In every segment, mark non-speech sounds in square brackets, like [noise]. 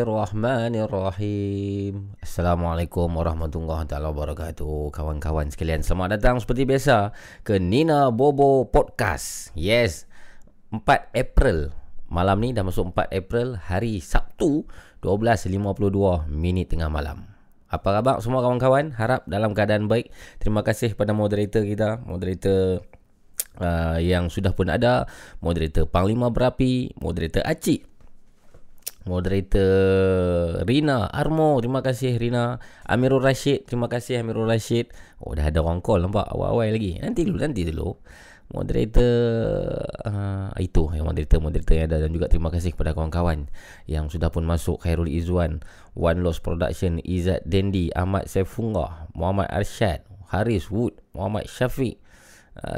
Bismillahirrahmanirrahim. Assalamualaikum warahmatullahi taala wabarakatuh. Kawan-kawan sekalian Selamat datang seperti biasa Ke Nina Bobo Podcast. Yes 4 April. Malam ni dah masuk 4 April Hari Sabtu 12.52 Minit tengah malam. Apa khabar semua kawan-kawan? Harap dalam keadaan baik. Terima kasih kepada moderator kita Moderator uh, Yang sudah pun ada Moderator Panglima Berapi Moderator Acik Moderator Rina Armo. Terima kasih Rina. Amirul Rashid. Terima kasih Amirul Rashid. Oh dah ada orang call nampak? Awal-awal lagi. Nanti dulu Nanti dulu. Moderator uh, Itu yang moderator-moderator yang ada. Dan juga terima kasih kepada kawan-kawan Yang sudah pun masuk. Khairul Izzuan One Lost Production Izzat Dendi Ahmad Saifungah Muhammad Arshad Haris Wood Muhammad Syafiq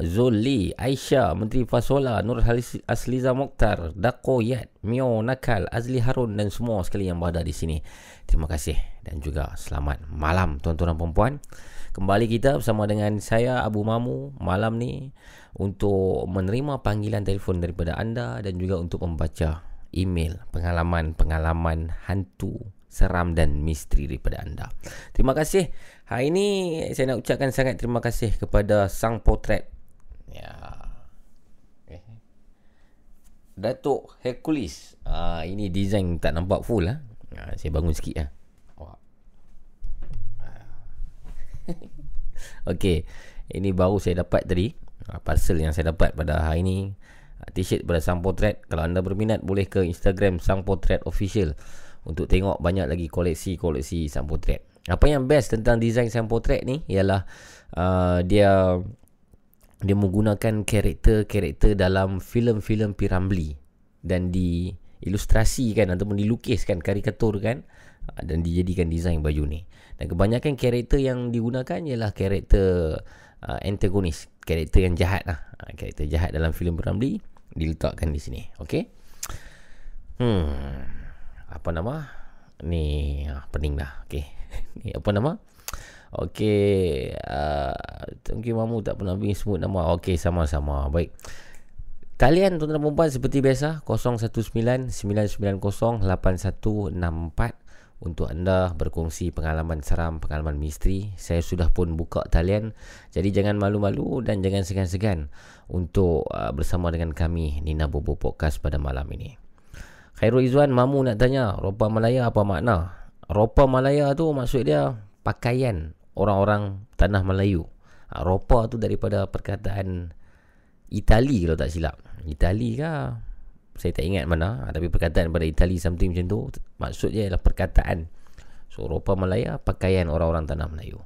Zoli, Aisyah, Menteri Fasola, Nur Asliza Mokhtar, Dako Yat, Mio Nakal, Azli Harun dan semua sekali yang berada di sini. Terima kasih dan juga selamat malam tuan-tuan dan puan Kembali kita bersama dengan saya Abu Mamu malam ni untuk menerima panggilan telefon daripada anda dan juga untuk membaca email pengalaman-pengalaman hantu seram dan misteri daripada anda. Terima kasih. Hari ini saya nak ucapkan sangat terima kasih kepada Sang Potret. Ya. Okay. Datuk Hercules. Ah ini design tak nampak full ah. Ha, saya bangun sikit ah. [laughs] Okey. Ini baru saya dapat tadi. Ah, parcel yang saya dapat pada hari ini. Ah, t-shirt pada Sang Potret. Kalau anda berminat boleh ke Instagram Sang Potret Official untuk tengok banyak lagi koleksi-koleksi sang potret. Apa yang best tentang design sang potret ni ialah uh, dia dia menggunakan karakter-karakter dalam filem-filem Piramli dan diilustrasikan ataupun dilukiskan karikatur kan uh, dan dijadikan design baju ni. Dan kebanyakan karakter yang digunakan ialah karakter uh, antagonis, karakter yang jahat lah. Uh, karakter jahat dalam filem Piramli diletakkan di sini. Okey. Hmm apa nama ni ah, pening dah okey [laughs] ni apa nama okey uh, mungkin mamu tak pernah bagi sebut nama okey sama-sama baik kalian tuan-tuan dan puan seperti biasa 0199908164 untuk anda berkongsi pengalaman seram, pengalaman misteri. Saya sudah pun buka talian. Jadi jangan malu-malu dan jangan segan-segan untuk uh, bersama dengan kami Nina Bobo Podcast pada malam ini. Khairul Izwan mamu nak tanya Ropa Malaya apa makna? Ropa Malaya tu maksud dia Pakaian orang-orang tanah Melayu. Ha, Ropa tu daripada perkataan Itali kalau tak silap. Itali kah Saya tak ingat mana. Ha, Tapi perkataan pada Itali something macam tu Maksud dia adalah perkataan. So Ropa Malaya Pakaian orang-orang tanah Melayu.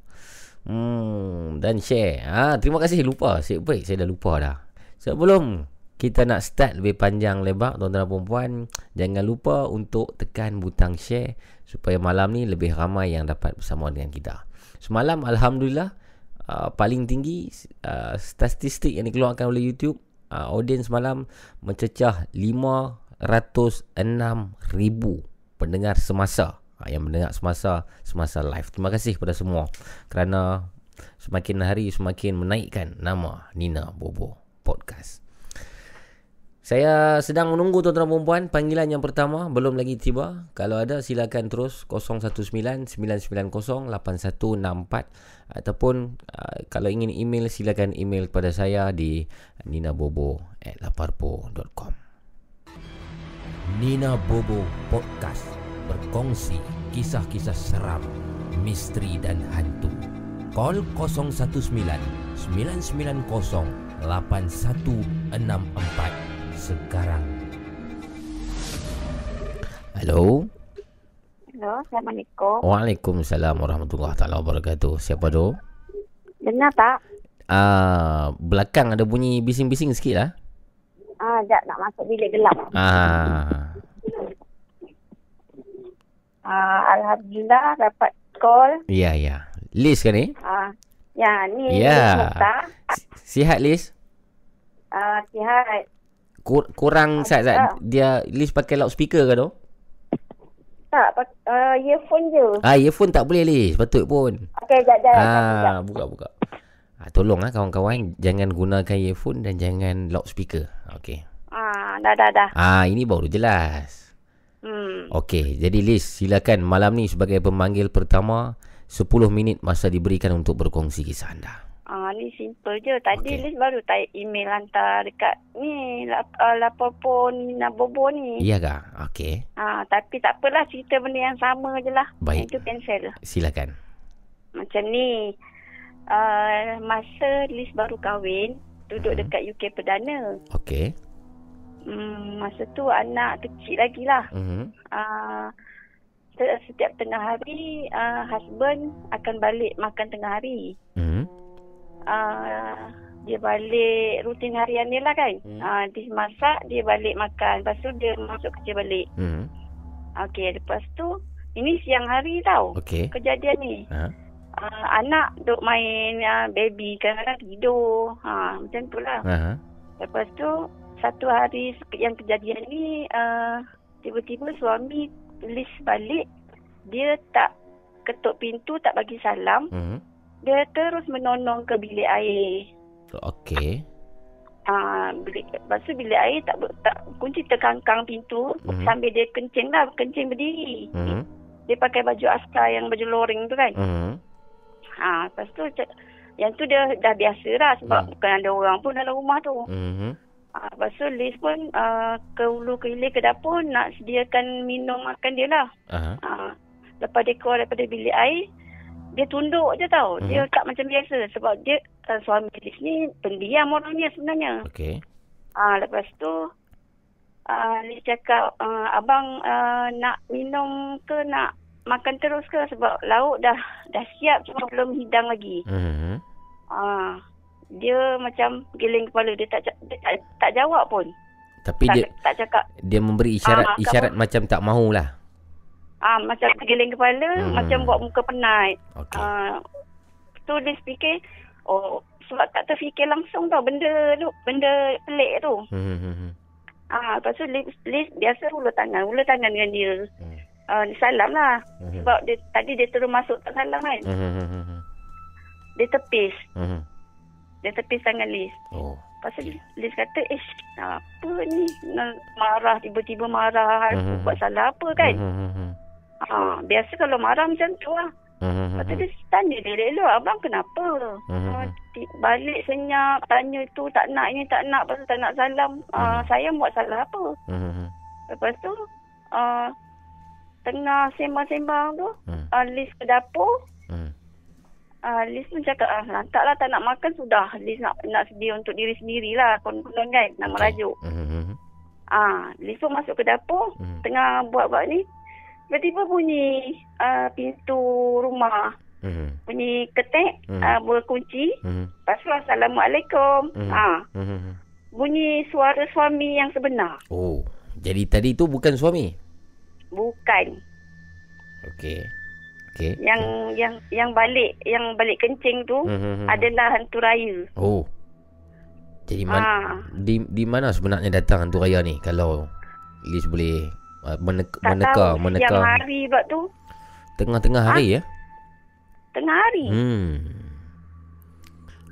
Hmm, dan share. Ha, terima kasih. Lupa. Baik saya dah lupa dah. Sebelum kita nak start lebih panjang lebar tuan-tuan dan puan jangan lupa untuk tekan butang share supaya malam ni lebih ramai yang dapat bersama dengan kita. Semalam alhamdulillah uh, paling tinggi uh, statistik yang dikeluarkan oleh YouTube uh, audience semalam mencecah 506,000 pendengar semasa. Uh, yang mendengar semasa semasa live. Terima kasih kepada semua kerana semakin hari semakin menaikkan nama Nina Bobo podcast saya sedang menunggu tuan-tuan dan panggilan yang pertama belum lagi tiba. Kalau ada silakan terus 0199908164 ataupun uh, kalau ingin email silakan email kepada saya di ninabobo@laparpo.com. Nina Bobo Podcast berkongsi kisah-kisah seram, misteri dan hantu. Call 019 990 8164 sekarang. Halo. Halo, Assalamualaikum. Waalaikumsalam warahmatullahi taala wabarakatuh. Siapa tu? Dengar tak? Ah, uh, belakang ada bunyi bising-bising sikit lah. Ah, uh, nak masuk bilik gelap. Ah. Uh, Alhamdulillah dapat call. Ya, ya. Liz kan ni? Uh, ya, ni Ya. Mukhtar. Si- Sihat Liz? Uh, sihat. Kur- kurang sat sat. Ah. Dia Liz pakai loudspeaker ke tu? Tak, pak- uh, earphone je. Ah, earphone tak boleh Liz. Patut pun. Okey, jap, jap. Ah, buka buka. Ah, tolonglah kawan-kawan jangan gunakan earphone dan jangan loudspeaker. Okey. Ah, dah, dah, dah. Ah, ini baru jelas. Hmm. Okey, jadi Liz silakan malam ni sebagai pemanggil pertama 10 minit masa diberikan untuk berkongsi kisah anda. Ah, ni simple je. Tadi Okey. Liz baru type email hantar dekat ni, lap, uh, lapor pun Nina Bobo ni. Iya kah? Okey, Ah, tapi tak apalah cerita benda yang sama je lah. Baik. Itu cancel. silakan. Macam ni. Uh, masa Liz baru kahwin, duduk Hmm. dekat UK Perdana. Okey. Hmm, masa tu anak kecil lagi lah. Mhm. Uh, se- setiap tengah hari, uh, husband akan balik makan tengah hari. Mhm. Uh, dia balik rutin harian dia lah kan. Hmm. Uh, dia masak, dia balik makan. Lepas tu dia masuk kerja balik. Mhm. Okey, lepas tu, ini siang hari tau. Okey. Kejadian ni. Ha. Uh, anak duk main uh, baby kadang-kadang tidur. Ha, macam tu lah. Ha. Lepas tu satu hari yang kejadian ni uh, tiba-tiba suami tulis balik dia tak ketuk pintu tak bagi salam Mhm. Dia terus menonong ke bilik air. Okey. Ah uh, bilik lepas tu bilik air tak, tak kunci terkangkang pintu Mhm. sambil dia kencing lah kencing berdiri. Mhm. Dia pakai baju askar yang baju loring tu kan. Mhm. Ha lepas tu yang tu dia dah biasa lah sebab Hmm. bukan ada orang pun dalam rumah tu. Mhm. Ah, lepas tu Liz pun uh, ke hulu ke hilir ke dapur nak sediakan minum makan dia lah. Aha. Ah, lepas dia keluar daripada bilik air, dia tunduk je tau. Mhm. Dia tak macam biasa sebab dia uh, suami Liz ni pendiam orangnya sebenarnya. Okey. Ah, lepas tu uh, Liz cakap, uh, abang uh, nak minum ke nak makan terus ke sebab lauk dah dah siap cuma belum hidang lagi. Mhm. Ah, dia macam geling kepala dia tak dia tak, tak jawab pun. Tapi tak, dia tak cakap dia memberi isyarat Ah, kamu- isyarat macam tak mahulah. Ah macam tergeling kepala, Hmm. macam buat muka penat. Okey. Ah tu dia fikir oh sebab tak terfikir langsung tau benda tu, benda pelik tu. Mhm. Mhm. Ah lepas tu Liz, Liz biasa hulur tangan, hulur tangan dengan dia. Hmm. Dia salam lah. Mhm. Sebab dia tadi dia terus masuk tak salam kan. Mhm. Mhm. Dia tepis. Mhm. Dia tepis tangan Liz. Oh. Lepas tu Liz, kata, eh apa ni? Marah, tiba-tiba marah. Mhm. Buat salah apa kan? Mhm. Mhm. Ah, biasa kalau marah macam tu lah. Mhm. Lepas tu dia tanya dia elok abang kenapa? Mhm. Ah, ti- balik senyap, tanya tu tak nak ini tak nak, lepas tu tak nak salam. Ah, saya buat salah apa? Mhm. Lepas tu ah, tengah sembang-sembang tu, Mhm. ah, Liz ke dapur, Mhm. ah, Liz pun cakap, ah, lantaklah tak nak makan sudah. Liz nak nak sedia untuk diri sendirilah, konon kan, nak merajuk. Mhm. Ah, Liz pun masuk ke dapur, Mhm. tengah buat-buat ni, tiba-tiba bunyi ah, pintu rumah, Mhm. bunyi ketek, Hmm. ah, berkunci. Mhm. Lepas tu Assalamualaikum. Hmm. Ah, Mhm. bunyi suara suami yang sebenar. Oh, jadi tadi tu bukan suami. Bukan. Okey. Okey. Yang yang yang balik yang balik kencing tu Mhm. adalah hantu raya. Oh. Jadi man, Ah, di di mana sebenarnya datang hantu raya ni kalau Liz boleh uh, meneka tak meneka tahu meneka siang hari pula tu tengah-tengah hari ya. tengah hari. Hmm.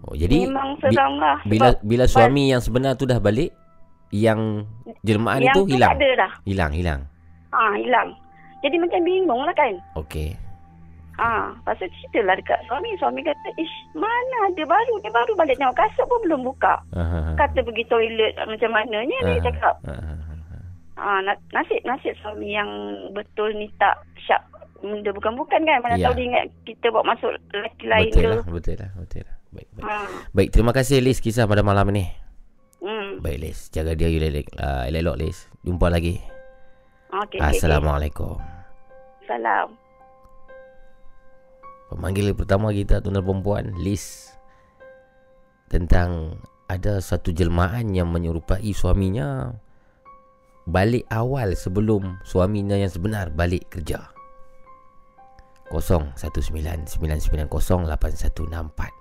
Oh, jadi Memang seram lah. bila bila suami yang sebenar tu dah balik, yang jelmaan yang itu tu hilang. ada dah. Hilang, hilang. Ah, hilang. Jadi macam bingung lah kan. Okey. Ah, pasal cerita lah dekat suami. Suami kata, ish, mana dia baru? Dia baru balik tengok kasut pun belum buka. Aha. Kata pergi toilet macam mananya Ah. ni cakap. Aha. Ah, na- nasib nasib suami yang betul ni tak syak benda bukan-bukan kan. Mana Ya. tahu dia ingat kita bawa masuk lelaki lain Betul lah, betul lah, betul lah. Baik, baik. Ha. Baik, terima kasih Liz kisah pada malam ini. Hmm. Baik Liz, jaga diri elok, uh, elok Liz. Jumpa lagi. Okey, Assalamualaikum. okey. Salam. Pemanggil pertama kita tuan perempuan Liz tentang ada satu jelmaan yang menyerupai suaminya balik awal sebelum suaminya yang sebenar balik kerja. 0199908164.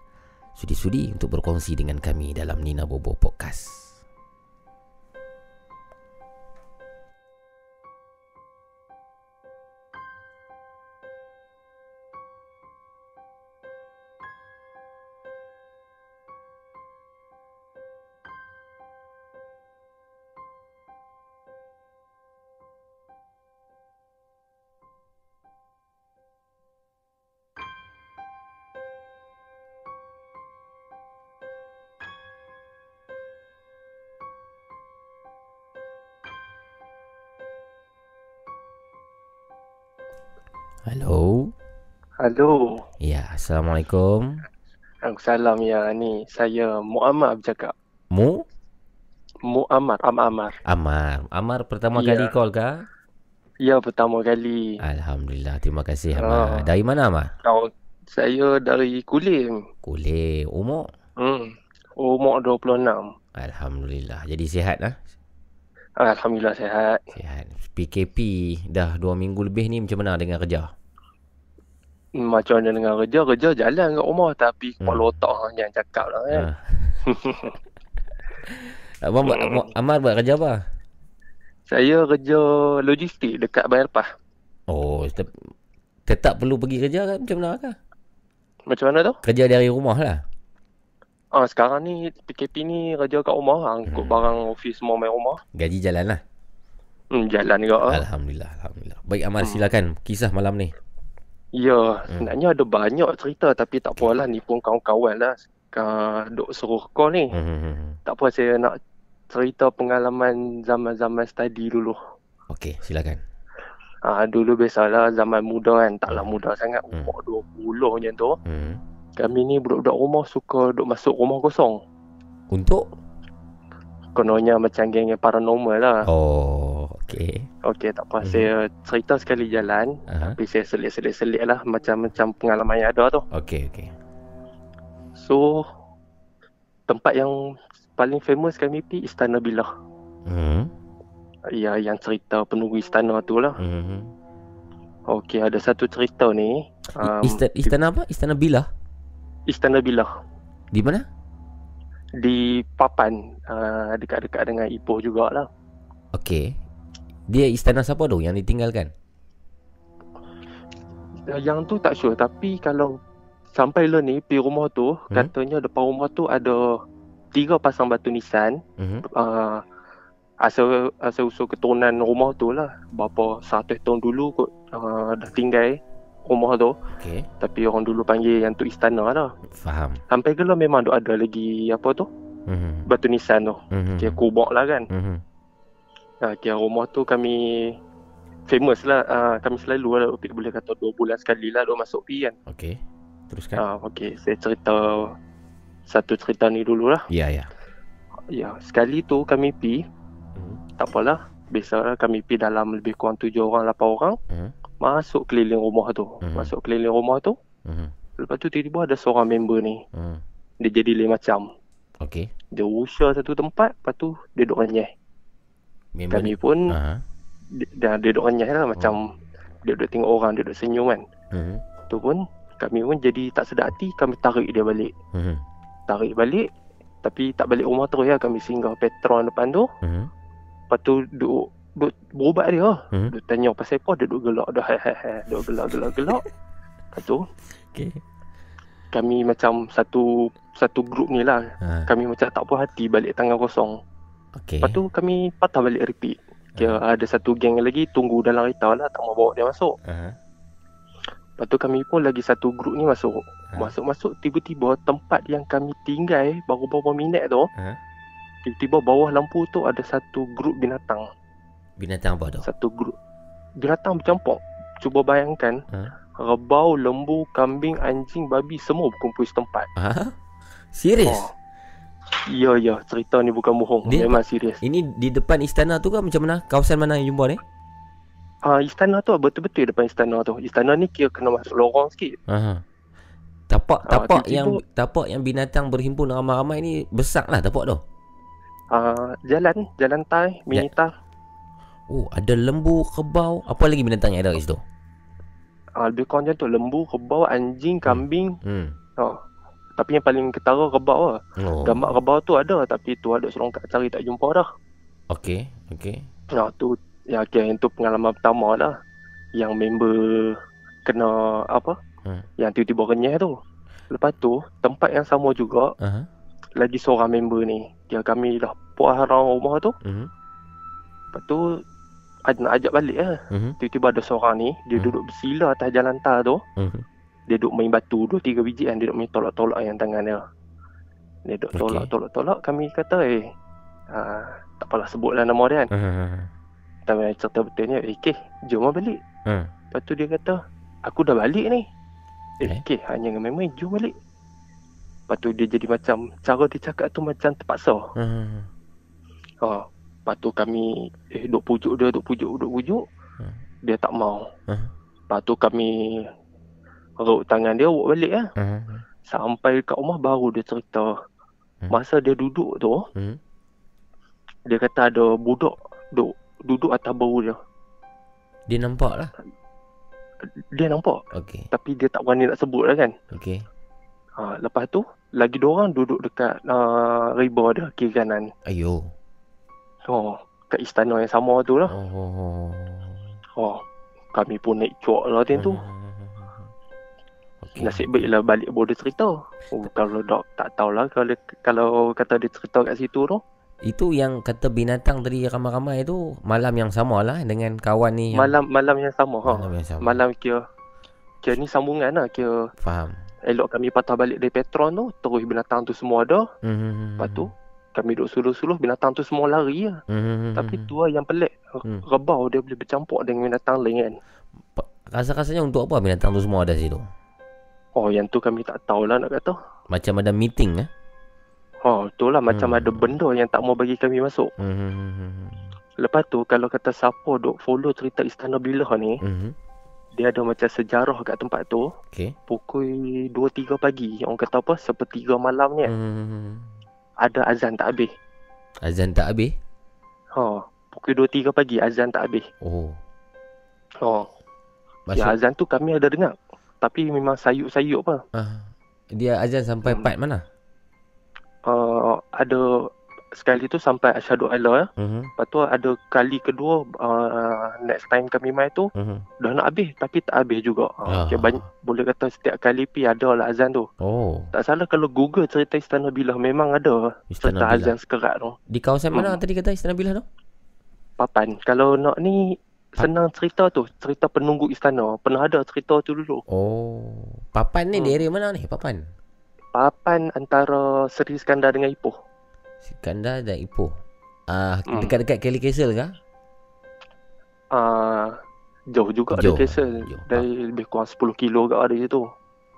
Sudi-sudi untuk berkongsi dengan kami dalam Nina Bobo Podcast. Halo. Ya, Assalamualaikum. Salam ya ni saya Muammar bercakap. Mu? Muammar, Am Amar. Amar. Amar pertama Ya. kali call kah? Ya pertama kali. Alhamdulillah. Terima kasih. Amar. Dari mana Amar? Oh, saya dari Kulim. Kulit. Umur? Hmm. Umur 26. Alhamdulillah. Jadi sihat lah. Alhamdulillah sihat. Sihat. PKP dah 2 minggu lebih ni macam mana dengan kerja? Macam mana dengan kerja, kerja jalan kat rumah tapi Hmm. kepala otak hang jangan cakap lah kan. Ha. [laughs] Abang buat, Hmm. Amar buat kerja apa? Saya kerja logistik dekat Bayar Lepas. Oh, tetap, tetap perlu pergi kerja kan? Macam mana kah? Macam mana tu? Kerja dari rumah lah. Ah sekarang ni PKP ni kerja kat rumah, angkut Hmm. barang office semua main rumah. Gaji jalan lah. Hmm, jalan juga. ah. Alhamdulillah. Alhamdulillah. Baik Amar Hmm. silakan. Kisah malam ni. Ya, Hmm. sebenarnya ada banyak cerita tapi tak apalah ni pun kawan-kawan lah. Duk suruh call ni. Hmm, hmm, hmm. Tak apa saya nak cerita pengalaman zaman-zaman study dulu. Okey, silakan. Ah dulu biasalah zaman muda kan, taklah Hmm. muda sangat, Hmm. umur 20 macam tu. Hmm. Kami ni budak-budak rumah suka duk masuk rumah kosong. Untuk? Kononnya macam geng yang paranormal lah. Oh, okey. Okey, tak apa. Hmm. Saya cerita sekali jalan. Aha. Tapi saya selit-selit-selit lah macam-macam pengalaman yang ada tu. Okey, okey. So, tempat yang paling famous kami pergi Istana Bilah. Hmm. Ya, yang cerita penunggu istana tu lah. Hmm. Okey, ada satu cerita ni. Um, Istana, istana apa? Istana Bilah? Istana Bilah. Di mana? Di Papan. Uh, dekat-dekat dengan Ipoh jugalah. Okey. Dia istana siapa tu yang ditinggalkan? Uh, yang tu tak sure. Tapi kalau sampai lah ni, pergi rumah tu, Hmm. katanya depan rumah tu ada tiga pasang batu nisan. Hmm. Uh, asal asal usul keturunan rumah tu lah. Berapa seratus tahun dulu kot uh, dah tinggal rumah tu. Okey. Tapi orang dulu panggil yang tu istana lah. Faham. Sampai ke lah memang ada lagi apa tu? Hmm. Batu nisan tu. Hmm. Kira kubak lah kan. Hmm. Ha, kira rumah tu kami famous lah. Uh, kami selalu lah Upik boleh kata dua bulan sekali lah duk masuk pi kan. Okey. Teruskan. Ha, okay, saya cerita satu cerita ni dulu lah. Ya, ya. Ya, sekali tu kami pi, Hmm. tak apalah. Biasalah kami pi dalam lebih kurang tujuh orang, lapan orang. Hmm. Masuk keliling rumah tu. Mhm. Masuk keliling rumah tu. Hmm. Lepas tu tiba-tiba ada seorang member ni. Hmm. Dia jadi lain macam. Okey. Dia usah satu tempat, lepas tu dia duduk renyeh. Member Kami pun Aha. dia, dia, dia duduk renyeh lah macam dia duduk tengok orang, dia duduk senyum kan. Hmm. Tu pun kami pun jadi tak sedar hati kami tarik dia balik. Hmm. Tarik balik tapi tak balik rumah terus ya kami singgah petron depan tu. Hmm. Lepas tu duduk, duduk berubat dia. Hmm. Duduk tanya pasal apa dia duduk gelak dah. [laughs] Duduk gelak gelak gelak. Lepas tu Okey. kami macam satu satu grup ni lah. Ha. Kami macam tak puas hati balik tangan kosong. Okey. Lepas tu kami patah balik repeat. Kira ada satu geng lagi tunggu dalam kereta lah tak mau bawa dia masuk. Aha. Lepas tu kami pun lagi satu grup ni masuk. Ha. Masuk-masuk tiba-tiba tempat yang kami tinggal baru beberapa minit tu. Ha. Tiba-tiba bawah lampu tu ada satu grup binatang. Binatang apa tu? Satu grup binatang bercampur. Cuba bayangkan. Ha? Rebau, lembu, kambing, anjing, babi semua berkumpul setempat. Ha? Serius? Oh. Ya, ya. Cerita ni bukan bohong. Dia- Memang serius. Ini di depan istana tu kan macam mana? Kawasan mana yang jumpa ni? Ah, istana tu betul-betul depan istana tu. Istana ni kira kena masuk lorong sikit. Aha. Tapak Ah, tapak tiba-tiba- yang tapak yang binatang berhimpun ramai-ramai ni besar lah tapak tu. Ah, jalan, jalan tai, mini tai. Oh, ada lembu, kebau, apa lagi binatang yang ada kat situ? Ah, lebih kurang macam tu. Lembu, kerbau, anjing, kambing. Hmm. Ha. Tapi yang paling ketara kerbau lah. Oh. Gambar kerbau tu ada tapi tu ada seorang kat cari tak jumpa dah. Okey, okey. Ya tu ya okay, yang tu pengalaman pertama lah. Yang member kena apa? Hmm. Yang tiba-tiba renyah tu. Lepas tu tempat yang sama juga Aha. lagi seorang member ni. Dia kami dah puas arang rumah tu. Mhm. Lepas tu nak ajak balik lah. Mhm. Tiba-tiba ada seorang ni dia Hmm. duduk bersila atas jalan tar tu. Mhm. Dia duduk main batu dua tiga biji kan dia duduk main tolak-tolak yang tangan dia. Dia duduk Okey. tolak-tolak-tolak kami kata eh ah, tak apalah sebutlah nama dia kan. Mhm. Tapi cerita betulnya eh okay, jom lah balik. Hmm. Lepas tu dia kata aku dah balik ni. Eh, Eh? okay, hanya dengan main-main jom balik. Lepas tu dia jadi macam cara dia cakap tu macam terpaksa. Mhm. Ha. Lepas tu kami eh duk pujuk dia, duk pujuk, duk pujuk. Hmm. Dia tak mau. Hmm. Lepas tu kami ruk tangan dia, bawa balik lah. Mhm. Sampai dekat rumah baru dia cerita. Hmm. Masa dia duduk tu, Mhm. dia kata ada budak duk duduk atas bahu dia. Dia nampak lah. Dia nampak Okey. tapi dia tak berani nak sebut lah kan. Okey. Ha, lepas tu lagi dua orang duduk dekat uh, riba dia kiri kanan. Ayo. Oh, kat istana yang sama tu lah. Oh. Oh, kami pun naik cuak lah time tu. Okey. Nasib baiklah balik dia cerita. Oh, kalau dok tak tahulah kalau kalau kata dia cerita kat situ tu. Itu yang kata binatang tadi ramai-ramai tu malam yang sama lah dengan kawan ni. Yang Malam malam yang sama ha. malam yang sama. Malam kira kira ni sambungan lah kira Faham. elok kami patah balik dari Petron tu terus binatang tu semua ada. Mhm. Lepas tu kami duduk suluh-suluh binatang tu semua lari lah. Mhm. Tapi tu lah yang pelik. Hmm. Rebau dia boleh bercampur dengan binatang lain kan. Rasa-rasanya untuk apa binatang tu semua ada situ? Oh yang tu kami tak tahulah nak kata. Macam ada meeting eh? Oh tu lah macam Hmm. ada benda yang tak mau bagi kami masuk. Mhm. Lepas tu kalau kata siapa duk follow cerita Istana Bilah ni, Mhm. dia ada macam sejarah kat tempat tu. Okey. Pukul 2-3 pagi, orang kata apa, sepertiga malam ni Mhm. ada azan tak habis. Azan tak habis? Ha, pukul 2-3 pagi azan tak habis. Oh. Ha, Maksud ya azan tu kami ada dengar. Tapi memang sayup-sayup apa. ah, dia azan sampai Hmm. part mana? Uh, ada sekali tu sampai asyhadu alla. Mhm. Lepas tu ada kali kedua uh, next time kami main tu Mhm. dah nak habis tapi tak habis juga. Ha, okay, banyak, boleh kata setiap kali pi ada lah azan tu. Oh, Tak salah kalau Google cerita Istana Bilah memang ada Istana cerita Bilah. azan sekerat tu. Di kawasan mana Hmm. tadi kata Istana Bilah tu? Papan. Kalau nak ni senang cerita tu, cerita penunggu istana. Pernah ada cerita tu dulu. Oh. Papan ni Hmm. area mana ni? Papan. Papan antara Seri Iskandar dengan Ipoh. Sikandar dan Ipoh. Ah, Hmm. dekat-dekat Kelly Castle kah? Uh, jauh juga Jauh. dari Castle. Jauh. Dari lebih kurang 10 kilo kat dari situ.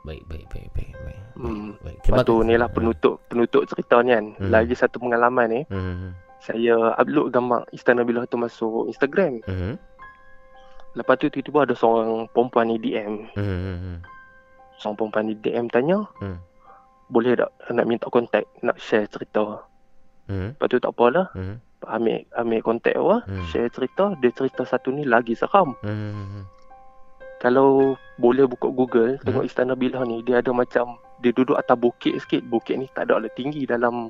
Baik, baik, baik, baik, baik. Hmm. baik. Lepas tu ni lah penutup penutup cerita ni kan. Hmm. Lagi satu pengalaman ni. Hmm. Saya upload gambar Istana Bilah tu masuk Instagram. Hmm. Lepas tu tiba-tiba ada seorang perempuan ni DM. Hmm. Seorang perempuan ni DM tanya. Hmm. Boleh tak nak minta kontak, nak share cerita. Hmm. Lepas tu tak apalah. Hmm. Ambil ambil kontak awak, Hmm. share cerita. Dia cerita satu ni lagi seram. Hmm. Kalau boleh buka Google, Hmm. tengok Istana Bilah ni, dia ada macam dia duduk atas bukit sikit. Bukit ni tak ada lah tinggi dalam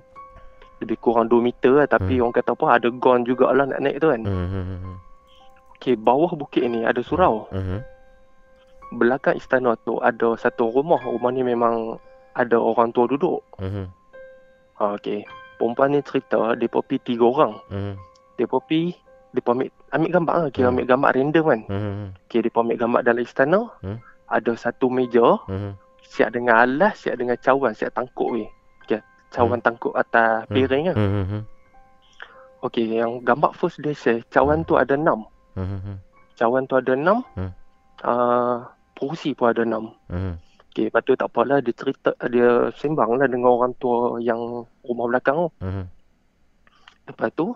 lebih kurang 2 meter lah. Tapi Hmm. orang kata apa, ada gon jugalah nak naik tu kan. Hmm. Okey, bawah bukit ni ada surau. Hmm. Belakang istana tu ada satu rumah. Rumah ni memang ada orang tua duduk. Ha, okey. Perempuan ni cerita, dia pergi tiga orang. Hmm. Dia pergi, dia ambil, ambil gambar lah. Kira Hmm. ambil gambar random kan. Hmm. Okey, dia ambil gambar dalam istana. Hmm. Ada satu meja, Hmm. siap dengan alas, siap dengan cawan, siap tangkuk weh. Okey, cawan tangkuk atas piring kan. Hmm. Okey, yang gambar first dia share, cawan tu ada enam. Hmm. Cawan tu ada enam. Hmm. Uh, Purusi pun ada enam. Hmm. Okey, lepas tu tak apalah dia cerita dia sembang lah dengan orang tua yang rumah belakang tu. Hmm. Lepas tu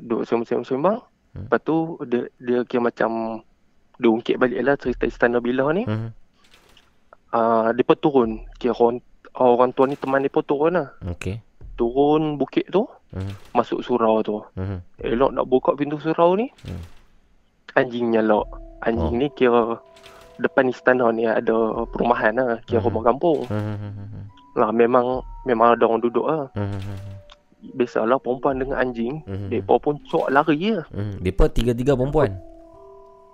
duduk sembang-sembang. Hmm. Lepas tu dia dia kira macam dia ungkit balik lah cerita Istana Bilah ni. Hmm. Uh, dia pun turun. Kira orang, orang tua ni teman dia pun turun lah. Okey. Turun bukit tu, Hmm. masuk surau tu. Hmm. Elok nak buka pintu surau ni. Hmm. Anjing nyalak. Anjing Oh. ni kira depan istana ni ada perumahan lah, kira Mhm. rumah kampung. Hmm, hmm, hmm, hmm. Lah memang memang ada orang duduk lah. Hmm, hmm, hmm. Biasalah perempuan dengan anjing, depa pun cok lari je. Hmm, Depa tiga-tiga perempuan.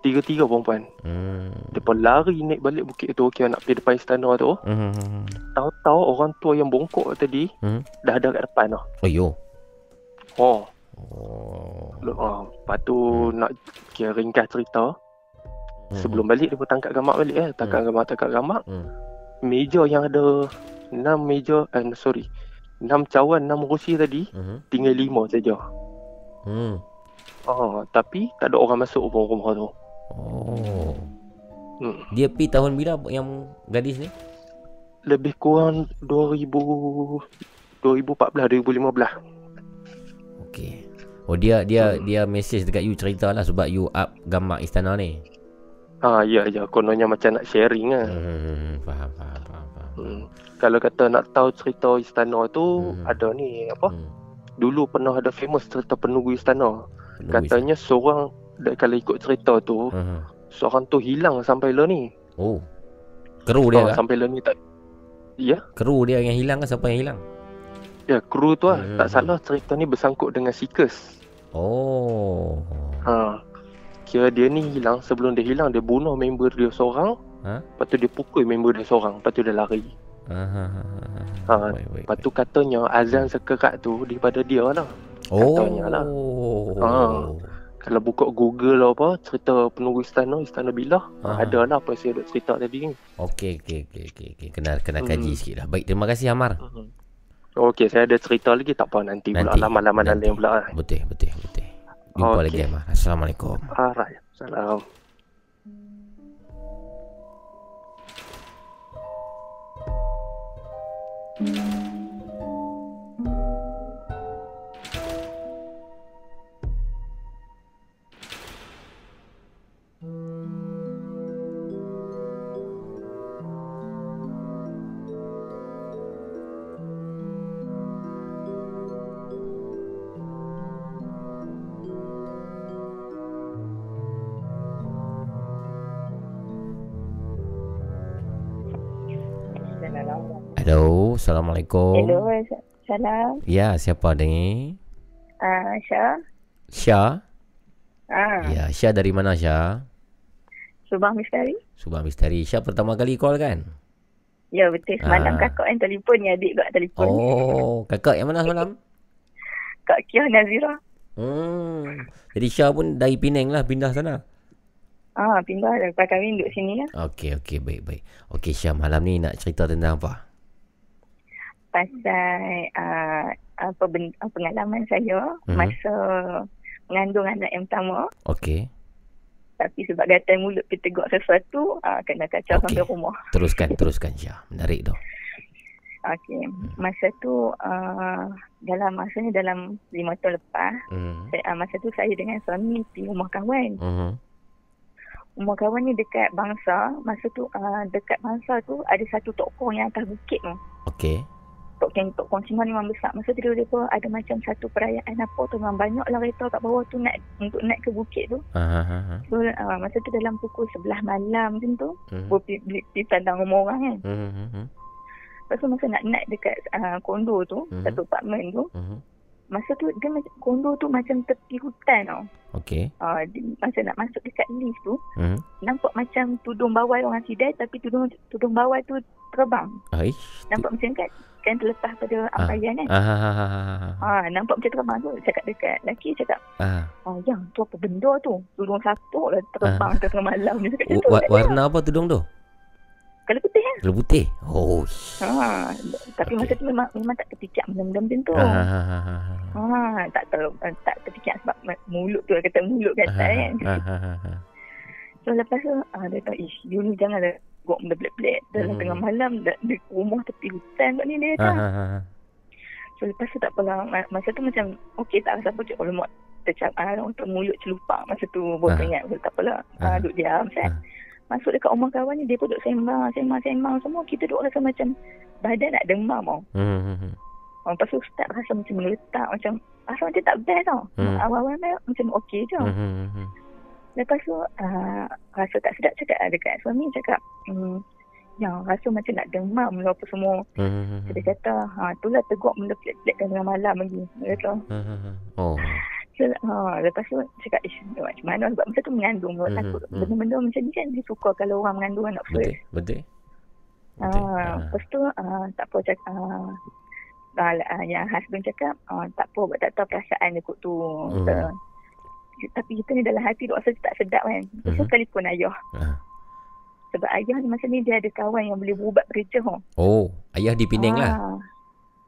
Tiga-tiga perempuan. Hmm. Depa lari naik balik bukit tu, kira nak pergi depan istana tu. Hmm, hmm, hmm. Tahu-tahu orang tua yang bongkok tadi Hmm. dah ada kat depan dah. Oh, yo. Oh, Oh. oh. lepas tu nak kira ringkas cerita. Hmm. Sebelum balik dia pun tangkap gamak balik eh. Tangkap gamak, tangkap gamak. Hmm. Meja yang ada 6 meja, eh sorry. 6 cawan, 6 kursi tadi, Hmm. tinggal 5 saja. Hmm. Oh, tapi tak ada orang masuk pun rumah tu. Oh. Hmm. Dia pi tahun bila yang gadis ni? Lebih kurang 2000 2014 2015. Okey. Oh dia dia Hmm. dia message dekat you cerita lah sebab you up gambar istana ni. Ha ya ya kononnya macam nak sharing lah. Hmm, faham faham faham faham. Hmm. Kalau kata nak tahu cerita istana tu Hmm. ada ni apa? Hmm. Dulu pernah ada famous cerita penunggu istana. Penunggu Katanya seorang da- kalau ikut cerita tu, istana. Hmm. seorang tu hilang sampai lah ni. Oh. Kru dia Oh, kah? sampai lah ni tak Ya, Kru dia yang hilang ke siapa yang hilang? Ya kru tu lah. Hmm. Tak salah cerita ni bersangkut dengan Seekers. Oh. Ha. Kira dia ni hilang, sebelum dia hilang dia bunuh member dia seorang. Ha? Lepas tu dia pukul member dia seorang, lepas tu dia lari. Ah, ha, ha, Ha, Baik, baik, Lepas tu katanya azan sekerat tu daripada dia lah. Oh. katanya lah. Oh. Ah. Kalau buka Google lah apa, cerita penunggu istana, istana bilah, Ah. ada lah apa yang saya duk cerita tadi ni. Okey, okey, okey, okey. okey. Kena kena Hmm. kaji sikit lah. Baik, terima kasih Amar. Okey, saya ada cerita lagi tak apa nanti, pula Nanti, laman-laman nanti. lain pula. Betul, betul, betul. Jumpa Okey. lagi Amar. Assalamualaikum. Alright, salam. Hello, Assalamualaikum. Hello, salam. Ya, siapa ni? Ah, Syah. Syah. Ah, Ya, Syah dari mana Syah? Subang Misteri. Subang Misteri. Syah pertama kali call kan? Ya, betul. Semalam Ah. kakak yang telefon ni adik kat telefon. Oh, kakak yang mana semalam? Kak Kia Nazira. Hmm. Jadi Syah pun dari Penang lah pindah sana. Ah, pindah lepas kahwin duduk sini lah. Okey, okey, baik, baik. Okey Syah, malam ni nak cerita tentang apa? Pasal ben, ah, pengalaman saya Mhm. masa mengandung anak yang pertama. Okey. Tapi sebab gatal mulut kita tegak sesuatu, ah, kena kacau Okey. sampai rumah. [laughs] Teruskan, teruskan Syah. Menarik tu. Okey. Masa tu, uh, dalam masanya dalam lima tahun lepas, Hmm. saya, uh, masa tu saya dengan suami pergi rumah kawan. Mhm. Rumah kawan ni dekat Bangsa. Masa tu, uh, dekat Bangsa tu ada satu tokong yang atas bukit tu. Okey. Tokong, tokong Cina ni memang besar. Masa tu dia, pun ada macam satu perayaan apa tu. Memang banyak lah kereta kat bawah tu nak, untuk naik ke bukit tu. Ha. So, uh, masa tu dalam pukul 11 malam macam tu. Boleh pergi, pergi pandang rumah orang kan. Mhm, Lepas tu masa nak naik dekat uh, kondo tu, Mhm. satu apartmen tu. mhm. Masa tu dia macam kondo tu macam tepi hutan tau. Okey. Uh, dia, masa nak masuk dekat lift tu, Mhm. nampak macam tudung bawah orang sidai tapi tudung tudung bawah tu terbang. Aish. Nampak macam kan kan terlepas pada Ah. ampayan kan. Ah ha ha ha. ha. Ha, nampak macam terbang tu. Cakap dekat lelaki cakap, Ah. oh yang tu apa benda tu? Tudung satu lah terbang tengah malam ni. Cakap Wa- tu. wa- warna apa tudung tu? Kalau putih kan? Kalau putih. Oh. Ha, tapi Okey. masa tu memang memang tak terpicak benda-benda macam tu. Ah ha ha ha. ha. Ha, tak ter, tak terpicak sebab mulut tu kata mulut Ah, kata kan. ha, ha, ha, ha. So lepas tu uh, dia kata, ish, you ni janganlah buat benda pelik-pelik. Dalam Hmm. tengah malam, di rumah tepi hutan kat ni dia Ah, ha, ha, ha. So lepas tu tak. Ma- Masa tu macam, okey tak rasa apa. Cik, kalau mak tercap, uh, untuk mulut celupak. Masa tu baru Ah. teringat. So, tak apalah. Ah. Duduk diam. Kan? Ah. Masuk dekat rumah kawan ni, dia pun duduk sembang, sembang, sembang semua. Kita duduk rasa macam badan nak demam tau. Hmm, hmm, hmm. Oh, lepas tu start rasa macam meletak. Macam, rasa macam tak best tau. Hmm. Awal-awal macam okey je. Hmm, hmm, hmm. Lepas tu uh, rasa tak sedap cakap lah dekat suami cakap hmm, yang rasa macam nak demam lah apa semua. Hmm. Dia kata ha, itulah teguk benda pelik-pelik tengah malam lagi. Dia kata. Hmm. Oh. So, ha, lepas tu cakap ish macam mana sebab masa tu mengandung. Hmm, takut hmm. benda-benda macam ni kan dia suka kalau orang mengandung anak Betul. first. Betul. Betul. Ah, Ah. lepas tu ah, tak apa cakap ah, ah, yang husband cakap ah, tak apa buat tak tahu perasaan dia kot tu. Hmm. Kata, Tapi kita ni dalam hati duk rasa tak sedap kan. Lepas tu Mhm. telefon ayah. Ah. Sebab ayah ni masa ni dia ada kawan yang boleh berubat kerja. Oh. Oh, ayah di Penang lah. Ah.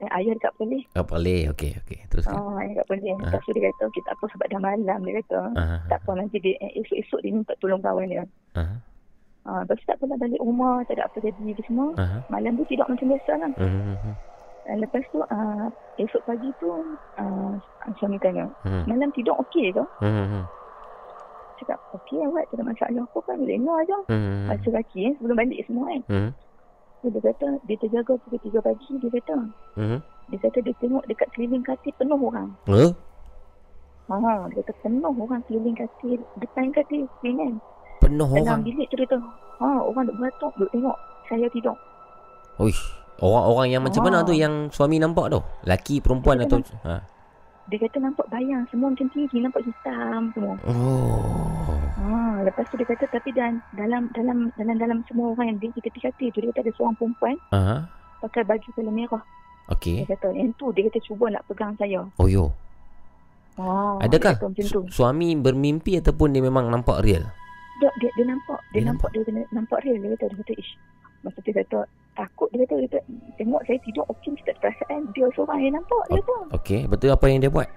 Eh, ayah dekat Perlis. Oh, boleh. Okey, okey. Teruskan. Ah, ayah dekat Perlis. Ah. Lepas tu dia kata, okay, tak apa sebab dah malam. Dia kata, Ah. tak apa nanti dia, eh, esok-esok dia minta tolong kawan dia. Ah. Ah, lepas tu tak lah balik rumah, tak ada apa jadi semua. Ah. Malam tu tidur macam biasa lah. Hmm. Uh, lepas tu uh, esok pagi tu uh, suami tanya, Hmm. malam tidur okey ke? Hmm. Cakap, okey awak tak ada masalah apa kan, lena je. Hmm. Rasa kaki eh, sebelum balik semua kan. Hmm. So, dia kata, dia terjaga pukul 3 pagi, dia kata. Hmm. Dia kata dia tengok dekat keliling katil penuh orang. Eh? Ha, dia kata penuh orang keliling katil, depan katil, kan. Penuh Dalam orang. bilik tu dia kata, ha, orang duk beratuk, duk tengok saya tidur. Uish. Orang-orang yang macam mana Ah. tu yang suami nampak tu? Laki, perempuan Dia atau ha. Dia kata nampak bayang, semua macam tinggi, nampak hitam semua. Oh. Ha, lepas tu dia kata tapi dan dalam dalam dalam dalam semua orang yang di tepi-tepi tu dia kata ada seorang perempuan Ah. pakai baju warna merah. Okey. Dia kata yang tu dia kata cuba nak pegang saya. Oh yo. Ha, Adakah dia kata su- suami bermimpi ataupun dia memang nampak real? Dia, dia, dia nampak dia, Dia nampak, dia kena nampak real dia kata dia kata ish. Masa tu dia kata takut dia kata, dia kata tengok saya tidur okey mesti tak perasaan dia seorang yang nampak dia kata. Okey, betul apa yang dia buat?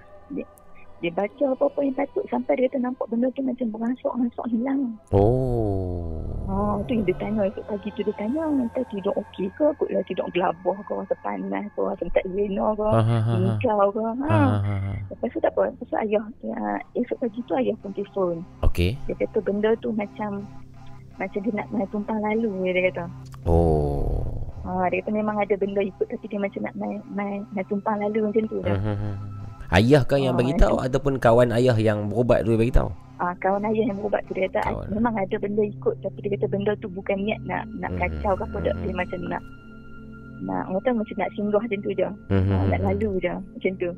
Dia baca apa-apa yang patut sampai dia kata nampak benda tu macam beransur-ansur hilang. Oh. Ha, tu yang dia tanya esok pagi tu dia tanya kata tidur okey ke kotlah tidur gelabah ke rasa panas ke rasa tak lena ke hingkau ke ha. Ha, ha, ha. Lepas tu tak apa Lepas tu ayah ya, Esok pagi tu ayah pun telefon Okey. Dia kata benda tu macam Macam dia nak main tumpang lalu Dia kata Oh. ha, Dia kata memang ada benda ikut Tapi dia macam nak main, main, main tumpang lalu macam tu dah. Hmm, hmm, hmm. Ayah kan yang Ah, bagi tahu ataupun kawan ayah yang berubat tu bagi tahu? ha, Kawan ayah yang berubat tu Dia kata Kawan. memang ada benda ikut Tapi dia kata benda tu bukan niat nak nak Mhm. kacau ke apa tak Dia Mhm. macam nak nak orang kata macam nak singgah macam tu je Hmm, hmm, ha, hmm, Nak hmm. lalu je Macam tu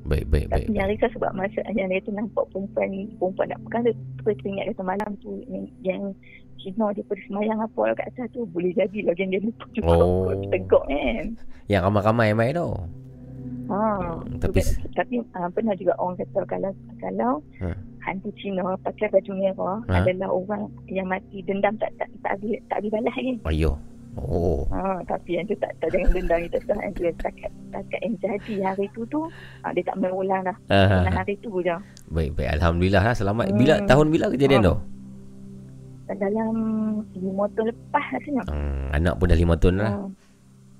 Baik, baik, baik. Tapi yang risau sebab masa yang dia tu nampak perempuan perempuan nak pegang dia terus teringat kata malam tu yang, yang Cina dia pada semayang apa lah kat atas tu boleh jadi lagi dia lupa juga Oh. oh. tegak kan. Yang ramai-ramai mai tu. Ha. Hmm, Tu tapi- kan- tapi uh, pernah juga orang kata kalau kalau Ha. hantu Cina pakai baju merah Ha. adalah orang yang mati dendam tak tak tak tak habis balas kan. Ayo. Oh. Ha, tapi yang tu tak tak jangan dendam kita sekarang dia takat takat yang jadi hari tu tu ha, dia tak mengulang dah. Ah, Kena hari tu je. baik, baik. Alhamdulillah lah. Selamat. Hmm. Bila tahun bila kejadian tu? Ah. dalam lima tahun lepas rasanya. Hmm, anak pun dah lima tahun lah. Hmm.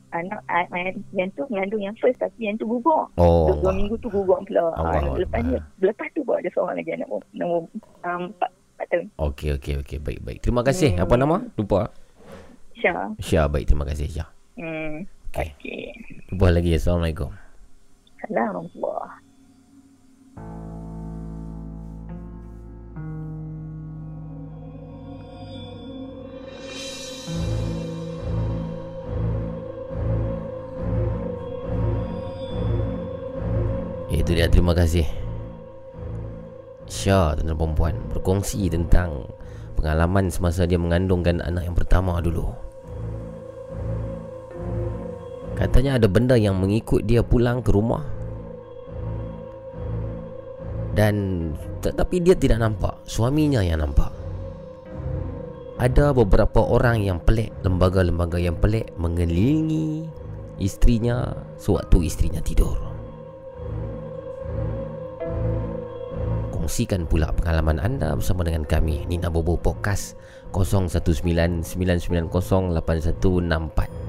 Anak ah, yang, tu mengandung yang first tapi yang tu gugur. Oh. Dua, dua minggu tu gugur pula. Allah Ah, lepas ni lepas tu baru ada seorang lagi anak nombor um, empat, empat tahun. Okey, okey, okey. Baik, baik. Terima kasih. Hmm. Apa nama? Lupa. Syah. Syah, baik. Terima kasih, Syah. Hmm. Okey. Okey. Jumpa lagi. Assalamualaikum. Assalamualaikum. Itu dia terima kasih. Syah tuan perempuan Berkongsi tentang Pengalaman semasa dia mengandungkan anak yang pertama dulu. Katanya ada benda yang mengikut dia pulang ke rumah. Dan Tetapi dia tidak nampak. Suaminya yang nampak. Ada beberapa orang yang pelik Lembaga-lembaga yang pelik Mengelilingi Isterinya Sewaktu isterinya tidur kongsikan pula pengalaman anda bersama dengan kami. Nina Bobo Podcast 019 990 8164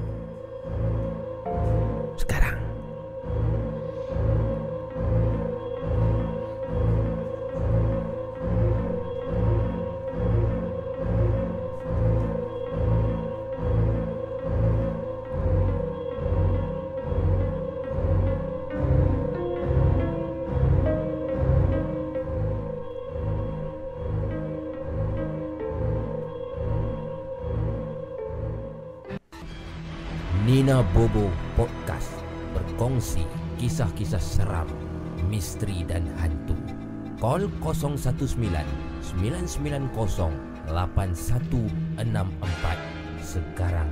Call 019 990 8164 sekarang.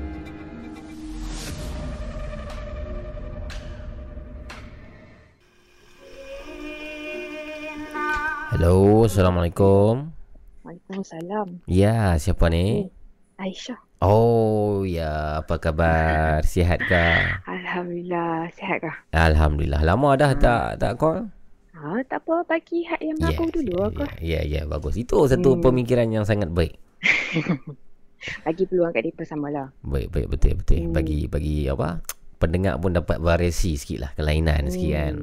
Hello, Assalamualaikum. Waalaikumsalam. Ya, siapa ni? Aisyah. Oh, ya. Apa khabar? [laughs] Sihat ke? Alhamdulillah. Sihat kah? Alhamdulillah. Lama dah tak tak call? Ha, tak apa. Bagi hat yang baru dulu aku. Ya, ya, ya, bagus. Itu satu Hmm. pemikiran yang sangat baik. [laughs] Bagi peluang kat mereka samalah. Baik, baik, betul, betul. Hmm. Bagi bagi apa? Pendengar pun dapat variasi sikit lah. Kelainan sikit kan.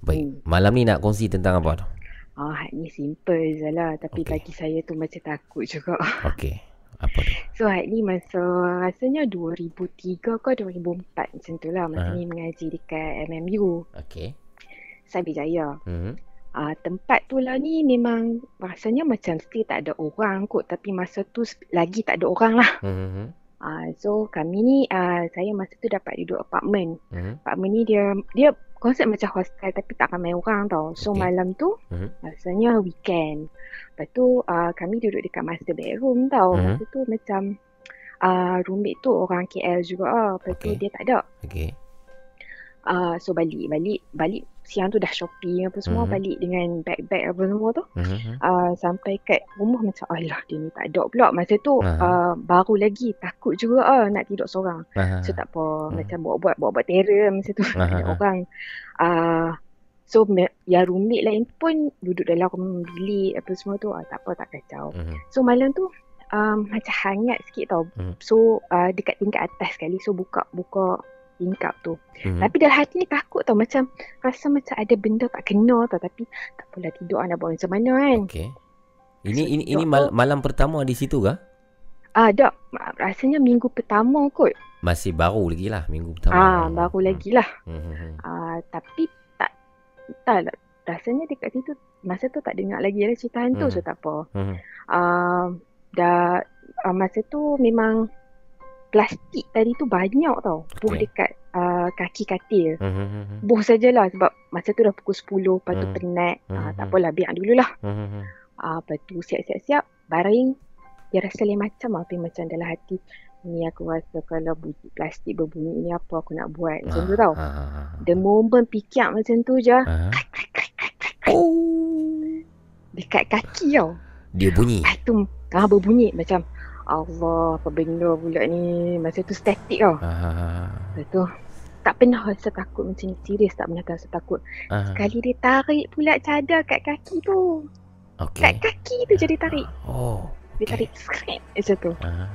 Baik. Hmm. Malam ni nak kongsi tentang apa tu? Ah, hat ni simple je lah. Tapi Okey. bagi saya tu macam takut juga. [laughs] Okey. Apa tu? So hat ni masa rasanya 2003 ke 2004 macam tu lah. Masa Ah. ni mengaji dekat MMU. Okey. Cyber Jaya. Hmm. Ah, tempat tu lah ni memang rasanya macam still tak ada orang kot. Tapi masa tu lagi tak ada orang lah. Hmm. Ah, so kami ni ah, saya masa tu dapat duduk apartmen. Hmm. Apartmen ni dia dia konsep macam hostel tapi tak ramai orang tau. So Okey. malam tu Mhm. rasanya weekend. Lepas tu ah, kami duduk dekat master bedroom tau. Mhm. Masa tu macam ah, roommate tu orang KL juga. Lepas tu Okey. dia tak ada. Okey. Ah, so balik balik balik siang tu dah shopping apa semua Mhm. balik dengan bag-bag apa semua tu. Hmm. Uh, sampai kat rumah macam alah dia ni tak ada pula masa tu Aha. uh, baru lagi takut juga ah nak tidur seorang Aha. so tak apa Hmm. macam buat-buat buat-buat terror masa tu tak [laughs] ada orang uh, so yang roommate lain pun duduk dalam bilik apa semua tu ah, tak apa tak kacau Hmm. so malam tu um, macam hangat sikit tau Hmm. so uh, dekat tingkat atas sekali so buka buka tingkap tu Hmm. tapi dalam hati ni takut tau macam rasa macam ada benda tak kena tau tapi tak apalah tidur ah, nak buat macam mana kan Okey. Ini So, ini ini mal- malam pertama di situ ke? Ah, tak. Rasanya minggu pertama kot. Masih baru lagi lah minggu pertama. Ah, baru lagi lah. Hmm. Hmm. hmm. Ah, tapi tak, tak lah. Rasanya dekat situ, masa tu tak dengar lagi lah cerita hantu, Hmm. so tak apa. Hmm. Ah, dah, ah, masa tu memang plastik tadi tu banyak tau. Buh dekat ah, kaki katil. Hmm. Hmm. Hmm. Buh sajalah sebab masa tu dah pukul 10, lepas tu Hmm. penat. Ah, Hmm. tak apalah, biar dululah. Hmm. Hmm. Ah, lepas tu siap-siap-siap, baring. Dia rasa lain macam lah, tapi macam dalam hati. Ni aku rasa kalau bunyi plastik berbunyi ni apa aku nak buat. Macam tu tau. Ah, ah, ah. The moment pikir macam tu je, Ah. oh. dekat kaki tau. Dia bunyi. Lepas tu, ah, berbunyi macam, Allah, apa benda pula ni. Masa tu statik tau. Ah. Lepas tu, tak pernah rasa takut macam ni. Serius tak pernah rasa takut. Ah. Sekali dia tarik pula cadar kat kaki tu. Okey. Kat kaki tu je dia tarik. Oh. Dia Okey. tarik scrap macam tu. Ah.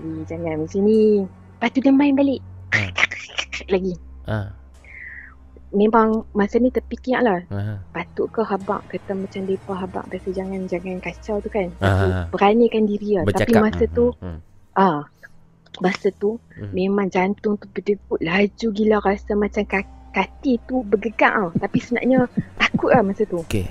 Wih, jangan macam ni. Lepas tu dia main balik. Hmm. Lagi. Ah. Memang masa ni terfikir lah. Ah. Patut ke habak kata macam depa habak kata jangan jangan kacau tu kan. Ah. Tapi beranikan diri lah. Tapi Bercakap. masa tu, Hmm. ah, masa tu Hmm. memang jantung tu berdebut laju gila rasa macam kaki, tu bergegak tau. Tapi sebenarnya takut lah masa tu. Okey.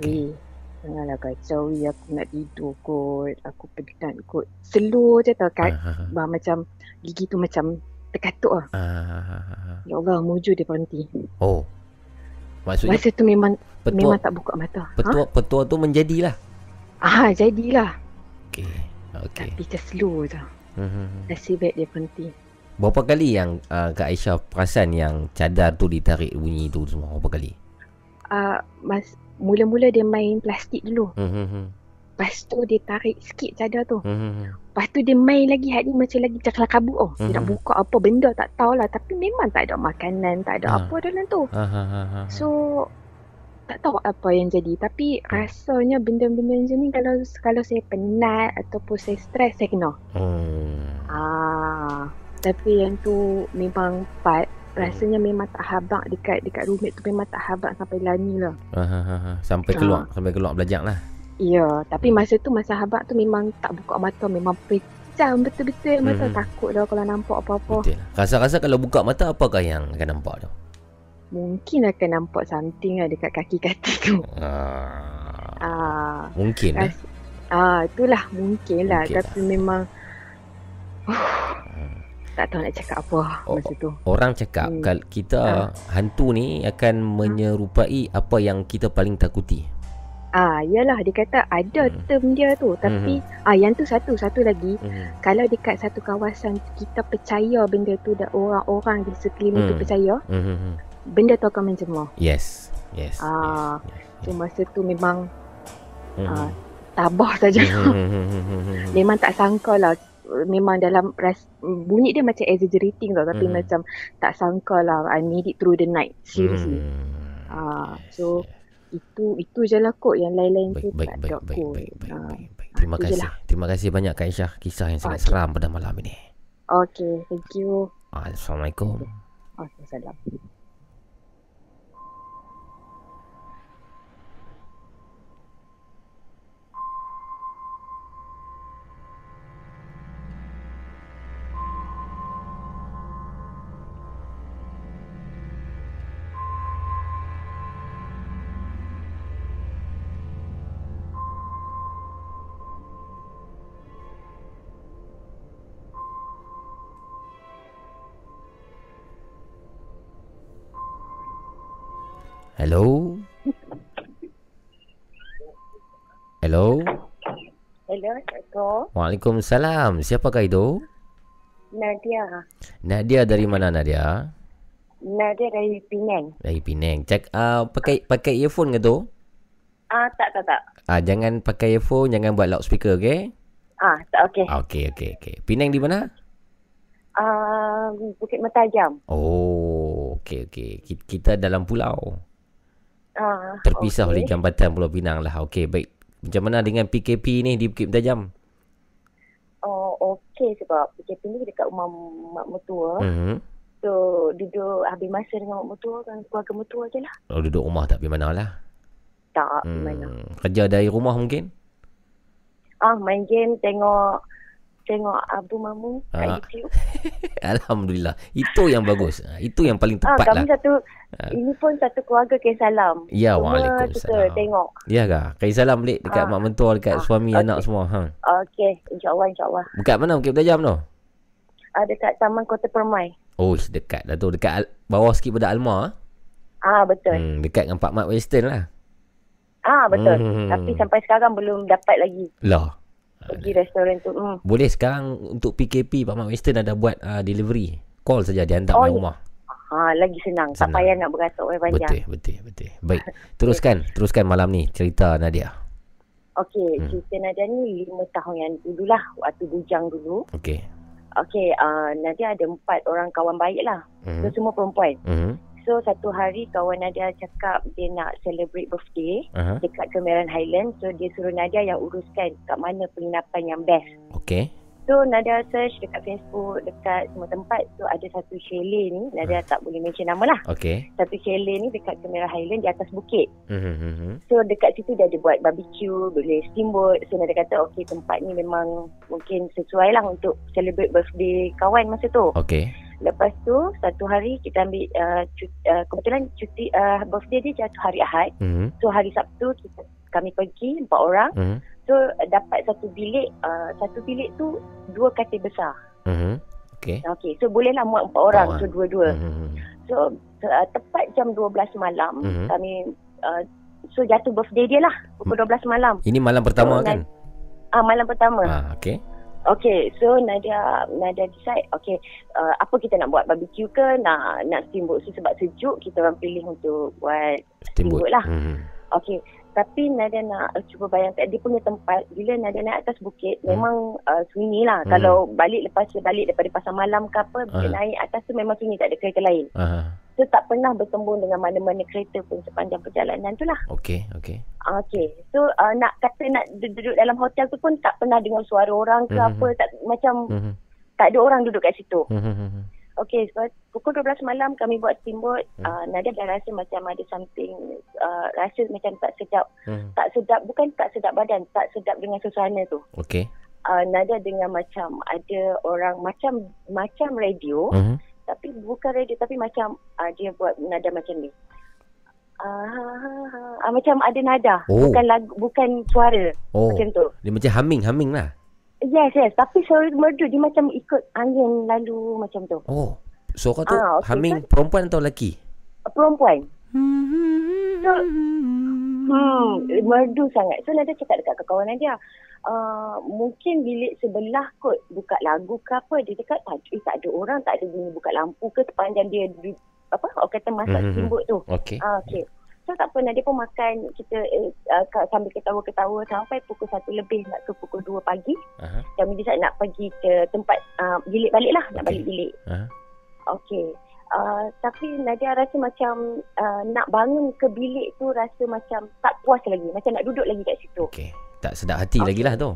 Okey. Janganlah kacau weh aku nak tidur kot. Aku penat kot. Slow je tau kat. Ah. Bah, macam gigi tu macam terkatuk lah. Ah. Ya Allah, mujur dia berhenti. Oh. Maksudnya Masa tu memang memang petua tak buka mata. petua petua tu menjadilah. Ha? Ah, jadilah. Okey. Okey. Tapi just slow je. Hmm. Nasib baik dia berhenti. Berapa kali yang uh, Kak Aisyah perasan yang cadar tu ditarik bunyi tu semua? Berapa kali? Uh, mas, mula-mula dia main plastik dulu. Hmm. Hmm. hmm. Lepas tu dia tarik sikit cadar tu. Hmm. hmm. Lepas tu dia main lagi hari macam lagi macam kelakar kabut oh. Dia nak Mhm. buka apa benda tak tahulah. Tapi memang tak ada makanan, tak ada Ah. apa dalam tu. Ah, ah, ah, ah. So tak tahu apa yang jadi tapi rasanya benda-benda macam ni kalau kalau saya penat ataupun saya stres saya kena. Hmm. Ah, tapi yang tu memang part rasanya memang tak habak dekat dekat roommate tu memang tak habak sampai lani lah. Ah, ah, ah, ah. Sampai keluar, sampai keluar belajar lah. Ya, tapi masa tu masa habak tu memang tak buka mata memang pejam betul-betul mata Mhm. takut dah kalau nampak apa-apa. Betul. Rasa-rasa kalau buka mata apakah yang akan nampak tu? Mungkin akan nampak something lah dekat kaki-kaki tu. Ah, Ah, mungkin eh. ras- ah itulah mungkin lah Mungkin tapi memang tak tahu nak cakap apa Oh, masa tu. Orang cakap Hmm. kalau kita hantu ni akan menyerupai apa yang kita paling takuti. Ah, yalah dia kata ada Hmm. term dia tu tapi ah yang tu satu satu lagi Mhm. kalau dekat satu kawasan kita percaya benda tu dan orang-orang di sekeliling tu Hmm. percaya Mhm. benda tu akan menjemur. Yes. Yes. Ah, yes, So masa tu memang yes. ah, tabah saja. Memang tak sangka lah memang dalam ras, bunyi dia macam exaggerating tau tapi Mhm. macam tak sangka lah I made it through the night seriously. Hmm. Ah, so itu itu je lah kot yang lain-lain tu Baik, baik, tak baik, ada baik, kot. baik, baik, Ah, baik, baik. Terima kasih. lah. Terima kasih banyak Kak Aisyah kisah yang sangat Okey. seram pada malam ini. Okay, thank you. Assalamualaikum. Okay, Hello. Hello. Hello, Assalamualaikum. Waalaikumsalam. Siapakah itu? Nadia. Nadia dari mana Nadia? Nadia dari Penang. Dari Penang. Cak uh, pakai pakai earphone ke tu? Ah, tak, tak, tak. Ah jangan pakai earphone, jangan buat loudspeaker, okey? Ah, tak okey. Ah, okey okey okey. Penang di mana? Ah, Bukit Metajam. Oh, okey okey. Ki- Kita dalam pulau. Ah, Terpisah okey. oleh jambatan Pulau Pinang lah. Okey, baik. Macam mana dengan PKP ni di Bukit Mentajam? Oh, okey sebab PKP ni dekat rumah mak mertua. Mhm. So, duduk habis masa dengan mak mertua kan keluarga mertua je lah. Oh, duduk rumah tak pergi mana lah. Tak, hmm. mana. Kerja dari rumah mungkin? Ah, main game, tengok tengok Abu Mamu kat Ah. YouTube. [laughs] Alhamdulillah. Itu yang bagus. Ah, Itu yang paling Ah, tepat lah. kami satu, Ah. ini pun satu keluarga ke salam. Ya, Semua kita Waalaikumsalam. tengok. Ya kah? Kaya salam balik dekat Ah. mak mentua, dekat Ah, suami, okey. anak semua. Ha. Okey, insyaAllah, insyaAllah. Dekat mana Bukit Mentajam tu? Ah, dekat Taman Kota Permai. Oh, dekat dah tu. Dekat al- bawah sikit pada Alma. Ah, betul. Hmm, dekat dengan Pak Mat Western lah. Ah, betul. Hmm. Tapi sampai sekarang belum dapat lagi Lah. Pergi restoran tu. Hmm. Boleh sekarang untuk PKP Pak Mat Western ada buat uh, delivery. Call saja dia hantar Oh, ya. rumah. Ha, lagi senang. Tak Senang. payah nak beratur orang panjang. Betul, betul, betul. Baik. Teruskan, [laughs] teruskan malam ni cerita Nadia. Okey, Hmm. cerita Nadia ni lima tahun yang dululah waktu bujang dulu. Okey. Okey, uh, Nadia ada empat orang kawan baik lah. So Mhm. semua perempuan. Mhm. So satu hari kawan Nadia cakap dia nak celebrate birthday Aha. dekat Cameron Highland. So dia suruh Nadia yang uruskan kat mana penginapan yang best. Okey. So Nadia search dekat Facebook, dekat semua tempat. So ada satu chalet ni, Nadia tak boleh mention nama lah. Okey. Satu chalet ni dekat Cameron Highland di atas bukit. Mhm. So dekat situ dia ada buat barbecue, boleh steamboat. So Nadia kata okey tempat ni memang mungkin sesuai lah untuk celebrate birthday kawan masa tu. Okey. Lepas tu satu hari kita ambil uh, cuti, uh, kebetulan cuti uh, birthday dia jatuh hari Ahad. Mhm. So hari Sabtu kita kami pergi empat orang. Mhm. So uh, dapat satu bilik, uh, satu bilik tu dua katil besar. Mhm. Okey. Okey, so bolehlah muat empat orang, orang. so dua-dua. Mhm. So uh, tepat jam 12 malam Mhm. kami uh, so jatuh birthday dia lah pukul 12 malam. Ini malam pertama So, kan? Ah malam pertama. Ah, okey. Okay, so Nadia Nadia decide, okay, uh, apa kita nak buat barbecue ke, nak nak steamboat. So sebab sejuk, kita orang pilih untuk buat Steamboat. Steamboat lah. Mhm. Okay, tapi Nadia nak uh, cuba bayangkan dia punya tempat bila Nadia naik atas bukit Hmm. memang uh, sunyi lah. Hmm. Kalau balik lepas balik daripada pasar malam ke apa, bila Ah. naik atas tu memang sunyi tak ada kereta lain. Aha. So tak pernah bertembung dengan mana-mana kereta pun sepanjang perjalanan tu lah. Okey, okey. Okay, so uh, nak kata nak duduk dalam hotel tu pun tak pernah dengar suara orang ke Mhm. apa, tak macam Mhm. tak ada orang duduk kat situ. Mhm. Mhm. Okay, so pukul 12 malam kami buat steamboat. Hmm. Uh, Nadia dah rasa macam ada something, uh, rasa macam tak sedap. Mhm. Tak sedap, bukan tak sedap badan, tak sedap dengan suasana tu. Okey. Uh, Nadia dengar macam ada orang, macam macam radio, Mhm. Tapi bukan radio, tapi macam uh, dia buat nada macam ni. Uh, uh, macam ada nada, Oh. bukan lagu, bukan suara Oh, macam tu. dia macam humming, humming lah. Yes, yes. Tapi suara merdu dia macam ikut angin lalu macam tu. Oh. Suara tu Ah, okey, humming perempuan atau lelaki? Perempuan. So, hmm, merdu sangat. So Nadia cakap dekat kawan Nadia, uh, mungkin bilik sebelah kot buka lagu ke apa. Dia cakap, tak, eh, tak ada orang, tak ada bunyi buka lampu ke sepanjang dia, du- apa, orang kata masak Mhm. steamboat tu. Okey. Ah, okay. So tak apa, Nadia pun makan kita eh, uh, sambil ketawa-ketawa sampai pukul satu lebih nak ke pukul dua pagi. Aha. Kami decide nak pergi ke tempat uh, bilik balik lah, nak Okey. balik bilik. Aha. Okey. Uh, tapi Nadia rasa macam uh, nak bangun ke bilik tu rasa macam tak puas lagi. Macam nak duduk lagi kat situ. Okey. Tak sedap hati lagi lah tu.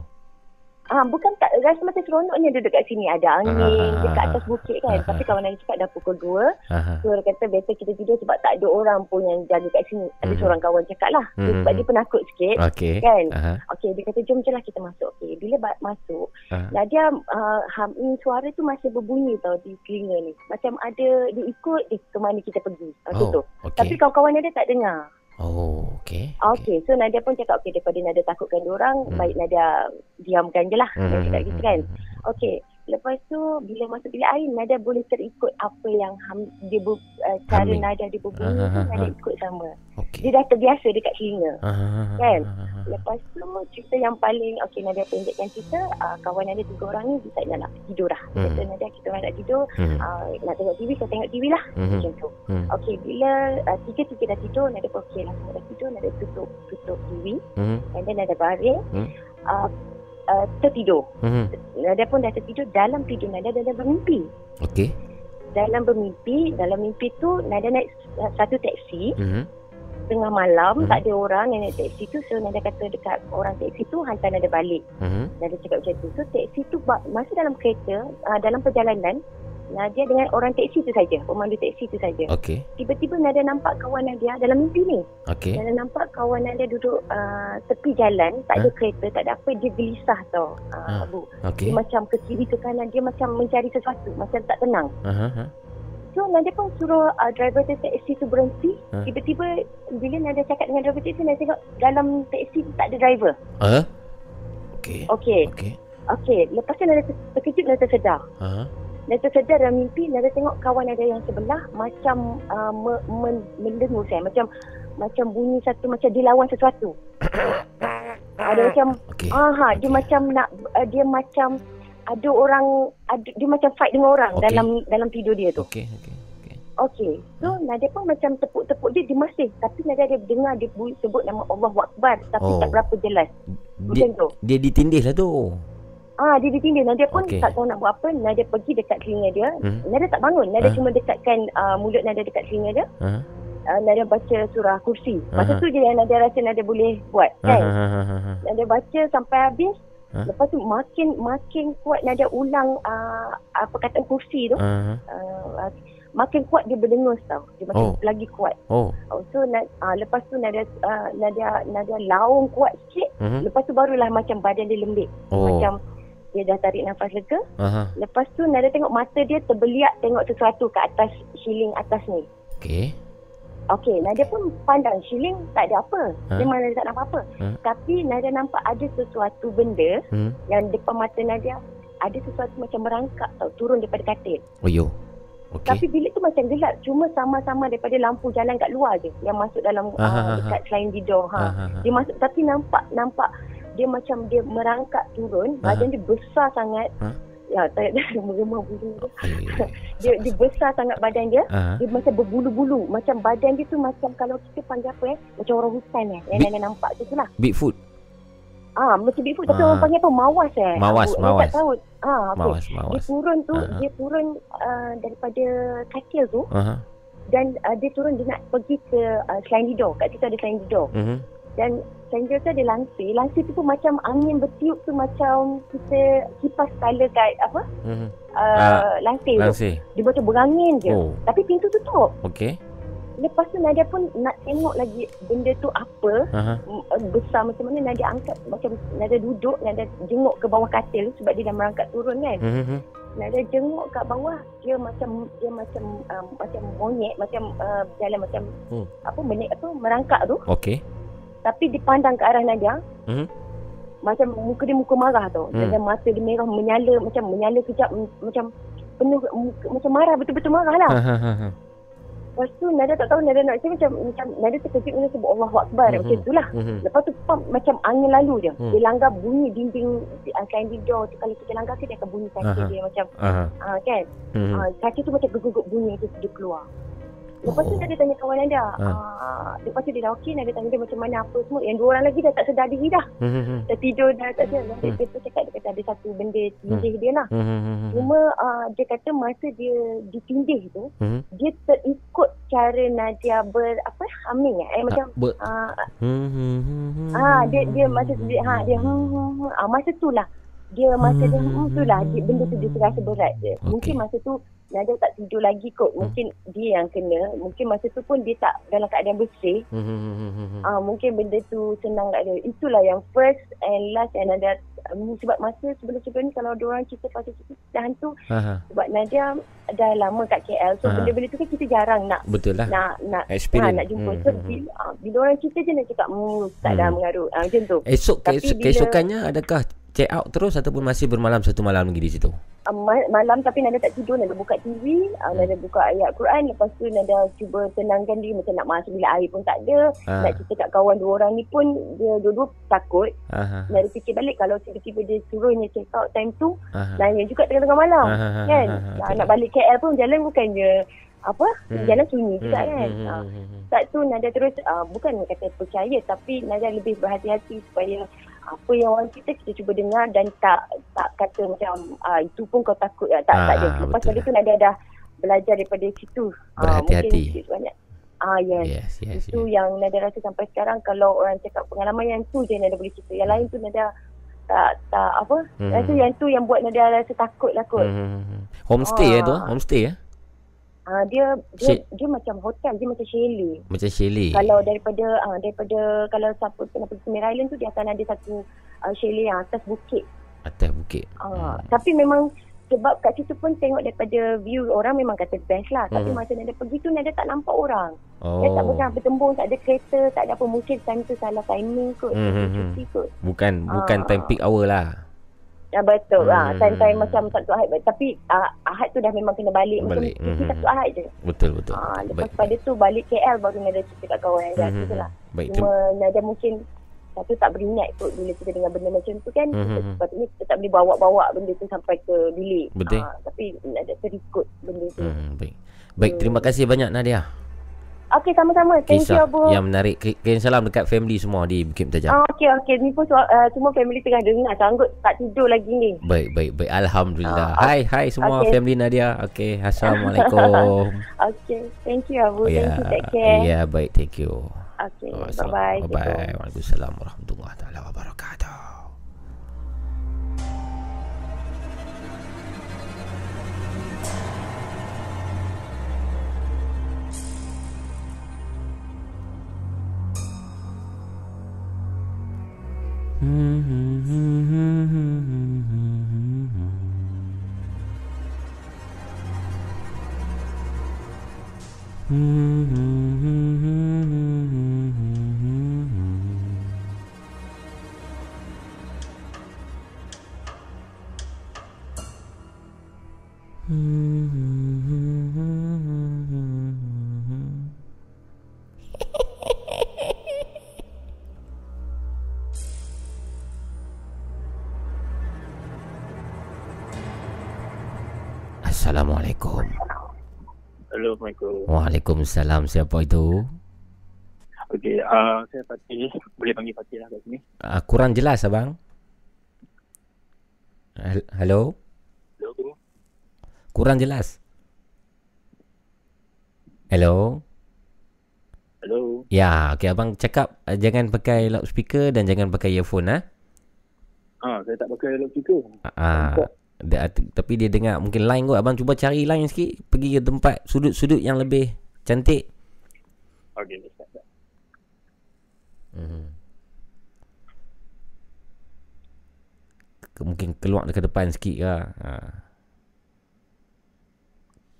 Ah, bukan tak rasa macam seronoknya duduk kat sini. Ada angin Ah, dekat ah, atas bukit kan. ah, Tapi kawan Nadia cakap dah pukul 2. Aha. So dia kata biasa kita tidur sebab tak ada orang pun yang jaga kat sini. Ada Mhm. seorang kawan cakap lah. Mhm. Sebab dia penakut sikit. Okey. Kan? Aha. Okey, dia kata jom je lah kita masuk. Okey, bila masuk, Ah. Nadia uh, humming suara tu masih berbunyi tau di telinga ni. Macam ada dia ikut dia ke mana kita pergi. Macam tu. Oh, Tapi kawan-kawan Nadia tak dengar. Oh, okey. Okey, so Nadia pun cakap okey daripada Nadia takutkan dia orang, Hmm. baik Nadia diamkan je lah. Hmm, Dia cakap hmm, gitu hmm, kan. hmm. Okey, lepas tu bila masuk bilik air Nadia boleh terikut apa yang ham, dia ber, uh, cara Humming. Nadia dia berbunyi Ah, tu ah, Nadia ah. ikut sama. Okey. Dia dah terbiasa dekat telinga. Aha. Kan? Aha. Lepas tu cerita yang paling okey Nadia pendekkan cerita uh, kawan Nadia tiga orang ni decide nak, nak tidur. Dia Hmm. Kata Nadia kita orang nak tidur, Hmm. uh, nak tengok TV, kita tengok TV lah. Mhm. Macam tu. Hmm. Okey, bila uh, tiga-tiga dah tidur, Nadia pun okey lah. Dah tidur, Nadia tutup tutup TV. Hmm. And then Nadia baring. Hmm. Uh, uh, tertidur. Hmm. Nadia pun dah tertidur. Dalam tidur Nadia, Nadia bermimpi. Okey. Dalam bermimpi, dalam mimpi tu Nadia naik uh, satu teksi. Hmm. Tengah malam, Hmm. tak ada orang yang naik teksi tu. So Nadia kata dekat orang teksi tu, hantar Nadia balik. Hmm. Nadia cakap macam tu. So teksi tu masa dalam kereta, uh, dalam perjalanan, Nadia dengan orang teksi tu saja, pemandu teksi tu saja. Okey. Tiba-tiba Nadia nampak kawan Nadia dalam mimpi ni. Okey. Nadia nampak kawan Nadia duduk uh, tepi jalan, tak ada kereta, tak ada apa, dia gelisah tau. Uh, Ha. Bu. Okey. Dia macam ke kiri ke kanan, dia macam mencari sesuatu, macam tak tenang. Aha. So Nadia pun suruh uh, driver tu teksi tu berhenti. Ha. Tiba-tiba bila Nadia cakap dengan driver teksi, Nadia tengok dalam teksi tu tak ada driver. Ah. Okey. Okey. Okey. Okey, lepas tu Nadia ter- terkejut Nadia tersedar. Ha. Nadia tersedar dalam mimpi, Nadia tengok kawan Nadia yang sebelah macam uh, me, men, mendengus eh. Macam macam bunyi satu macam dilawan sesuatu. ada macam Okey. ah ha, dia Okey. macam nak uh, dia macam ada orang ada, dia macam fight dengan orang Okey. dalam dalam tidur dia tu. Okey. Okey. Okey. Okey. So Nadia pun macam tepuk-tepuk dia dia masih tapi Nadia dia dengar dia sebut nama Allah Akbar tapi Oh. tak berapa jelas. Dia, Macam tu. dia ditindih lah tu. Ah dia ditindih Nadia pun Okey. tak tahu nak buat apa. Nadia pergi dekat telinga dia. Hmm. Nadia tak bangun. Nadia Ah. cuma dekatkan uh, mulut Nadia dekat telinga dia. Ha. Uh, Nadia baca surah kursi. Masa Aha. tu je yang Nadia rasa Nadia boleh buat Ha. kan. ha, ha, ha, ha. Nadia baca sampai habis. Ah. Lepas tu makin makin kuat Nadia ulang uh, apa kata kursi tu. Ha. Uh, makin kuat dia berdengus tau. Dia makin Oh. lagi kuat. Oh. Oh, so na, uh, lepas tu Nadia uh, Nadia Nadia laung kuat sikit. Mhm. Lepas tu barulah macam badan dia lembik. Oh. Macam dia dah tarik nafas lega. Aha. Lepas tu Nadia tengok mata dia terbeliak tengok sesuatu ke atas ceiling atas ni. Okey. Okey, Nadia pun pandang ceiling tak ada apa. Ha? Memang Nadia tak nampak apa. Ha? Tapi Nadia nampak ada sesuatu benda Hmm. yang depan mata Nadia ada sesuatu macam merangkak tau turun daripada katil. Oh yo. Tapi Okey. bilik tu macam gelap. Cuma sama-sama daripada lampu jalan kat luar je. Yang masuk dalam Ah, ah, uh, ah, dekat selain di door. Ha. Ha. ha, ha. Dia masuk tapi nampak nampak dia macam dia merangkak turun. Ah. Badan dia besar sangat. Ha? Ya, tak ada [laughs] remah-remah bulu dia. Oh. [laughs] Dia, dia besar sangat badan dia. Aha. Dia macam berbulu-bulu. Macam badan dia tu macam kalau kita panggil apa eh. Macam orang hutan eh. Yang Nana nampak tu lah. Bigfoot. Ah, macam Bigfoot tapi Ah. orang panggil apa? Mawas eh. Mawas, Aku- mawas. tak tahu. Ah, okay. Mawas, Dia mawas. turun tu, Ah, ah. dia turun uh, daripada katil tu Aha. dan uh, dia turun dia nak pergi ke uh, Selain Lido. Kat situ ada Selain Lido. Mhm. Dan Lido tu ada lansir. Lansir tu pun macam angin bertiup tu macam kita kipas kala kat apa? Mhm. Uh, Ah, lansir tu. Langsir. Dia macam berangin je. Oh. Tapi pintu tutup. Okey. Lepas tu Nadia pun nak tengok lagi benda tu apa. Aha. m- uh, besar macam mana Nadia angkat macam Nadia duduk Nadia jenguk ke bawah katil sebab dia dah merangkak turun kan Mhm. Nadia jenguk kat bawah dia macam dia macam um, macam monyet macam uh, jalan macam Hmm. apa menik apa merangkak tu Okey. Tapi dipandang ke arah Nadia Mhm. macam muka dia muka marah tau. Hmm. Dan mata dia merah menyala macam menyala kejap macam penuh muka, macam marah betul-betul marah lah. Ha ha ha. Lepas tu Nada tak tahu Nada nak macam macam, macam Nada terkejut dengan sebut Allah Akbar Mhm. macam tu lah. Mhm. Lepas tu pam, macam angin lalu je. Hmm. Dia langgar bunyi dinding uh, sliding door tu kalau kita langgar ke dia akan bunyi kaki Aha. dia macam Aha. uh, kan. Mhm. Uh, kaki tu macam geguguk bunyi tu dia keluar. Lepas tu Oh. Nada tanya kawan Nada. Ha. Uh, lepas tu dia dah okey Nada tanya dia macam mana apa semua. Yang dua orang lagi dah tak sedar diri dah. Mhm. Dah tidur dah tak sedar. Dia, Hmm. dia tu cakap dia kata ada satu benda tindih dia lah. Mhm. Cuma uh, dia kata masa dia ditindih tu Mhm. dia terikut cara Nadia ber apa haming eh macam Ah, ber- ah Mhm. ah dia dia masa dia ha dia hmm, hmm, hmm. ah masa tu lah dia masa dia hmm, tu lah dia, benda tu dia terasa berat je Okey. mungkin masa tu Nadia tak tidur lagi kot mungkin dia yang kena mungkin masa tu pun dia tak dalam keadaan bersih Mhm. ah mungkin benda tu senang kat dia itulah yang first and last yang Nadia um, sebab masa sebelum-sebelum ni kalau ada orang cerita pasal cerita hantu Aha. sebab Nadia dah lama kat KL so Ah. benda-benda tu kan kita jarang nak Betul lah. nak nak Experience. Ha, nak jumpa. Hmm, So, hmm, bila, ah, bila orang cerita je nak cakap, hmm, tak Hmm. dah mengaruh. Ah, macam tu. Esok Tapi keesok, bila- keesokannya adakah check out terus ataupun masih bermalam satu malam lagi di situ? Ah, ma- malam tapi Nada tak tidur, Nada buka TV, ah, Nada buka ayat Quran. Lepas tu Nada cuba tenangkan diri macam nak masuk bilik air pun tak ada. Ah. Nak cerita kat kawan dua orang ni pun, dia dua-dua takut. Aha. Nada fikir balik kalau tiba-tiba dia suruhnya check out time tu, Aha. nanya juga tengah-tengah malam. Aha, kan? aha, Ah, betul. nak balik KL pun jalan bukannya apa? Hmm. Jalan sunyi juga Hmm, kan? hmm, Ah, hmm, hmm. Saat tu Nada terus uh, bukan kata percaya tapi Nada lebih berhati-hati supaya apa yang orang cerita kita cuba dengar dan tak tak kata macam uh, itu pun kau takut uh, tak Ah, tak ada. Lepas betul pada tu Nada dah belajar daripada situ. Ah, Berhati-hati. mungkin banyak. Ah yes. Yes, yes, itu yes. yang Nada rasa sampai sekarang kalau orang cakap pengalaman yang tu je Nada boleh cerita. Yang lain tu Nada tak tak apa. Hmm. Rasa yang tu yang buat Nada rasa takut lah kot. Hmm, hmm, hmm. Homestay eh tu? Ah. Homestay eh? Ah dia dia, Cik- dia macam hotel, dia macam chalet. Macam chalet. Kalau daripada uh, daripada kalau siapa pernah pergi Semir Island tu dia akan ada satu uh, chalet yang atas bukit. Atas bukit. Uh, Tapi memang sebab kat situ pun tengok daripada view orang memang kata best lah. Tapi Hmm. masa Nada pergi tu Nada tak nampak orang. Oh. Dia tak pernah bertembung, tak ada kereta, tak ada apa. Mungkin time tu salah timing kot. Hmm, Hmm, hmm, hmm. kot. Bukan bukan Ah. time peak hour lah. Ya betul lah. Hmm. Time-time macam Sabtu Ahad. Tapi uh, Ahad tu dah memang kena balik. Balik. Macam cuti Hmm, Sabtu hmm. Ahad je. Betul betul. Ah, betul. lepas pada tu balik KL baru Nada cerita kat kawan Nada. Hmm, Hmm, hmm, lah. Baik. Cuma Nada mungkin satu tak beringat kot bila kita dengar benda macam tu kan. Hmm, Kita hmm, hmm. sepatutnya kita tak boleh bawa-bawa benda tu sampai ke bilik. Betul. Ah, tapi Nada terikut benda tu. hmm, baik. Baik, terima kasih banyak Nadia. Okey sama-sama. Thank you Kisah Abu. yang menarik. Ki- Kirim salam dekat family semua di Bukit Mentajam. Ah, okey okey. Ni pun uh, semua family tengah dengar. Sanggup tak tidur lagi ni. Baik, baik, baik. Alhamdulillah. Ah, hai, hai semua okey. family Nadia. Okey, Assalamualaikum. [laughs] Okey. Thank you Abu. ya, Thank you. Take care. ya, baik. Thank you. Okey. Bye-bye. Bye-bye. Waalaikumsalam warahmatullahi wabarakatuh. Assalamualaikum. Assalamualaikum. Waalaikumsalam. Siapa itu? Okey, uh, saya Fatih. Boleh panggil Fatih lah kat sini. Uh, kurang jelas abang. Hel- Hello? Hello. Kurang jelas. Hello? Hello. Ya, okey abang cakap uh, jangan pakai loudspeaker dan jangan pakai earphone ah. Ah, saya tak pakai loudspeaker. Ah, dia, tapi dia dengar mungkin line kot abang cuba cari line sikit pergi ke tempat sudut-sudut yang lebih cantik. Okey. Hmm. Ke- Mungkin keluar ke depan sikit ke. Ha.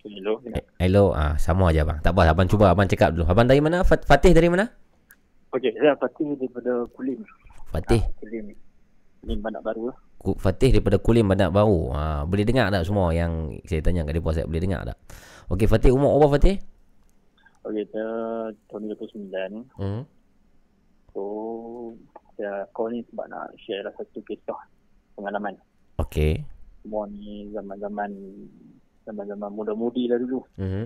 Hello. Eh, Hello, ah sama aja abang. Tak apa abang cuba abang cakap dulu. Abang dari mana? Fat- Fatih dari mana? Okey, saya Fatih daripada Kulim. Fatih. Kulim. Kulim Bandar Baru lah. Fatih daripada Kulim Bandar Baru. Ha, boleh dengar tak semua yang saya tanya kat dia WhatsApp boleh dengar tak? Okey Fatih umur apa Fatih? Okey, saya tahun 29. Hmm. So, saya call ni sebab nak share lah satu kisah pengalaman. Okey. Semua ni zaman-zaman zaman-zaman muda-mudi lah dulu. [laughs] Mhm.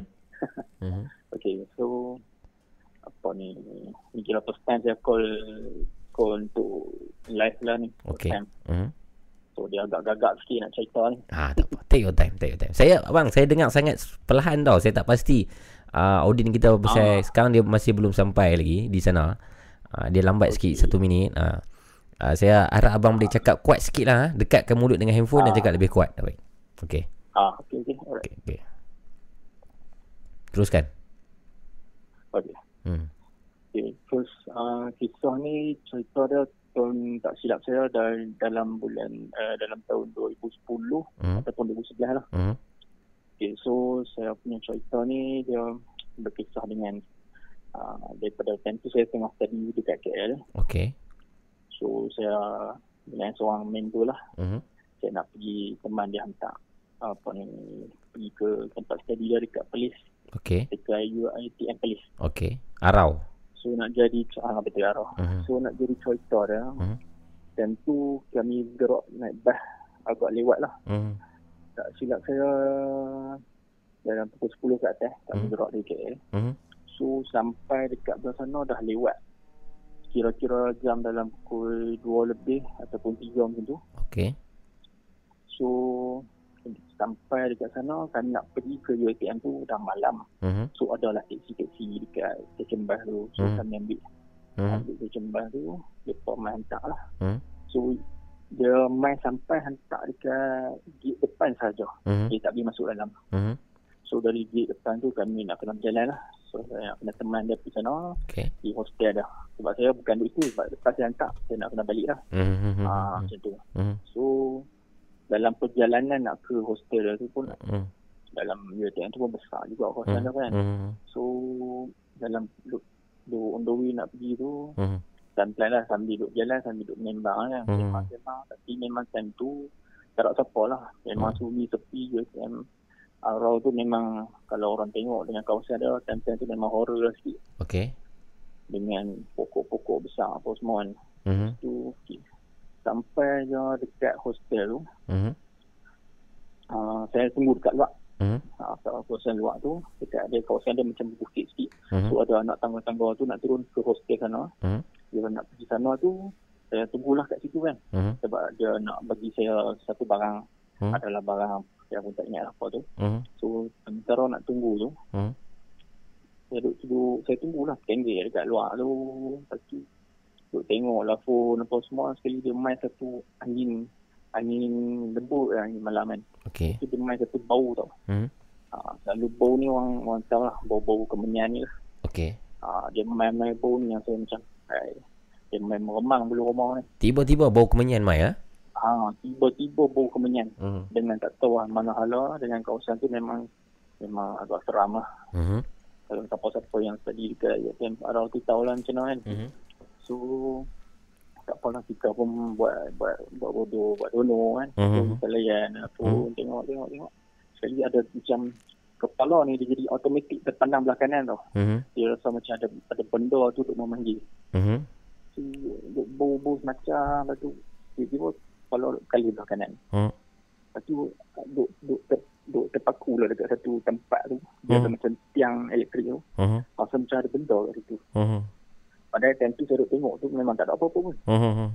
Mhm. Okay, so apa ni ni kira first time saya call call untuk live lah ni. Okey. time. So dia agak gagap sikit nak cerita ni. Ah, tak apa. Take your time, take your time. Saya abang, saya dengar sangat perlahan tau. Saya tak pasti uh, audien kita pasal Ah. sekarang dia masih belum sampai lagi di sana. Uh, dia lambat sikit satu minit. Uh, uh, saya harap abang boleh cakap kuat sikit lah. ah. Dekatkan mulut dengan handphone dan Ah. cakap lebih kuat. Baik. Okey. Ah, okay, okay. Alright. Okey, okey. Teruskan. Okay. Hmm. Okay, first uh, kisah ni cerita dia tahun tak silap saya dal- dalam bulan uh, dalam tahun 2010 Hmm. ataupun 2011 lah. Hmm. Okay, so saya punya cerita ni dia berkisah dengan uh, daripada time tu saya tengah study dekat KL. Okey. So saya dengan seorang member lah Mhm. saya nak pergi teman dia hantar apa ni pergi ke tempat study dia dekat Perlis Okey. dekat UiTM Perlis. Okey. Arau. So nak jadi ah betul arah. Mhm. So nak jadi cerita dia. Mhm. Dan tu kami gerak naik bas agak lewat lah. Mhm. Tak silap saya dalam pukul 10 ke atas kami Hmm. gerak dari KL. Mhm. So sampai dekat belah sana dah lewat. Kira-kira jam dalam pukul 2 lebih ataupun 3 macam tu. Okey. So sampai dekat sana kami nak pergi ke UiTM tu dah malam. Mhm. So adalah taksi-taksi dekat stesen bas tu. So Hmm. kami ambil Mhm. ambil stesen bas tu. Mereka main hantar lah. Hmm. So dia main sampai hantar dekat gate depan saja. Mhm. Dia tak boleh masuk dalam. Mhm. So dari gate depan tu kami nak kena berjalan lah. So saya nak kena teman dia pergi sana Okey. di hostel dah. Sebab saya bukan duduk situ sebab lepas saya hantar saya nak kena balik lah. Mhm. Ah macam tu. Mhm. So dalam perjalanan nak ke hostel tu pun Mhm. dalam UiTM tu pun besar juga hostel dia kan. Mhm. So dalam duduk, duduk on the way nak pergi tu Mhm. pelan-pelan lah sambil duduk jalan sambil duduk membang kan. Hmm. Sembang-sembang tapi memang time tu tak ada siapa lah. Memang Hmm. sunyi sepi UiTM. Arau tu memang kalau orang tengok dengan kawasan dia time-time tu memang horror lah sikit. Okey. Dengan pokok-pokok besar apa semua kan. Mhm. Tu okay. Sampai je dekat hostel tu Mhm. uh, saya tunggu dekat luar. Mhm. Uh, kawasan luar tu dekat dia kawasan dia macam bukit sikit. Mhm. So ada anak tangga-tangga tu nak turun ke hostel sana. Mhm. Dia nak pergi sana tu saya tunggulah kat situ kan. Mhm. Sebab dia nak bagi saya satu barang. Hmm. Adalah barang saya pun tak ingat apa tu. Mhm. So sementara nak tunggu tu Hmm. saya duduk, duduk saya tunggulah tenggel dekat luar tu. Lepas tu duduk tengok lah phone apa semua. Sekali dia main satu angin angin lembut angin malam kan. Okey. Tu dia main satu bau tau. Hmm. Ha, selalu bau ni orang, orang tahu lah bau-bau kemenyan ni lah. Okey. Ha, dia main-main bau ni yang saya macam hai, dia main meremang bulu rumah ni. Tiba-tiba bau kemenyan mai ah. Ha, tiba-tiba bau kemenyan. Mhm. Dengan tak tahu lah mana hala dengan kawasan tu memang memang agak seram lah. Mhm. Kalau siapa-siapa yang tadi dekat UTM Arau tu tahu lah macam mana kan. Mhm. So tak apalah kita pun buat buat buat bodoh buat dono kan. So kita layan apa Mhm. tengok tengok tengok. Sekali ada macam kepala ni dia jadi automatik terpandang belah kanan tau. Mhm. Dia rasa macam ada ada benda tu duk memanggil. Mhm. So bau-bau semacam lepas tu tiba-tiba kepala duk kali belah kanan. Hmm. Lepas tu duk duk ter, duk terpaku lah dekat satu tempat tu. Dia ada Hmm. macam tiang elektrik tu. Mhm. Rasa macam ada benda kat situ. Mhm. Padahal time tu saya duk tengok tu memang tak ada apa-apa pun. Mhm.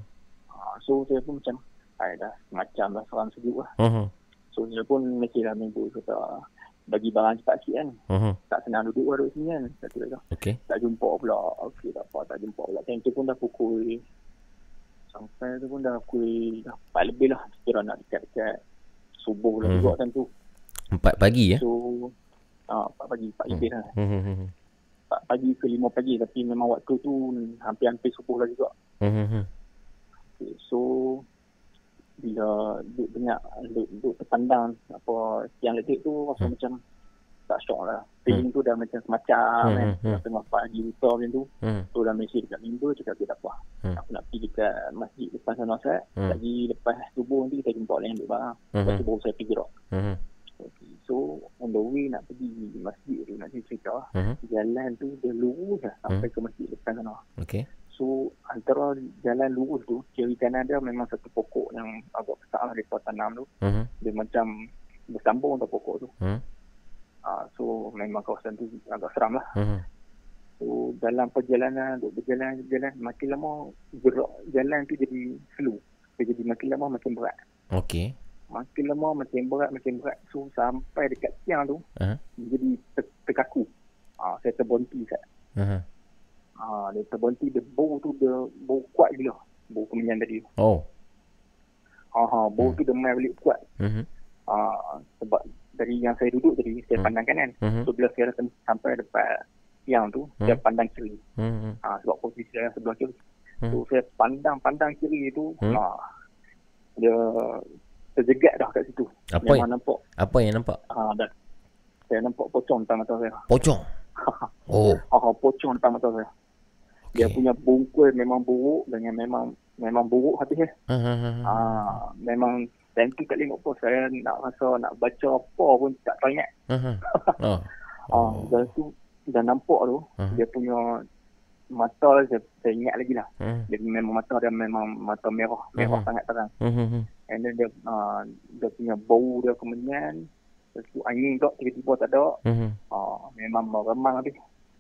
Ha, so saya pun macam Ay, dah macam dah seram sejuk lah. Mhm. So dia pun mestilah minggu kata bagi barang cepat sikit kan. Mhm. Tak senang duduk lah duduk sini kan. Satu kata. Okey. Tak jumpa pula. Okey tak apa tak jumpa pula. Time tu pun dah pukul sampai tu pun dah pukul dah 4 lebih lah. Kira nak dekat-dekat subuh lah Hmm. juga time tu. Empat pagi ya. So ah, 4 pagi, 4 lebih lah. Mhm. 4 pagi ke 5 pagi tapi memang waktu tu hampir-hampir subuh lah juga. Mhm. Okay, so bila duduk banyak duduk, duduk terpandang apa tiang elektrik tu rasa Hmm. macam tak syok lah. Feeling tu dah macam semacam Hmm, kan. hmm, hmm. Tengah pagi lupa macam tu. Hmm. So dah mesej dekat member cakap okay tak apa. Hmm. Aku nak pergi dekat masjid depan sana set. Hmm. Lagi lepas subuh nanti kita jumpa lain ambil barang. Lepas Hmm. tu baru saya pergi rock. Hmm. Okay. So on the way nak pergi masjid tu nak cerita. Hmm. Jalan tu dia lurus lah sampai ke masjid depan sana. Okey. So antara jalan lurus tu kiri kanan dia memang satu pokok yang agak besar lah mereka tanam tu. Hmm. Dia macam bersambung tu pokok tu. Hmm. Uh, so memang kawasan tu agak seram lah. Hmm. So dalam perjalanan, duk berjalan berjalan makin lama gerak jalan tu jadi slow. Dia jadi makin lama makin berat. Okey. Makin lama makin berat makin berat. So sampai dekat tiang tu Ha. dia jadi ter, terkaku. Ah, saya terberhenti kat. Hmm. Ah, dia terberhenti dia bau tu dia bau kuat gila. Bau kemenyan tadi. Oh. Ha ha, bau tu dia main balik kuat. Hmm. Ah, sebab dari yang saya duduk tadi saya Hmm. pandang kanan. Hmm. So bila saya datang sampai depan tiang tu, saya Hmm. pandang kiri. Hmm. Ha, sebab posisi saya sebelah kiri. Hmm. So saya pandang-pandang kiri tu, Hmm. ha, dia terjegat dah kat situ. Apa Memang yang, nampak. apa yang nampak? Ha, dah. Saya nampak pocong depan mata saya. Pocong. [laughs] Oh. Ha, pocong depan mata saya. Dia Okey. punya bungkus memang buruk dengan memang memang buruk hatinya. Hmm. Ha, memang time tu tak tengok pun saya nak rasa nak baca apa pun tak teringat. Hmm. [laughs] Oh. Ah, dan tu dah nampak tu Hmm. dia punya mata saya, saya ingat lagi lah. Hmm. Dia memang mata dia memang mata merah, merah Mhm. sangat terang. Hmm. And then dia uh, dia punya bau dia kemenyan. Lepas tu angin tak tiba-tiba tak ada. Hmm. Uh, memang meremang habis.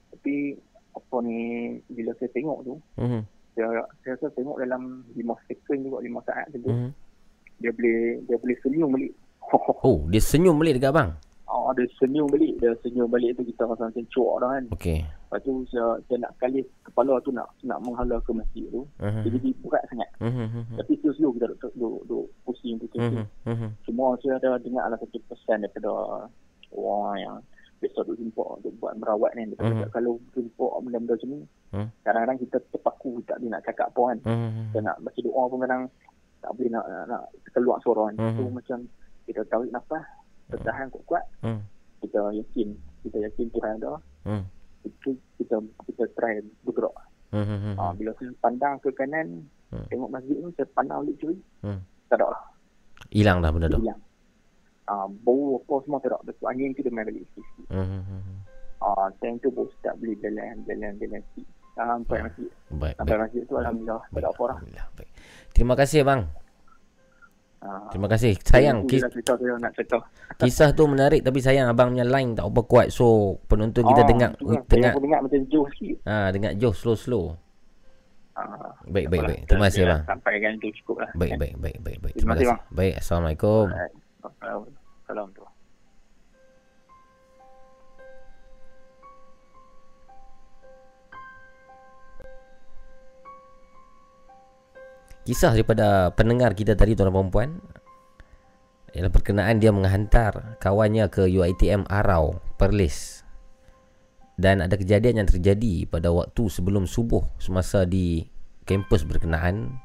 Tapi apa ni bila saya tengok tu Hmm. saya saya rasa tengok dalam 5 second juga 5 saat tu Hmm. dia boleh dia boleh senyum balik. [laughs] Oh, dia senyum balik dekat abang. Oh, dia senyum balik. Dia senyum balik tu kita rasa macam cuak dah kan. Okey. Lepas tu saya, saya nak kali kepala tu nak nak menghala ke masjid tu. Hmm. Dia jadi berat sangat. Hmm. Tapi slow-slow kita duk, duk, duk pusing pusing. Hmm. Cuma saya ada dengar lah satu pesan daripada orang yang biasa duk jumpa, duk buat merawat ni. Dia Mhm. kalau jumpa benda-benda macam ni, Mhm. kadang-kadang kita terpaku tak boleh nak cakap apa kan. Hmm. Kita nak baca doa pun kadang tak boleh nak, nak, nak keluar suara kan. Mhm. So macam kita tarik nafas, tertahan kuat-kuat, Hmm. kita yakin, kita yakin Tuhan ada, Hmm. itu kita kita try bergerak. Hmm. Ha, bila saya pandang ke kanan, Hmm. tengok masjid tu, saya pandang balik kiri, Hmm. tak ada lah. Hilang dah benda tu. hilang. Ah, bau apa semua tak ada. Lepas tu angin tu dia main balik sikit. Hmm. Ah, time tu baru start boleh jalan, jalan, jalan sikit. Sampai Ah. masjid. Baik. Sampai Baik. masjid tu Alhamdulillah. Tak ada apa lah. Terima kasih bang. Ah, Terima kasih. Sayang itu kis, cerita saya nak cerita. [laughs] kisah tu menarik tapi sayang abang punya line tak apa kuat so penonton kita Ah, dengar tu lah. dengar Saya dengar macam jauh sikit. ah dengar jauh slow slow. Ah, Baik baik apalah. baik. Terima kasih bang. Sampai kan tu cukup lah. Baik baik baik baik baik. Terima kasih, bang. Baik assalamualaikum. Alright. Kisah daripada pendengar kita tadi tuan dan perempuan ialah berkenaan dia menghantar kawannya ke UiTM Arau, Perlis. Dan ada kejadian yang terjadi pada waktu sebelum subuh semasa di kampus berkenaan.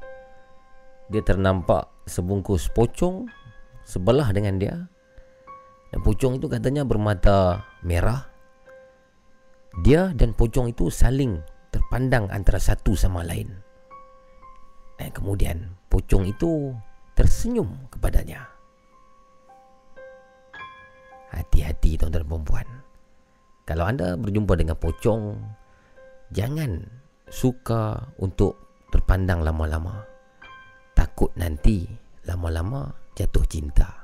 Dia ternampak sebungkus pocong sebelah dengan dia. Dan pocong itu katanya bermata merah. Dia dan pocong itu saling terpandang antara satu sama lain. Dan kemudian pocong itu tersenyum kepadanya. Hati-hati tuan-tuan dan perempuan. Kalau anda berjumpa dengan pocong, jangan suka untuk terpandang lama-lama. Takut nanti lama-lama jatuh cinta.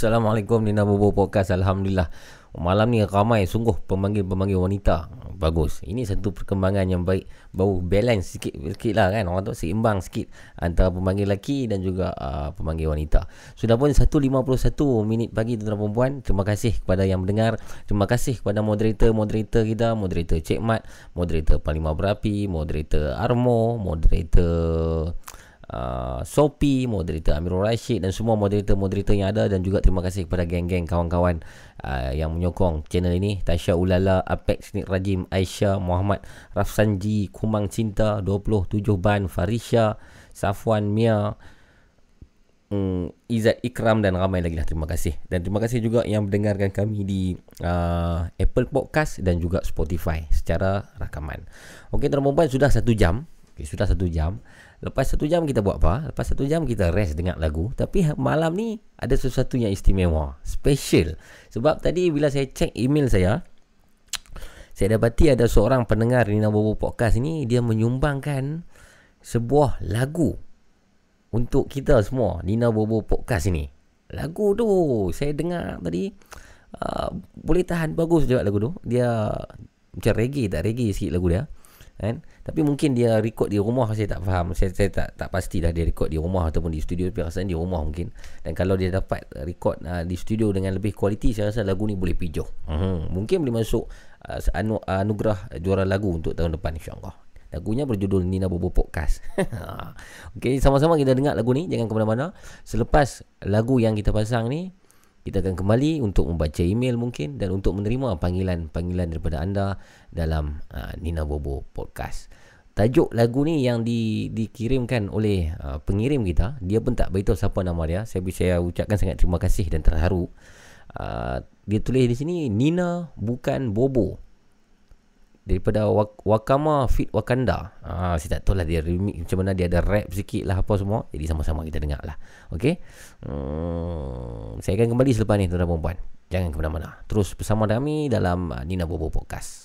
Assalamualaikum Nina Bobo Podcast. Alhamdulillah. Malam ni ramai sungguh pemanggil-pemanggil wanita. Bagus. Ini satu perkembangan yang baik. Bau balance sikit, sikit lah kan. Orang tu seimbang sikit Antara pemanggil lelaki dan juga uh, pemanggil wanita. Sudah pun 1.51 minit pagi tuan-tuan perempuan Terima kasih kepada yang mendengar. Terima kasih kepada moderator-moderator kita Moderator Cik Mat Moderator Panglima Berapi Moderator Armo Moderator uh, Sopi, moderator Amirul Rashid dan semua moderator-moderator yang ada. Dan juga terima kasih kepada geng-geng kawan-kawan uh, yang menyokong channel ini. Tasha Ulala, Apex Nik Rajim, Aisyah, Muhammad Rafsanji, Kumang Cinta, 27 Ban, Farisha, Safwan Mia, um, Izzat Ikram dan ramai lagi lah. Terima kasih. Dan terima kasih juga yang mendengarkan kami di uh, Apple Podcast dan juga Spotify secara rakaman. Ok tuan-tuan sudah satu jam. Okay, sudah satu jam Lepas satu jam kita buat apa? Lepas satu jam kita rest dengar lagu. Tapi ha- malam ni ada sesuatu yang istimewa Special. Sebab tadi bila saya cek email saya Saya dapati ada seorang pendengar Nina Bobo Podcast ni Dia menyumbangkan sebuah lagu Untuk kita semua Nina Bobo Podcast ni Lagu tu saya dengar tadi uh, Boleh tahan bagus juga lagu tu. Dia macam reggae tak? Reggae sikit lagu dia kan? Tapi mungkin dia record di rumah saya tak faham. Saya, saya tak tak pasti dah dia record di rumah ataupun di studio. Tapi rasanya di rumah mungkin. Dan kalau dia dapat record uh, di studio dengan lebih kualiti saya rasa lagu ni boleh pijuh. Hmm. mungkin boleh masuk uh, anu, anugerah juara lagu untuk tahun depan insyaallah. Lagunya berjudul Nina Bobo Podcast. [laughs] Okay sama-sama kita dengar lagu ni. Jangan ke mana-mana. Selepas lagu yang kita pasang ni kita akan kembali untuk membaca email mungkin dan untuk menerima panggilan-panggilan daripada anda dalam uh, Nina Bobo Podcast. Tajuk lagu ni yang di, dikirimkan oleh uh, pengirim kita, dia pun tak beritahu siapa nama dia. Saya saya ucapkan sangat terima kasih dan terharu. Uh, dia tulis di sini Nina bukan Bobo daripada Wak- Wakama Fit Wakanda. Ah, saya tak tahu lah dia remix macam mana dia ada rap sikit lah apa semua. Jadi sama-sama kita dengar lah. Okay. Hmm, saya akan kembali selepas ni tuan-tuan perempuan. Jangan ke mana-mana. Terus bersama kami dalam uh, Nina Bobo Podcast.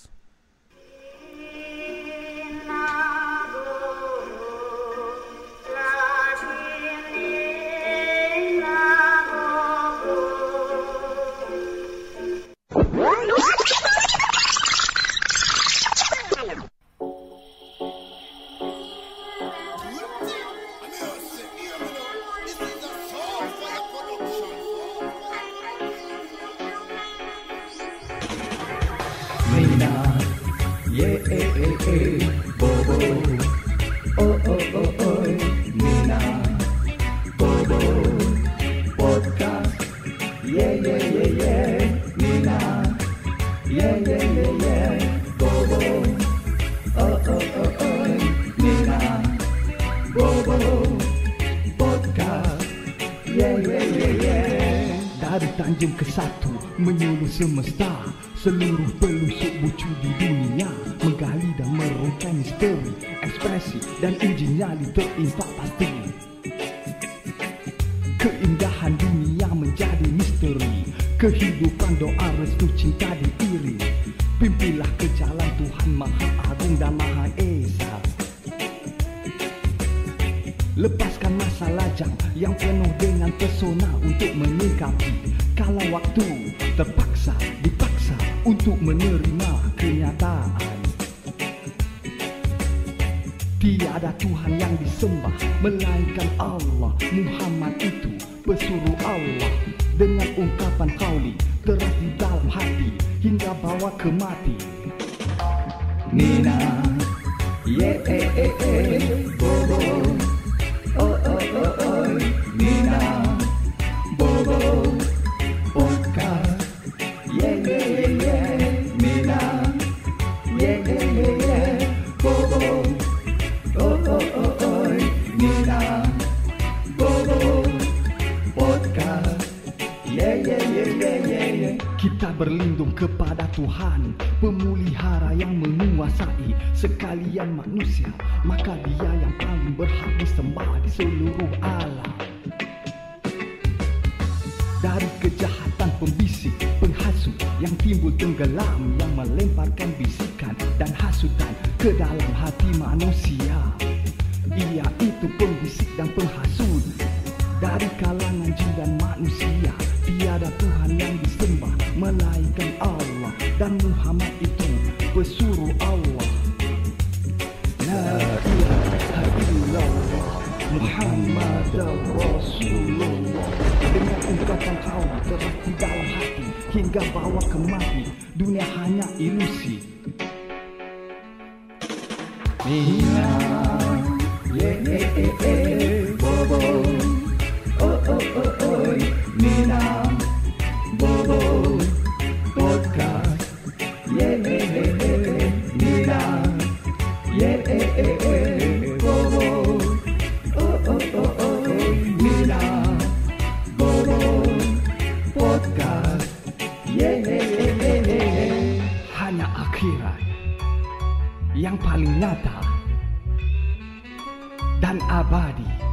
Dari Tanjung ke Satu Menyuluh semesta. Seluruh pelusuk bucu di dunia. Menggali dan merungkai misteri Ekspresi dan uji nyali terimpak pasti. Keindahan dunia menjadi misteri. Kehidupan doa restu cinta diiring Pimpilah ke jalan Tuhan Maha Agung dan Maha Esa. Lepaskan masa lajang yang penuh dengan pesona untuk menyikapi Kalau waktu terpaksa dipaksa untuk menerima kenyataan. Tiada Tuhan yang disembah Melainkan Allah. Muhammad itu pesuruh Allah Dengan ungkapan kauli Teras di dalam hati Hingga bawa ke mati. Nina Yeah, eh, eh, eh, Bobo Oh, oh, oh, oh. Nina berlindung kepada Tuhan Pemulihara yang menguasai Sekalian manusia Maka dia yang paling berhak disembah di seluruh alam dari kejahatan pembisik, penghasut yang timbul tenggelam yang melemparkan bisikan dan hasutan ke dalam hati manusia. Ia itu pembisik dan penghasut Dari kalangan jin dan manusia Tiada Tuhan yang disembah Melainkan Allah Dan Muhammad itu pesuruh Allah. La ilaha illallah Muhammad Rasulullah. Dengan ungkapan kau di dalam hati Hingga bawa ke mati Dunia hanya ilusi. Nina Yeah, yeah, yeah, yeah, Bobo Yang paling nyata dan abadi.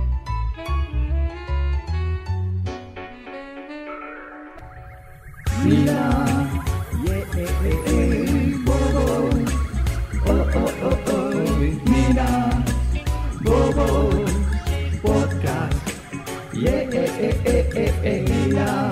Podcast, yeah, yeah, yeah, yeah, yeah, yeah,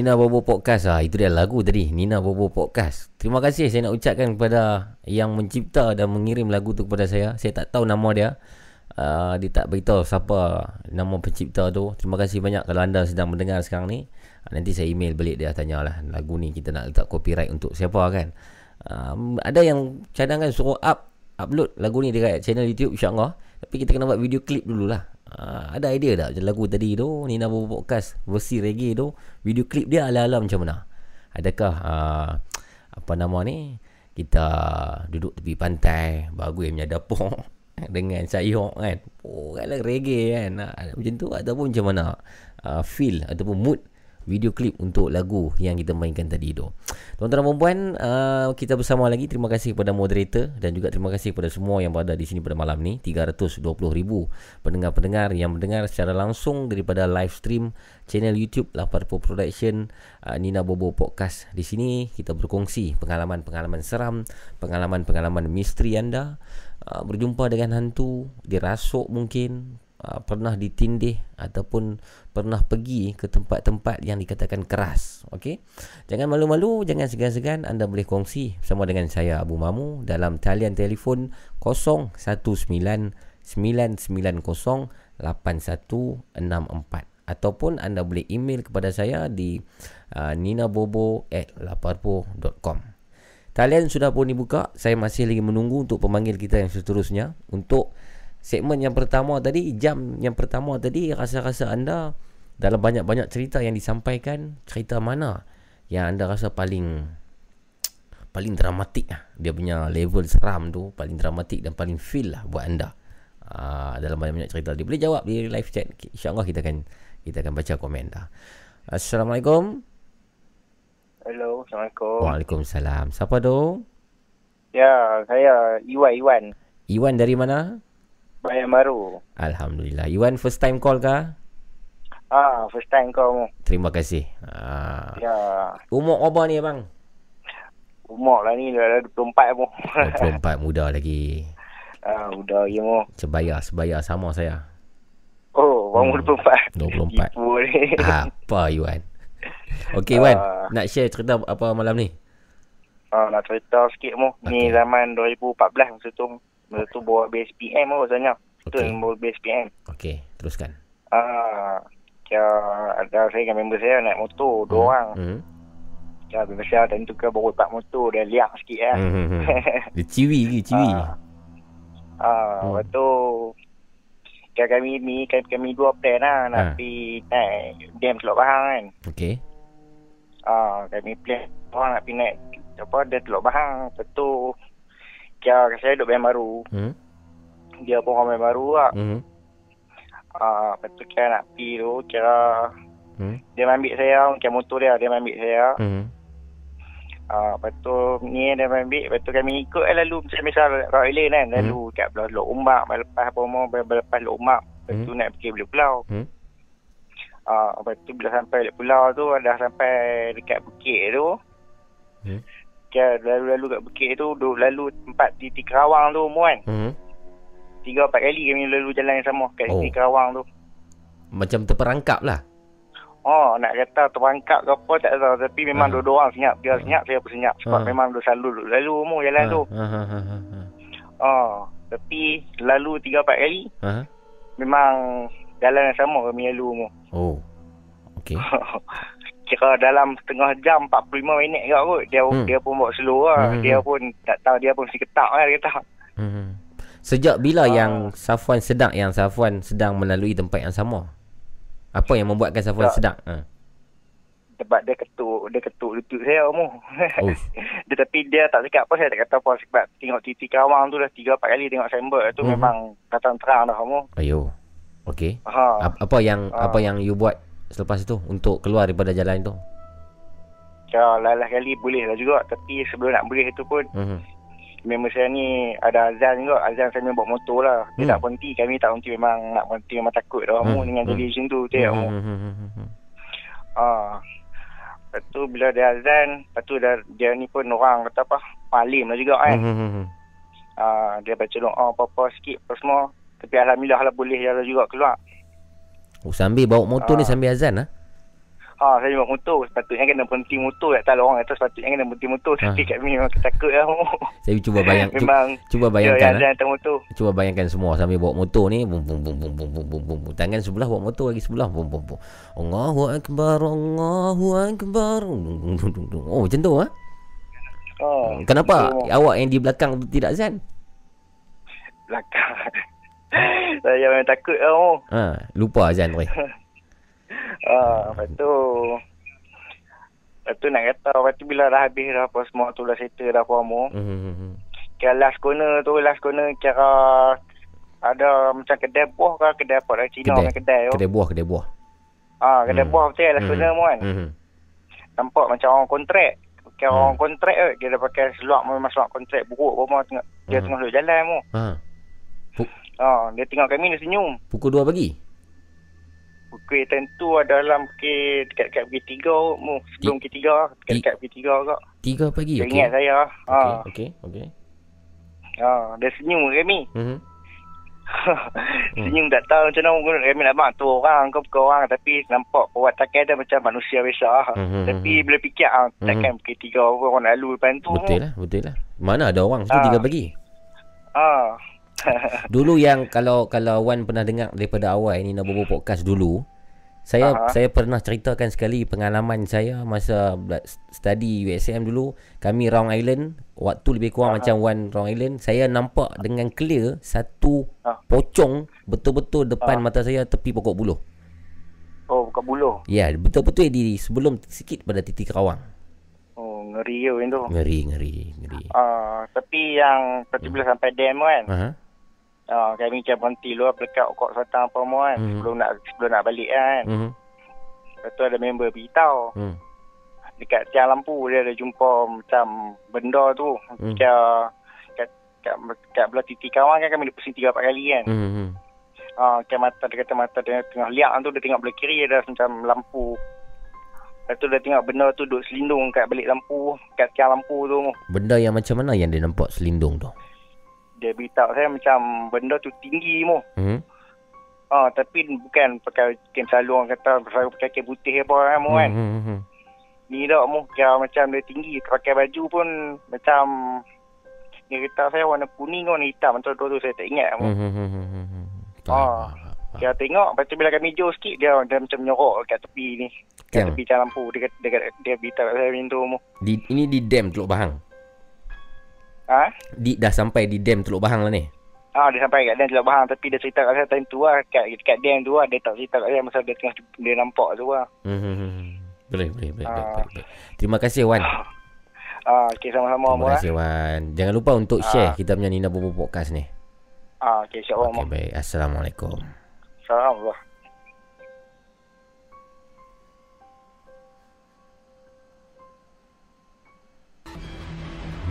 Nina Bobo Podcast ah itu dia lagu tadi Nina Bobo Podcast. Terima kasih saya nak ucapkan kepada yang mencipta dan mengirim lagu tu kepada saya. Saya tak tahu nama dia. Uh, dia tak beritahu siapa nama pencipta tu. Terima kasih banyak kalau anda sedang mendengar sekarang ni. Uh, nanti saya email balik dia tanyalah lagu ni kita nak letak copyright untuk siapa kan. Uh, ada yang cadangkan suruh up upload lagu ni dekat channel YouTube insya-Allah. Tapi kita kena buat video klip dululah. Uh, ada idea tak macam lagu tadi tu? Nina Bobo Podcast versi reggae tu video klip dia ala-ala macam mana? Adakah uh, apa nama ni? Kita duduk tepi pantai bagus punya dapur [laughs] dengan sayur kan? Oh kan? Reggae kan? Uh, macam tu ataupun macam mana? Uh, feel ataupun mood video klip untuk lagu yang kita mainkan tadi tu. Tuan-tuan dan puan-puan, uh, kita bersama lagi. Terima kasih kepada moderator dan juga terima kasih kepada semua yang berada di sini pada malam ni. 320,000 pendengar-pendengar yang mendengar secara langsung daripada live stream channel YouTube Laparpo Production uh, Nina Bobo Podcast. Di sini kita berkongsi pengalaman-pengalaman seram, pengalaman-pengalaman misteri anda, uh, berjumpa dengan hantu, dirasuk mungkin, uh, pernah ditindih ataupun pernah pergi ke tempat-tempat yang dikatakan keras. Okey. Jangan malu-malu, jangan segan-segan anda boleh kongsi bersama dengan saya Abu Mamu dalam talian telefon 019 990 8164 ataupun anda boleh email kepada saya di uh, ninabobo@laparpo.com. Talian sudah pun dibuka. Saya masih lagi menunggu untuk pemanggil kita yang seterusnya untuk segmen yang pertama tadi, jam yang pertama tadi rasa-rasa anda dalam banyak-banyak cerita yang disampaikan, cerita mana yang anda rasa paling paling dramatik lah. Dia punya level seram tu paling dramatik dan paling feel lah buat anda. Uh, dalam banyak-banyak cerita dia boleh jawab di live chat. InsyaAllah kita akan kita akan baca komen dah. Assalamualaikum. Hello, Assalamualaikum. Waalaikumsalam. Siapa tu? Ya, saya Iwan Iwan. Iwan dari mana? Bayan baru. Alhamdulillah. Iwan first time call kah? Ah, first time kau. Terima kasih. Ah. Ya, Umur apa ni abang? umur lah ni dah 24 pun. 24 muda lagi. ah, udah ya mu. Sebaya, sebaya sama saya. Oh, bang Hmm. 24. 24. Tipu ni. Apa Iwan? Okey Iwan, Ah. nak share cerita apa malam ni? Ah, nak cerita sikit mu. Ni zaman 2014 masa tu. Masa tu bawa BSPM mu rasanya. Tu Okey. yang bawa BSPM. Okey, teruskan. Ah, kira ada saya dengan member saya naik motor dua orang. Hmm. Kira member saya time tu ke baru pak motor dia liak sikit lah. Hmm, hmm, hmm. [laughs] Dia ciwi ke ciwi? Ah, ah lepas tu Kan kami ni kami, kami dua plan lah nak Ha. pergi naik dam Teluk Bahang kan. Okey. Ah, kami plan orang nak pergi naik apa dam Teluk Bahang. Lepas tu kira saya duduk band baru. Hmm. Dia pun orang band baru lah. Hmm. Ah, lepas tu kira nak pergi tu kira Hmm. dia ambil saya, kira motor dia, dia ambil saya. Hmm. Ah, lepas tu ni dia ambil, lepas tu kami ikut lah lalu macam misal Roy Lane kan, lalu kat belah Lok Umbak, lepas apa mau lepas Lok Umbak, lepas tu naik pergi Belah Pulau. Hmm. Ah, lepas tu bila sampai Pulau tu, dah sampai dekat bukit tu. Hmm. Kira lalu-lalu kat bukit tu, duduk lalu tempat di di Kerawang tu mu kan. Hmm. Tiga empat kali kami lalu jalan yang sama kat Oh. di Kerawang tu. Macam terperangkap lah. Oh, nak kata terangkap ke apa tak tahu. Tapi memang Ah. dua-dua orang senyap. Dia senyap, saya pun senyap. Sebab Ah. memang dia selalu duduk lalu mu jalan tu. Ha ha. ha. Oh, tapi lalu tiga empat kali Ha. memang jalan yang sama kami lalu mu. Oh. Okey. [laughs] Kira dalam setengah jam 45 minit ke kot. Dia Hmm. dia pun bawa slow lah. Hmm. Dia pun tak tahu dia pun si ketak lah dia kata. Hmm. Sejak bila Ah. yang Safwan sedang yang Safwan sedang melalui tempat yang sama? Apa yang membuatkan Safwan Tak. sedang? Ha. Sebab dia ketuk, dia ketuk lutut saya mu. Oh. [laughs] dia, tapi dia tak cakap apa, saya tak kata apa. Sebab tengok titi kawang tu dah tiga empat kali tengok signboard tu Mhm. memang datang terang dah mu. Ayo. Okey. Ha. Ap- Apa yang Ah. apa yang you buat selepas itu untuk keluar daripada jalan itu? Ya, lain kali boleh lah juga. Tapi sebelum nak boleh tu pun, Mhm. member saya ni ada azan juga. Azan saya bawa motor lah. Dia Hmm. tak berhenti. Kami tak berhenti memang nak berhenti memang takut dah. Hmm. Mu dengan jadi macam tu. Tengok mu. Hmm, hmm, hmm. Ha. Lepas tu bila dia azan, lepas tu dia, dia ni pun orang kata apa, malim lah juga kan. Hmm, hmm, hmm. Ha, dia baca doa apa-apa sikit apa semua. Tapi Alhamdulillah lah boleh jalan juga keluar. Oh, sambil bawa motor ha. ni ah. sambil azan lah. Ha? saya bawa motor. Sepatutnya kena berhenti motor. Tak tahu orang kata sepatutnya kena berhenti motor. Ha. Tapi kat sini memang takut lah. [laughs] Saya cuba bayang. memang. Cuba bayangkan. Ya, ha? motor. Cuba bayangkan semua sambil bawa motor ni. Bum, bum, bum, bum, bum, bum, bum, bum. Tangan sebelah bawa motor lagi sebelah. Bum, bum, bum. Allahu Akbar, Allahu Akbar. Oh, macam tu lah. Ha? Oh, Kenapa awak yang di belakang tu tidak azan? Belakang. [laughs] [laughs] saya memang takut lah. Oh. Ha, lupa azan tu. [laughs] Ah, lepas tu Lepas tu nak kata Lepas tu bila dah habis dah apa semua tu dah settle dah apa semua Hmm. Kira last corner tu Last corner kira Ada macam kedai buah ke Kedai apa dah Cina Kedai. kedai, tu Kedai buah, kedai buah. Ah, kedai Hmm. buah betul last Hmm. corner mu kan Hmm. Nampak macam orang kontrak Kira Hmm. orang kontrak ke Dia dah pakai seluar Memang seluar kontrak buruk semua tengok, Dia Hmm. tengah duduk jalan mu Ha. Dia tengok kami dia senyum Pukul 2 pagi. Pukul tentu ada dalam pukul Dekat-dekat pukul 3 mu Sebelum pukul 3 Dekat-dekat pukul 3 kak 3 pagi Dia okey. ingat saya Okey, ah. okey, okey. Ah, dia senyum kami. Mhm. [laughs] senyum tak tahu macam mana guna kami nak bang tu orang ke bukan orang tapi nampak perwatakan dia macam manusia biasa. Mhm, Tapi bila fikir ah takkan pukul tiga orang lalu depan tu. Betul lah, betul lah. Mana ada orang situ Ah. 3 pagi. Ah. [laughs] Dulu yang kalau kalau Wan pernah dengar daripada awal ni nak bobo podcast dulu, saya Aha. saya pernah ceritakan sekali pengalaman saya masa study USM dulu, kami Round Island, waktu lebih kurang Aha. macam Wan Round Island, saya nampak dengan clear satu Ah. pocong betul-betul depan Ah. mata saya tepi pokok buluh. Oh bukan buluh. Ya, betul-betul di sebelum sikit pada titik Kerawang. Oh ngeri yo itu. Ngeri, ngeri, ngeri. Ah, tapi yang tu bila sampai dam kan. Aha. Ah, kami macam berhenti luar pelekat kok satang apa semua kan. Mhm. Sebelum nak sebelum nak balik kan. Mhm. Lepas tu ada member beritahu. Hmm. dekat tiang lampu dia ada jumpa macam benda tu Hmm. kat, kat, kat, kat belah titik kawan kan kami dia pusing tiga empat kali kan Hmm. hmm. ha, kat mata dia kata mata dia tengah liak tu dia tengok belah kiri ada macam lampu lepas tu dia tengok benda tu duduk selindung kat balik lampu kat tiang lampu tu Benda yang macam mana yang dia nampak selindung tu? Dia beritahu saya macam benda tu tinggi mu Hmm. ha, tapi bukan pakai kain selalu orang kata selalu pakai kain putih apa kan mu kan Hmm. hmm, hmm. Ni tak mu kira macam dia tinggi pakai baju pun macam dia kata saya warna kuning warna hitam macam tu tu saya tak ingat mu. Hmm, hmm, hmm, hmm, hmm, hmm. Ah. Kira tengok lepas tu bila kami jauh sikit dia dia macam menyorok kat tepi ni. Kat Tiang. tepi jalan lampu dia dia, dia, dia beritahu kat saya pintu mu. Di, ini di dam Teluk Bahang. Ha? Di dah sampai di dam Teluk Bahang lah ni. Ah, dia sampai kat Dan Teluk Bahang tapi dia cerita kat saya time tu lah. Kat, kat Dan tu lah. Dia tak cerita kat saya masa dia tengah dia nampak tu lah. Hmm. Boleh, boleh, boleh. Ah. baik, baik, baik. Terima kasih Wan. [laughs] Ah, okay, sama-sama. Terima kasih Wan. Jangan lupa untuk share kita punya Nina Bobo podcast ni. Ah, okay, insyaAllah. Okey, baik. Assalamualaikum. Assalamualaikum.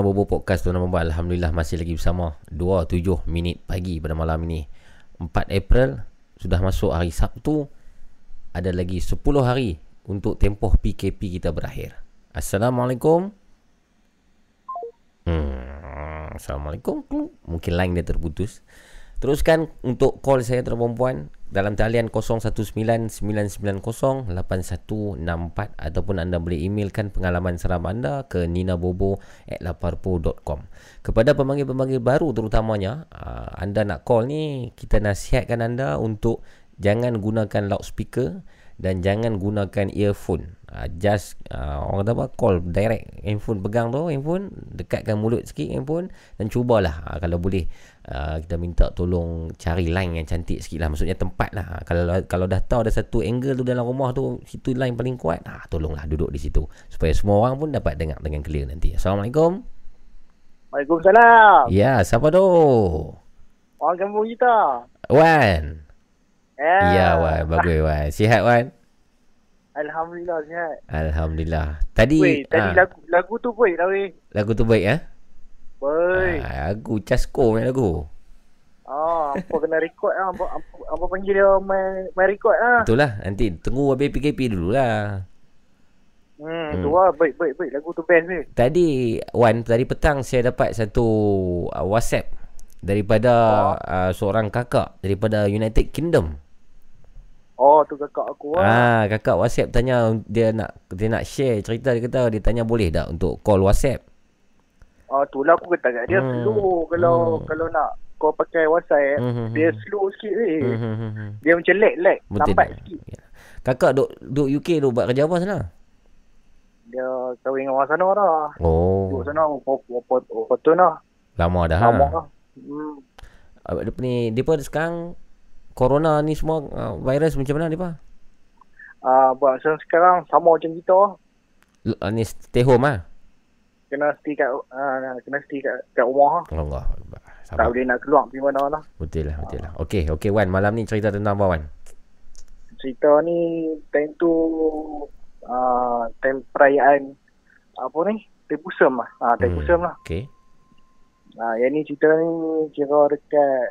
Bobo Podcast tuan puan Alhamdulillah masih lagi bersama 27 minit pagi pada malam ini. 4 April Sudah masuk hari Sabtu. Ada lagi 10 hari Untuk tempoh PKP kita berakhir. Assalamualaikum. Hmm, Assalamualaikum. Mungkin line dia terputus. Teruskan untuk call saya tuan dan puan dalam talian 0199908164 ataupun anda boleh emailkan pengalaman seram anda ke ninabobo@laparpo.com. Kepada pemanggil-pemanggil baru terutamanya, aa, anda nak call ni, kita nasihatkan anda untuk jangan gunakan loudspeaker dan jangan gunakan earphone. Uh, just uh, orang kata apa call direct handphone pegang tu handphone dekatkan mulut sikit handphone dan cubalah uh, kalau boleh uh, kita minta tolong cari line yang cantik sikit lah. Maksudnya tempat lah. Kalau kalau dah tahu ada satu angle tu dalam rumah tu situ line paling kuat ah tolonglah duduk di situ. Supaya semua orang pun dapat dengar dengan clear nanti. Assalamualaikum. Waalaikumsalam. ya siapa tu? Orang kampung kita. Wan. Ya. Wan. Bagus Wan. Sihat Wan? Alhamdulillah sihat. Alhamdulillah. Tadi Weh, tadi ah, lagu lagu tu baik dah weh. lagu tu baik eh Ah, lagu Casco punya lagu Ah, apa kena record ah. Apa, apa, apa panggil dia main, main record ah. Betul lah Nanti tunggu habis PKP dululah Hmm, Hmm. tu lah. Baik, baik, baik. Lagu tu best weh. Tadi Wan Tadi petang saya dapat satu uh, WhatsApp Daripada uh, seorang kakak Daripada United Kingdom Oh, tu kakak aku lah. Ah, kakak WhatsApp tanya dia nak dia nak share cerita dia kata dia tanya boleh tak untuk call WhatsApp. Ah, tu lah aku kata kat dia Hmm. slow kalau kalau nak kau pakai WhatsApp, Hmm, hmm, dia hmm. slow sikit weh. Hmm, hmm, hmm, hmm. Dia macam lag lag, Betul. lambat sikit. Kakak duk duk UK duk buat kerja apa sana? Dia kahwin dengan orang sana dah. Oh, Duduk sana apa tu lah. lama dah. Lama Ha. lah. Hmm. Apa dia ni depa sekarang corona ni semua uh, virus macam mana depa? Ah, buat so, sekarang sama macam kita. L- uh, ni stay home ah. Kena stay kat ah, kena stay kat, kat rumah. lah. Allah. Tak Sabar. boleh nak keluar pergi mana lah. Betul lah, betul lah. Okey, okey Wan, malam ni cerita tentang apa Wan? Cerita ni time tu ah, time perayaan apa ni? Tepusam lah. Ah, Tepusam lah. Okey. Ah, yang ni cerita ni kira dekat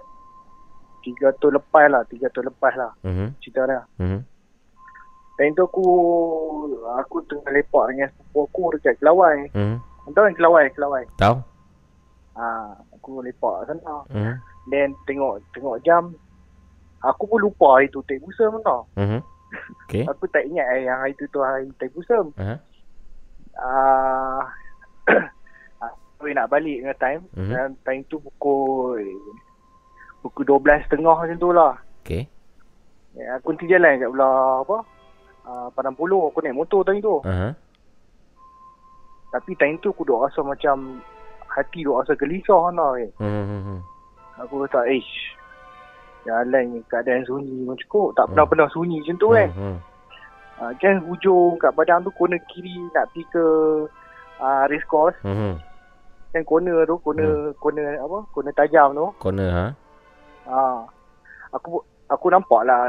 tiga tahun lepas lah. Tiga tahun lepas lah Mhm. cerita dia. Mhm. Time tu aku aku tengah lepak dengan sepupu aku dekat Kelawai. Mhm. Tahu kan Kelawai? Kelawai. Tahu? Ah, aku lepak sana. Mhm. Then tengok tengok jam. Aku pun lupa hari tu Tek Busam tau. Mhm. Okey. Aku tak ingat eh, yang hari tu tu hari Tek Busam. Aha. [coughs] Ah, aku nak balik dengan time. Mhm. Dan time tu pukul pukul 12.30 macam tu lah. Okey. Ya, aku nanti jalan kat belah apa? Uh, Padang Puluh. Aku naik motor time tu. Aha. Tapi time tu aku duk rasa macam hati duk rasa gelisah lah. Eh. Mhm. Aku kata, ish. Jalan ni keadaan sunyi macam kok. Tak pernah-pernah sunyi macam tu kan. Mhm. Uh, kan hujung kat padang tu corner kiri nak pergi ke uh, race course. Mhm. Kan corner tu, corner, corner apa? Corner tajam tu. Corner ha. Ah, aku aku nampak lah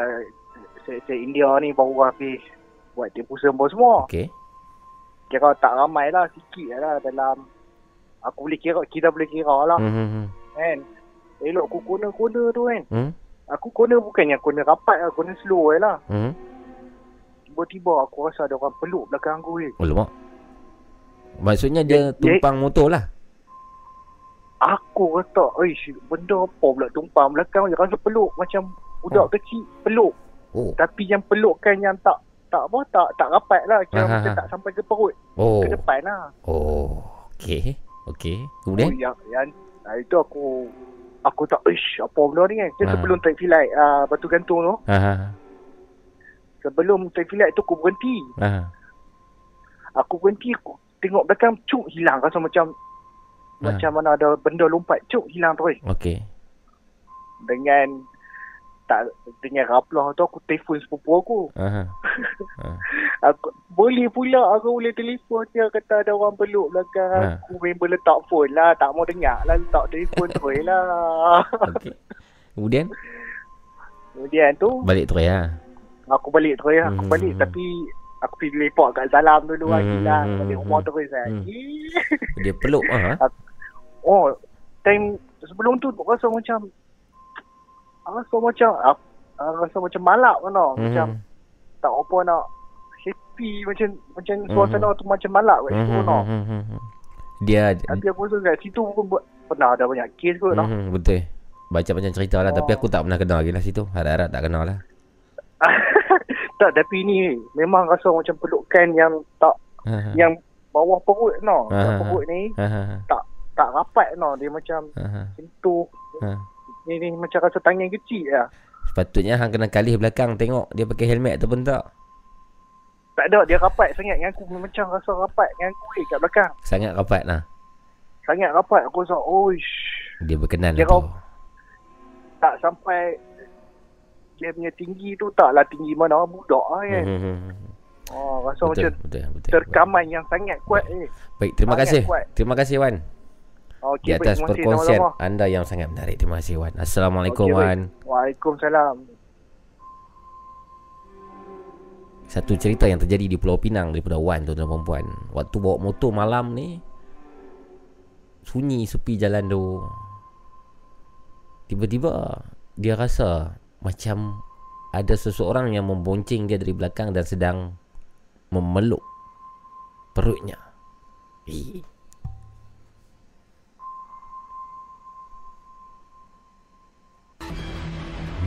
se, se India ni baru habis buat tempoh semua semua. Okey. Kira tak ramai lah, sikit lah dalam aku boleh kira, kita boleh kira lah. Mhm. Kan? Elok aku corner-corner tu kan. Mhm. Aku corner bukannya corner rapat lah, corner slow je lah. Mhm. Tiba-tiba aku rasa ada orang peluk belakang aku ni. Oh, lemak. Maksudnya dia tumpang motor lah. Aku kata, Ish, benda apa pula tumpang belakang Dia rasa peluk macam budak Oh. kecil peluk Oh. Tapi yang pelukkan yang tak tak apa tak tak rapat lah kira Ah, macam ah, tak sampai ke perut Oh. ke depan lah Oh. Okey. Okey. oh, Kemudian? yang, yang ah, itu aku aku tak ish apa benda ni kan Dia Ah. sebelum traffic light uh, batu gantung tu Ha sebelum traffic light tu aku berhenti Ha. aku berhenti aku tengok belakang cuk hilang rasa macam Ah. macam mana ada benda lompat cuk hilang terus Okey. dengan tak dengan raplah tu aku telefon sepupu aku Ha [laughs] ha. aku boleh pula aku boleh telefon dia kata ada orang peluk belakang Ha. aku member letak phone lah tak mau dengar lah letak telefon terus lah [laughs] Okey. Kemudian kemudian tu balik terus ya. aku balik terus lah aku Hmm. balik tapi aku pergi lepak kat salam dulu Hmm. lagi lah balik rumah Hmm. terus lah Hmm. Dia peluk ah. oh time sebelum tu rasa macam rasa macam aku, aku rasa macam malap kan tau macam Hmm. tak apa nak happy macam macam suasana tu macam malap kat situ tau hmm. Dia Tapi aku rasa kat situ pun buat, pernah ada banyak kes kot tau. Hmm, betul. Baca macam cerita lah Tapi Oh. aku tak pernah kenal lagi lah situ Harap-harap tak kenal lah [laughs] tak, tapi ni memang rasa macam pelukan yang tak, ha. yang bawah perut tau. Bawah ha. perut ni ha. tak tak rapat tau. Dia macam ha. sentuh. Ha. Ni, ni macam rasa tangan kecil lah. Sepatutnya hang kena kalih belakang Tengok dia pakai helmet ataupun tak Tak ada, dia rapat sangat dengan aku. Macam rasa rapat dengan aku eh, kat belakang. Sangat rapat lah Sangat rapat. Aku rasa, oish. Dia berkenan Dia lah tu Tak sampai dia punya tinggi tu taklah tinggi mana budak lah kan. Hmm, hmm, hmm. Oh, rasa Betul, macam betul, betul, terkaman yang sangat kuat eh. Baik terima Sangat kasih kuat. Terima kasih Wan Okey, Di atas baik, terima kasih perkongsian sama-sama. anda yang sangat menarik Terima kasih Wan Assalamualaikum baik. Wan Waalaikumsalam. Satu cerita yang terjadi di Pulau Pinang Daripada Wan tuan-tuan dan perempuan Waktu bawa motor malam ni Sunyi sepi jalan tu Tiba-tiba Dia rasa Macam Ada seseorang yang membonceng dia dari belakang Dan sedang Memeluk Perutnya Eh.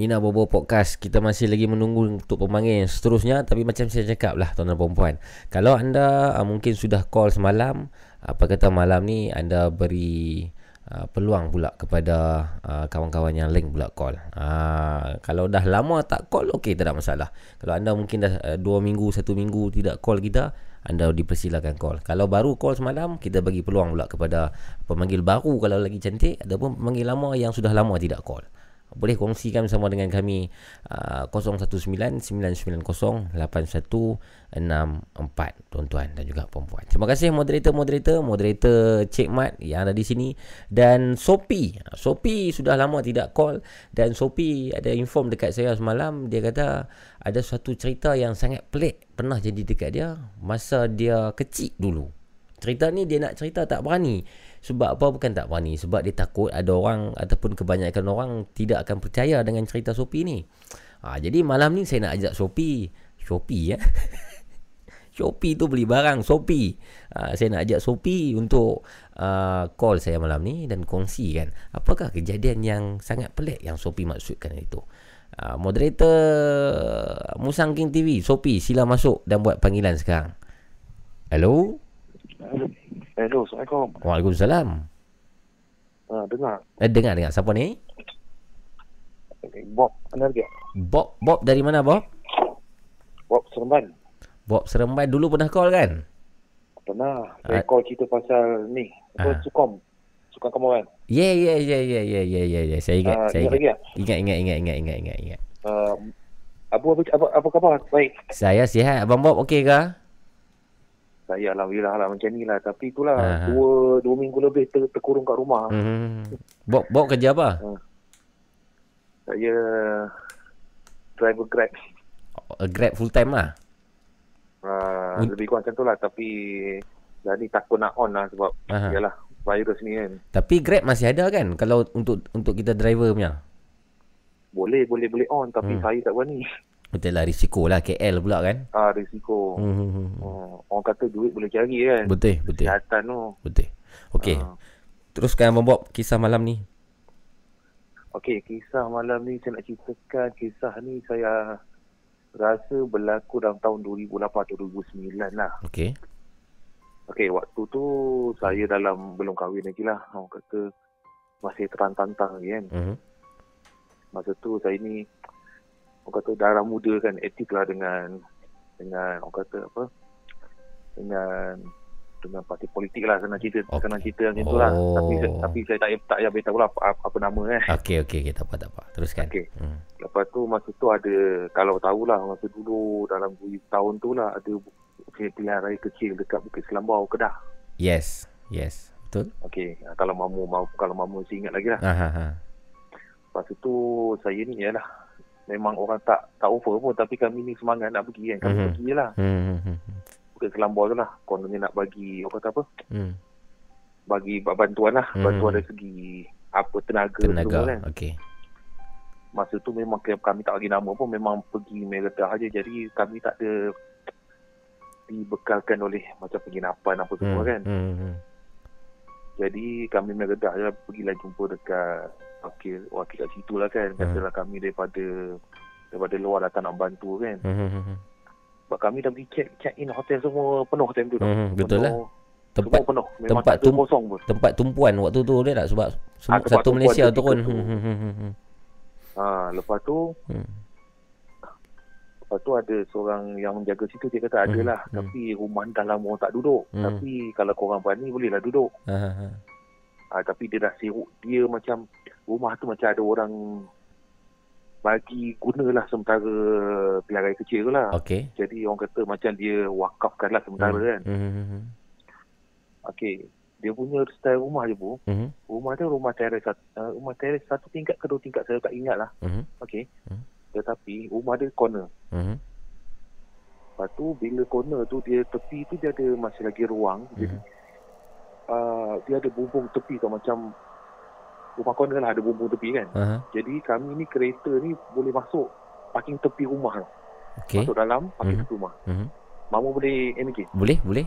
Nina Bobo Podcast Kita masih lagi menunggu untuk pemanggil yang seterusnya Tapi macam saya cakap lah tuan dan perempuan Kalau anda uh, mungkin sudah call semalam Apa kata malam ni anda beri uh, peluang pula kepada uh, kawan-kawan yang link pula call. Uh, Kalau dah lama tak call okey tak ada masalah. Kalau anda mungkin dah uh, 2 minggu, 1 minggu tidak call kita anda dipersilakan call. Kalau baru call semalam Kita bagi peluang pula kepada Pemanggil baru Kalau lagi cantik Ataupun pemanggil lama Yang sudah lama tidak call boleh kongsikan bersama dengan kami uh, 019-990-8164 tuan-tuan dan juga perempuan. Terima kasih moderator-moderator, moderator Cik Mat yang ada di sini dan Sopi. Sopi sudah lama tidak call dan Sopi ada inform dekat saya semalam dia kata ada suatu cerita yang sangat pelik pernah jadi dekat dia masa dia kecil dulu. Cerita ni dia nak cerita tak berani. Sebab apa? Bukan tak berani Sebab dia takut ada orang Ataupun kebanyakan orang Tidak akan percaya dengan cerita Sopi ni. Ha, Jadi malam ni saya nak ajak Sopi Shopee ya [laughs] Shopee tu beli barang Shopee. Ha, Saya nak ajak Shopee untuk uh, Call saya malam ni Dan kongsikan Apakah kejadian yang sangat pelik Yang Shopee maksudkan itu. Uh, Moderator Musang King TV Shopee sila masuk Dan buat panggilan sekarang. Hello Hello, Assalamualaikum. Waalaikumsalam Ha, dengar. Eh dengar dengar siapa ni? Bob, mana lagi? Bob Bob dari mana Bob? Bob Seremban. Bob Seremban dulu pernah call kan? Pernah. Saya Ah. call cerita pasal ni. Apa, Ah. Sukom. Sukom kamu kan? Ya ya ya ya ya ya ya ya saya ingat Ah, saya ingat lagi ingat. Ingat ingat ingat ingat ingat ingat ingat. Uh, Abu, apa, apa, apa khabar? Baik. Saya sihat abang Bob okey ke? Saya alhamdulillah lah macam ni lah. Tapi itulah Aha. dua dua minggu lebih ter, terkurung kat rumah. Hmm. Bawa, bawa kerja apa? Saya driver Grab. Uh, Grab full time lah. Uh, Un- lebih kurang macam tu lah. Tapi jadi takut nak on lah sebab Aha. yalah virus ni kan. Tapi Grab masih ada kan kalau untuk untuk kita driver punya. Boleh, boleh, boleh on. Tapi Hmm. saya tak berani. Betul lah risiko lah KL pula kan. Ah, risiko. Hmm, hmm, hmm. Oh, orang kata duit boleh cari kan. Betul, betul. Kesihatan tu. Betul. Okey. Ah. Teruskan abang Bob kisah malam ni. Okey, kisah malam ni saya nak ceritakan kisah ni saya rasa berlaku dalam tahun 2008 atau 2009 lah. Okey. Okey, waktu tu saya dalam belum kahwin lagi lah. Orang kata masih terantang-tantang lagi kan. Mhm. Masa tu saya ni orang kata darah muda kan aktif lah dengan dengan orang kata apa dengan dengan parti politik lah senang cerita okay. senang cerita macam tu lah Oh. tapi tapi saya tak tak payah beritahu lah apa, apa nama eh Okey okey okey tak apa tak apa. Teruskan. Okey. Hmm. Lepas tu masa tu ada kalau tahulah masa dulu dalam 2 tahun tu lah ada pilihan raya kecil dekat Bukit Selambau Kedah. Yes. Yes. Betul. Okey, ah, kalau mamu mau kalau mamu masih ingat lagi lah. Ha ha ha. Lepas tu saya ni ialah memang orang tak tak offer pun tapi kami ni semangat nak pergi kan. Kami Mhm. pergi lah. Hmm. hmm, hmm. Bukit Selambau tu lah. Kononnya nak bagi orang kata apa? Hmm. Bagi bantuan lah. Mhm. Bantuan dari segi apa tenaga, semua Tenaga. kan. Okey. Masa tu memang kami tak bagi nama pun memang pergi meredah aja. Jadi kami tak ada dibekalkan oleh macam penginapan apa semua kan. Hmm. hmm. Jadi kami meredah je pergilah jumpa dekat wakil wakil kat situ lah kan. Katalah kami daripada daripada luar datang nak bantu kan. Hmm, hmm, hmm. Sebab kami dah pergi check check in hotel semua penuh time tu. Hmm, betul lah. Penuh, Tempat semua penuh. Memang tempat tum, kosong pun. tempat tumpuan waktu tu dia tak sebab semua, tempat satu Malaysia turun. tu. Hmm, hmm, hmm, hmm, hmm. Ha, lepas tu Hmm. Lepas tu ada seorang yang menjaga situ dia kata ada Hmm, lah hmm. tapi rumah dah lama orang tak duduk. Hmm. Tapi kalau korang berani bolehlah duduk. Ha ha Ha, tapi dia dah siruk dia macam rumah tu macam ada orang bagi gunalah sementara raya kecil tu lah. Okey. Jadi orang kata macam dia wakafkan lah sementara Hmm. kan. Hmm, hmm, hmm. Okey. Dia punya style rumah je bu. Mhm. Rumah dia rumah teres uh, rumah teres satu tingkat ke dua tingkat saya tak ingat lah. Mhm. Okey. Hmm. Tetapi rumah dia corner. Mhm. Lepas tu bila corner tu dia tepi tu dia ada masih lagi ruang. Jadi Mhm. Uh, dia ada bumbung tepi tau macam rumah corner lah ada bumbung tepi kan. Aha. Jadi kami ni kereta ni boleh masuk parking tepi rumah tau. Okey. Masuk dalam parking Mhm. tepi rumah. Mhm. Mama boleh MK. Boleh, boleh.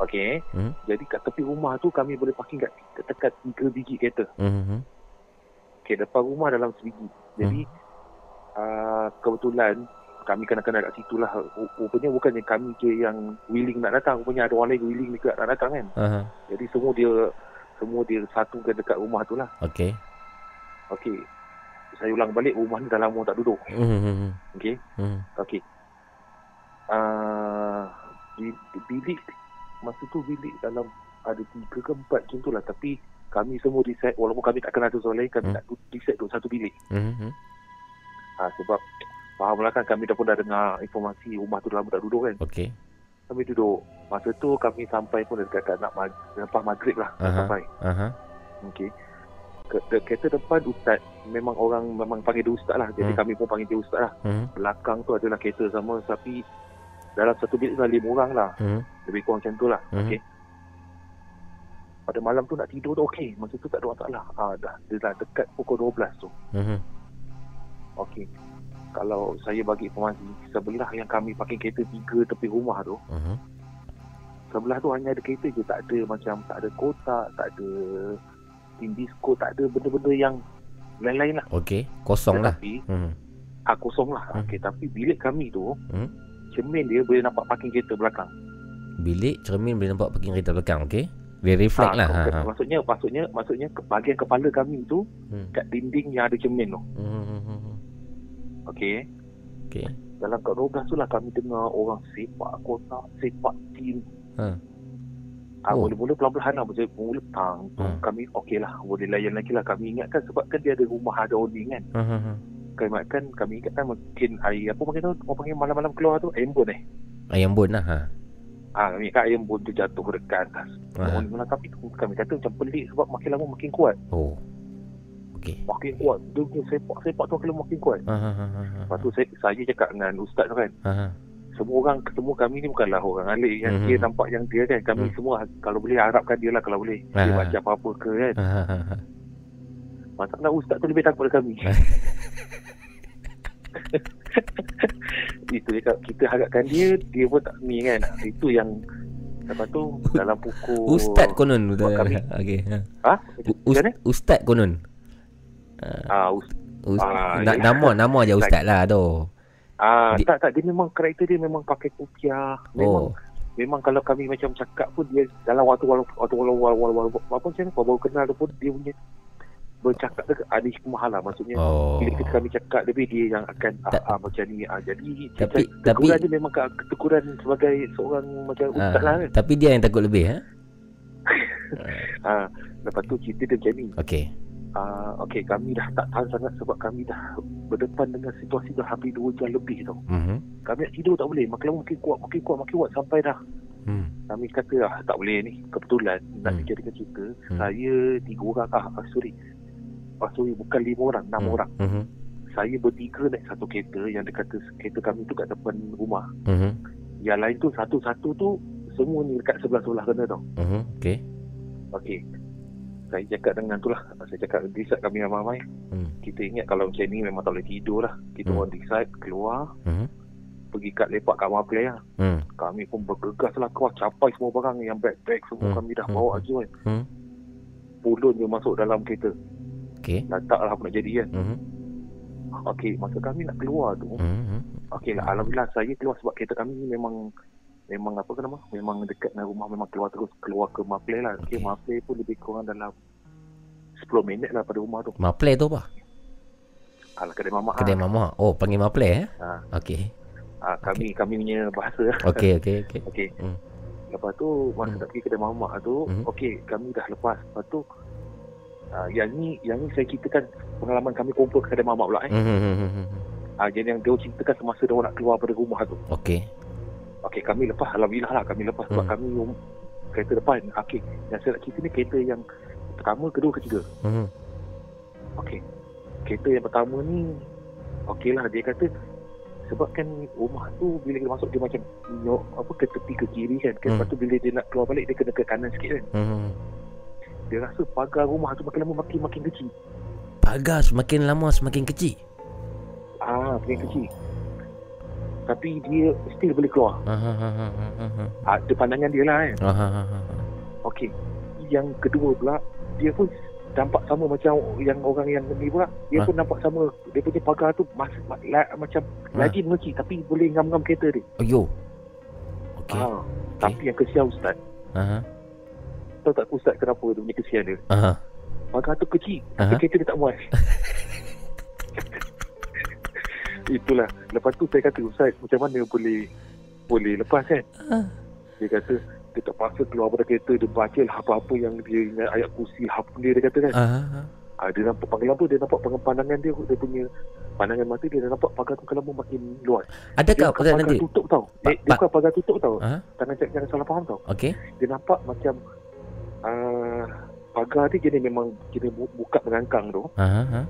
Okey. Mhm. Jadi kat tepi rumah tu kami boleh parking kat dekat tiga biji kereta. Mhm. Okey, depan rumah dalam sebiji. Jadi uh, kebetulan kami kena-kena kat situ lah. Ru- Rupanya bukannya kami je yang willing nak datang. Rupanya ada orang lain willing juga nak datang kan. Aha. Jadi semua dia semua dia satukan dekat rumah tu lah. Okey. Okey. Saya ulang balik rumah ni dah lama tak duduk. Mhm. Okey. Mhm. Okey. Uh, di, di bilik masa tu bilik dalam ada tiga ke empat macam tu lah tapi kami semua decide walaupun kami tak kenal tu soalan lain kami Hmm. nak decide duduk satu bilik Mhm. ha, sebab faham lah kan kami dah pun dah dengar informasi rumah tu dah lama tak duduk kan Okey. kami duduk masa tu kami sampai pun dekat kat nak mag- lepas maghrib lah Aha. sampai Aha. Okey. Ke, ke, kereta depan ustaz memang orang memang panggil dia ustaz lah jadi Hmm. kami pun panggil dia ustaz lah Mhm. belakang tu adalah kereta sama tapi dalam satu bilik ada lima orang lah Mhm. lebih kurang macam tu lah Mhm. okey pada malam tu nak tidur tu okey masa tu tak ada masalah ah dah dia dah dekat pukul 12 tu Mhm. okey kalau saya bagi informasi sebelah yang kami parking kereta tiga tepi rumah tu Mhm. sebelah tu hanya ada kereta je tak ada macam tak ada kotak tak ada tim disco tak ada benda-benda yang lain-lain lah Okey. Kosong lah. Tetapi, Mhm. ah, kosong lah Hmm. okey tapi bilik kami tu Hmm. cermin dia boleh nampak parking kereta belakang Bilik cermin boleh nampak parking kereta belakang. Okey. Dia reflect Ah, lah. Ha. ha. Maksudnya maksudnya maksudnya bahagian kepala kami tu Hmm. kat dinding yang ada cermin tu. Mhm. Okey. Okey. Dalam kat 12 tu lah kami dengar orang sepak kotak, sepak tin. Ha. Ah, Oh. Mula-mula pelan-pelan lah Mula mula tang tu Hmm. Kami okey lah Boleh layan lagi lah Kami ingatkan Sebab kan dia ada rumah Ada owning kan Ha, ha, ha. Kami ingatkan Kami ingatkan mungkin hari Apa panggil tu Orang panggil malam-malam keluar tu Ambon eh Ayam bon lah. Ha. Ah, kami kat ayam pun terjatuh dekat atas. Aha. Uh-huh. Tapi kami kata macam pelik sebab makin lama makin kuat. Oh. Okey. Makin kuat. Dia punya sepak-sepak tu makin lama makin kuat. Ha ha ha ha. Lepas tu saya, saya cakap dengan ustaz tu kan. Ha ha. Semua orang, semua kami ni bukanlah orang alik yang Mhm. dia nampak yang dia kan. Kami Hmm. semua kalau boleh harapkan dia lah kalau boleh. Dia Aha. baca apa-apa ke kan. Ha ha ha, ha. Masalah ustaz tu lebih takut daripada kami. [laughs] Itu cakap kita harapkan dia, dia pun tak ni kan. Itu yang Lepas tu dalam pukul Ustaz konon kami. Okey. Ha. Ha? Us, ustaz konon. Ah, us, Us, Ah, na, yelah. nama nama je ustaz lah tu. ah, Di- tak tak dia memang karakter dia memang pakai kopiah. Memang Oh. memang kalau kami macam cakap pun dia dalam waktu walau waktu walau walau walau, walau apa macam mana baru kenal dia pun dia punya bercakap dia ada hikmah lah maksudnya Oh. bila kita kami cakap lebih dia yang akan ah, ah, macam ni ah, jadi Tapi- macam tapi- teguran dia memang ke- teguran sebagai seorang macam Ha, ustaz lah kan tapi dia yang takut lebih ha. [laughs] ah, lepas tu cerita dia macam ni Okey. Ah, okey kami dah tak tahan sangat sebab kami dah berdepan dengan situasi dah hampir 2 jam lebih tau Mhm. kami nak tidur tak boleh makin lama makin kuat makin kuat makin kuat sampai dah Hmm. kami kata ah, tak boleh ni kebetulan nak Hmm. dijadikan cerita Hmm. saya tiga orang ah, ah sorry ah, sorry bukan lima orang enam Hmm. orang Mhm. saya bertiga naik satu kereta yang dekat kereta kami tu kat depan rumah Mhm. yang lain tu satu-satu tu semua ni dekat sebelah-sebelah kena tau Mhm. Okey. okey saya cakap dengan tu lah saya cakap decide kami ramai-ramai Hmm. kita ingat kalau macam ni memang tak boleh tidur lah kita Hmm. orang decide keluar Mhm. pergi kat lepak kat Maplay lah Hmm. kami pun bergegas lah keluar capai semua barang yang bag-bag semua Hmm. kami dah Hmm. bawa je kan Hmm. pulun je masuk dalam kereta Okey. letak lah apa nak jadi kan Mhm. okey masa kami nak keluar tu Mhm. okey lah Alhamdulillah saya keluar sebab kereta kami ni memang memang apa ke nama memang dekat dengan rumah memang keluar terus keluar ke Maplay lah okey okay, Maplay pun lebih kurang dalam 10 minit lah pada rumah tu Maplay tu apa? Alah kedai mamak Kedai ah. mama. Oh, panggil Maplay eh? Ah. Okey. Ah, kami kami punya bahasa Okey, okey, okey. [laughs] okey Hmm. lepas tu masa nak pergi kedai mamak tu Hmm. okey kami dah lepas lepas tu ah, yang ni yang ni saya ceritakan pengalaman kami kumpul ke kedai mamak pula eh Mhm. ah, jadi yang dia ceritakan semasa dia orang nak keluar pada rumah tu Okey. Okey, kami lepas. Alhamdulillah lah kami lepas sebab Hmm. kami um, kereta depan. Okey, yang saya nak cerita ni kereta yang pertama, kedua, ketiga. Mhm. Okey. Kereta yang pertama ni, okey lah dia kata sebab kan rumah tu bila dia masuk dia macam nyok, apa ke tepi ke kiri kan. kan Hmm. Lepas tu bila dia nak keluar balik dia kena ke kanan sikit kan. Mhm. Dia rasa pagar rumah tu makin lama makin makin kecil. Pagar semakin lama semakin kecil. Ah, makin kecil. Tapi dia still boleh keluar. Ha ha ha ha. Ada pandangan dia lah kan. Ha ha. Okey. Yang kedua pula, dia pun nampak sama macam yang orang yang ni pula. Dia Ha? pun nampak sama. Dia punya pagar tu mas, ma, la, macam Ha? lagi mengecil tapi boleh ngam-ngam kereta dia. Ayo. Okey. Ha. Tapi yang kesian Ustaz, Ha tahu tak Ustaz kenapa dia punya kesian dia? Ha. Pagar tu kecil, Aha. tapi kereta dia tak muat. [laughs] Itulah. Lepas tu saya kata, Ustaz, macam mana boleh boleh lepas kan? Ha. Dia kata, dia terpaksa keluar pada kereta, dia baca lah apa-apa yang dia ingat ayat kursi, apa dia, dia kata kan. Ah, dia nampak makin lama dia nampak pandangan dia dia punya pandangan mata dia, dia nampak pagar tu makin lama makin luas. Adakah dia pagar nanti? tutup tau. Pa- Eh, dia pa- bukan pagar tutup tau. Ha? Jangan jangan salah faham tau. Okey. Dia nampak macam uh, pagar dia jenis memang bu- buka mengangkang tu. Ha.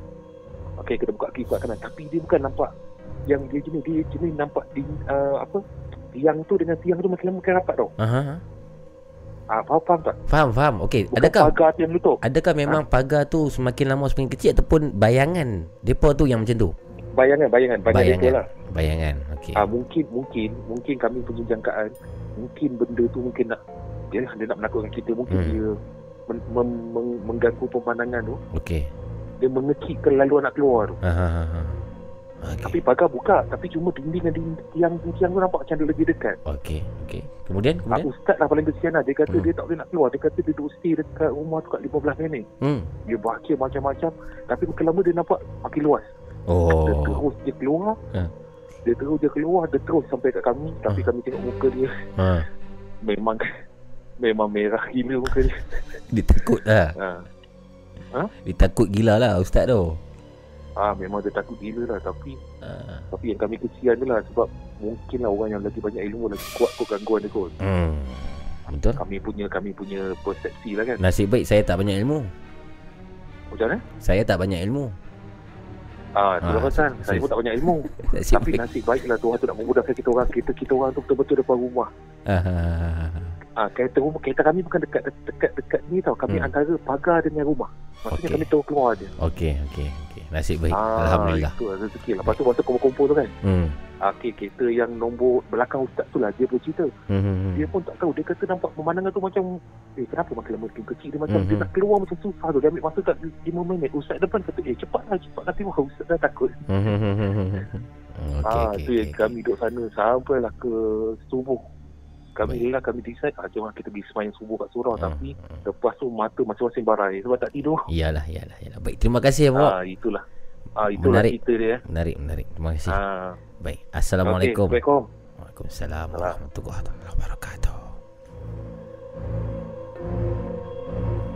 Okey, kita buka kiri buka kanan. Tapi dia bukan nampak yang dia jenis dia jenis nampak di uh, apa tiang tu dengan tiang tu makin lama makin rapat tau. Ha ha. ha. Ah, faham faham tak? Faham, faham. Okey. Adakah pagar tu yang menutup. adakah memang pagar tu semakin lama semakin kecil ataupun bayangan depa tu yang macam tu? Bayangan, bayangan, bayangan, Bayangan. bayangan. lah. Bayangan. Okey. Ah mungkin mungkin mungkin kami punya jangkaan mungkin benda tu mungkin nak dia dia nak menakutkan kita mungkin Hmm. dia men, mem, meng, mengganggu pemandangan tu Okey. Dia mengekikkan laluan nak keluar tu. Okey. tapi pagar buka tapi cuma dinding dan tiang tiang tu nampak macam dia lagi dekat Okey. Okey. Kemudian ah, kemudian. ustaz lah paling kesian lah dia kata Hmm. dia tak boleh nak keluar dia kata dia duduk stay dekat rumah tu kat 15 minit Hmm. dia baca macam-macam tapi makin lama dia nampak makin luas dia Oh. terus dia keluar Ha. dia terus dia keluar dia terus sampai kat kami tapi Ha. kami tengok muka dia Ha. memang memang merah gila muka dia Dia takut lah. ha. Dia takut gila lah ustaz tu. Ah memang dia takut gila lah tapi Ah. tapi yang kami kesian je lah sebab mungkin lah orang yang lagi banyak ilmu lagi kuat kot gangguan dia kot. Hmm. Betul. Kami punya kami punya persepsi lah kan. Nasib baik saya tak banyak ilmu. Macam mana? Saya tak banyak ilmu. Ah, tu Ah, lah pasal. se- Saya pun tak banyak ilmu. [laughs] Nasib Tapi baik. nasib baiklah Tuhan tu nak memudahkan kita orang. Kita kita orang tu betul-betul depan rumah. Ah. Ah, kereta rumah kereta kami bukan dekat dekat dekat ni tau. Kami Hmm. antara pagar dengan rumah. Maksudnya Okey. kami tahu keluar je. Okey, okey, okey. Nasib baik. Ah, Alhamdulillah. Itu lah rezeki lah. Lepas tu masa kumpul-kumpul tu kan. Hmm. Ah, okay, kereta yang nombor belakang ustaz tu lah dia boleh cerita. Hmm, hmm, hmm. Dia pun tak tahu. Dia kata nampak pemandangan tu macam eh kenapa makin lama makin kecil dia macam Mhm. dia nak keluar macam susah tu. Dia ambil masa tak 5 minit. Ustaz depan kata eh cepatlah cepatlah keluar. Ustaz dah takut. Hmm, hmm, hmm, hmm, hmm, hmm. Okey, ah, okey, tu yang okey. kami duduk sana sampailah ke subuh. Kami lah kami decide ah, jom lah kita pergi semayang subuh kat surau Hmm, tapi lepas tu mata masing-masing barai sebab tak tidur. Iyalah, iyalah, iyalah. Baik, terima kasih Abang. Ah, itulah. Ah, itulah Menarik. cerita dia. eh. Menarik, menarik. Terima kasih. Ah. Baik. Assalamualaikum. Assalamualaikum. Waalaikumsalam warahmatullahi wabarakatuh.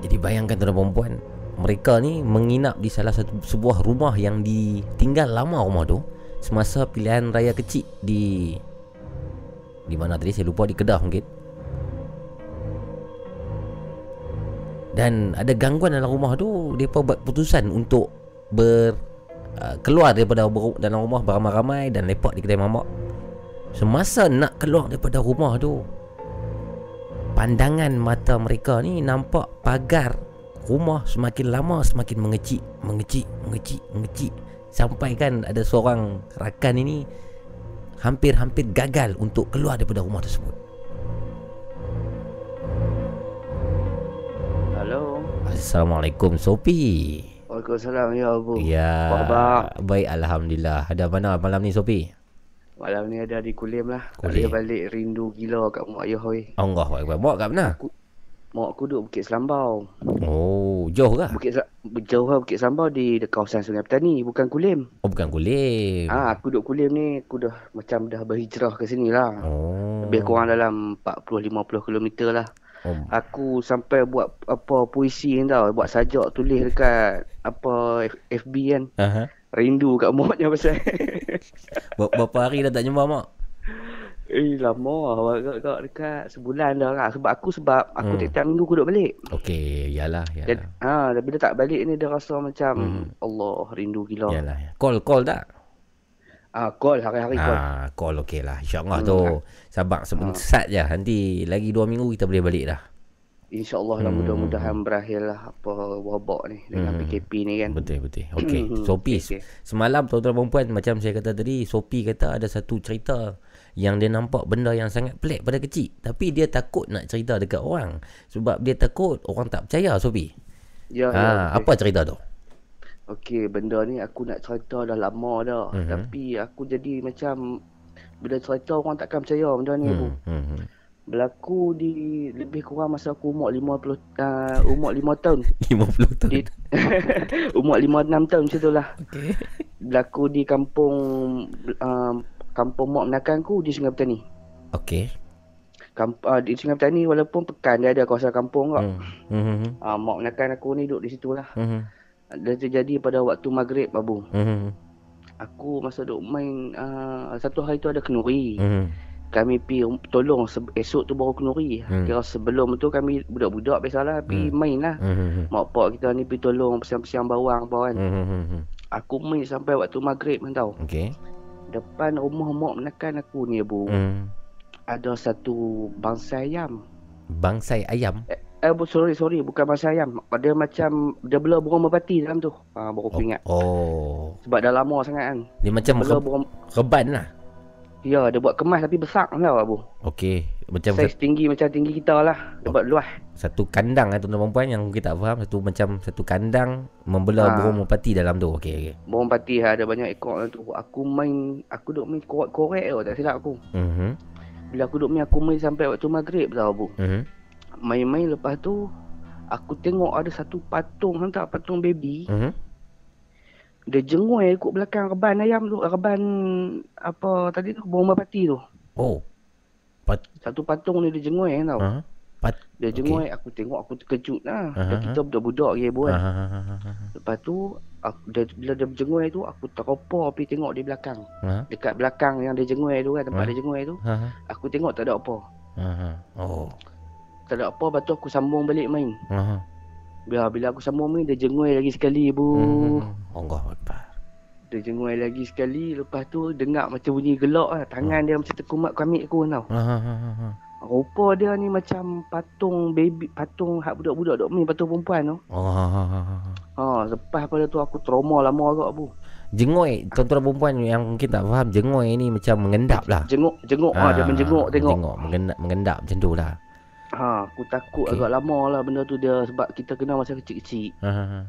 Jadi bayangkan tuan-tuan perempuan, mereka ni menginap di salah satu sebuah rumah yang ditinggal lama rumah tu semasa pilihan raya kecil di di mana tadi saya lupa di Kedah mungkin. Dan ada gangguan dalam rumah tu, depa buat putusan untuk ber uh, keluar daripada dalam rumah beramai-ramai dan lepak di kedai mamak. Semasa nak keluar daripada rumah tu Pandangan mata mereka ni nampak pagar rumah semakin lama semakin mengecil Mengecil, mengecil, mengecil Sampai kan ada seorang rakan ini Hampir-hampir gagal untuk keluar daripada rumah tersebut Halo. Assalamualaikum Sopi Waalaikumsalam ya Abu. Ya Apa khabar? Baik Alhamdulillah Ada mana malam ni Sopi? Malam ni ada di Kulim lah. Kulim. Kulim. balik rindu gila kat mak ayah oi. Allah Akbar Bawa kat mana? Mak aku duduk Bukit Selambau. Oh jauh kah? Bukit Sel- jauh lah Bukit Selambau di, di kawasan Sungai Petani, bukan Kulim. Oh bukan kulim Ah, aku duduk Kulim ni, aku dah macam dah berhijrah ke sini lah. Oh Lebih kurang dalam 40-50 km lah. Oh. Aku sampai buat apa puisi ni tau, buat sajak tulis dekat apa FB kan. Aha. Rindu kat [laughs] maknya pasal. Ber- Berapa hari dah tak jumpa mak? Eh lama lah agak dekat sebulan dah lah sebab aku sebab aku Hmm. tiap-tiap minggu aku duduk balik. Okey, yalah, Dan yalah. ha tapi dia tak balik ni dia rasa macam Hmm. Allah rindu gila. Yalah. Call call tak? Ah call hari-hari call. Ah, call okey lah. InsyaAllah Hmm. tu. Sabar sebentar je. Nanti lagi 2 minggu kita boleh balik dah. InsyaAllah lah Hmm. mudah-mudahan berakhir lah apa wabak ni dengan Hmm. PKP ni kan. Betul betul. Okey. Hmm, Sopi okey. semalam tuan-tuan dan puan macam saya kata tadi, Sopi kata ada satu cerita yang dia nampak benda yang sangat pelik pada kecil. Tapi dia takut nak cerita dekat orang. Sebab dia takut orang tak percaya Sopi. Ya, ha, ya, okey. apa cerita tu? Okey, benda ni aku nak cerita dah lama dah. Mhm. Tapi aku jadi macam bila cerita orang takkan percaya benda ni Hmm, hmm. hmm, hmm. Berlaku di lebih kurang masa aku umur 50 uh, umur 5 tahun. [laughs] 50 tahun. Di, [laughs] umur 5 6 tahun macam tu lah. Okey. Berlaku di kampung uh, kampung mak menakan aku di Sungai Petani. Okey. Kamp, uh, di Sungai Petani walaupun pekan dia ada kawasan kampung kak. Hmm. Hmm. hmm, Uh, mak menakan aku ni duduk di situ lah. Hmm. Dia terjadi pada waktu maghrib babu. Hmm. Aku masa duk main uh, satu hari tu ada kenuri. Hmm. Kami pi um- tolong se- esok tu baru kenuri. Hmm. Kira sebelum tu kami budak-budak biasalah pi Hmm. main lah. Hmm. Mak pak kita ni pi tolong pesiang-pesiang bawang apa kan. Hmm. Hmm. hmm. Aku main sampai waktu maghrib kan tau. Okey. Depan rumah mak menekan aku ni bu. Hmm. Ada satu bangsa ayam. Bangsai ayam. Eh bu sorry sorry bukan bangsa ayam. Dia macam dia bela burung merpati dalam tu. Ha baru aku ingat. Oh. Sebab dah lama sangat kan. Dia macam Bela re- burung reban lah. Ya, dia buat kemas tapi besar tau abu. Okey. Macam Saiz tinggi macam tinggi kita lah. Dia buat luas. satu kandang lah tuan-tuan perempuan yang kita tak faham. Satu macam satu kandang membela Ha. burung merpati dalam tu. Okey. okey. Burung pati ada banyak ekor dalam tu. Aku main, aku duk main korek-korek tau, tak silap aku. Mhm. Bila aku duk main, aku main sampai waktu maghrib tau abu. Mhm. Main-main lepas tu, aku tengok ada satu patung, hantar patung baby. Mhm. Dia jengui ikut belakang reban ayam tu, reban apa tadi tu, burung merpati tu. Oh. Pat Satu patung ni dia jengui tau. Ha. Pat- Dia jengoi aku tengok aku terkejut lah. Dan kita budak-budak je aha, aha, aha. Lepas tu aku, dia, bila dia berjengoi tu aku teropor pergi tengok di belakang. Ha? Dekat belakang yang dia jengoi tu kan tempat Ha? dia jengoi tu. Ha. Aku tengok tak ada apa. Aha. Oh. Tak ada apa lepas tu aku sambung balik main. Aha. Bila bila aku sambung main dia jengoi lagi sekali bu. Hmm. Allah Akbar. Dia jengoi lagi sekali lepas tu dengar macam bunyi gelak lah. Tangan dia macam terkumat kamik aku tau. Aha. Rupa dia ni macam patung baby patung hak budak-budak dok main patung perempuan tu. Oh, ha, ha, ha, ha. Ha lepas pada tu aku trauma lama agak bu. Jengoi tuan-tuan perempuan yang mungkin tak faham jengoi ni macam mengendap lah. Jenguk jenguk ah, dia menjenguk tengok. Tengok mengendap, mengendap macam tu lah. Ha aku takut okay. agak lama lah benda tu dia sebab kita kenal masa kecil-kecil. Ha, ha, ha.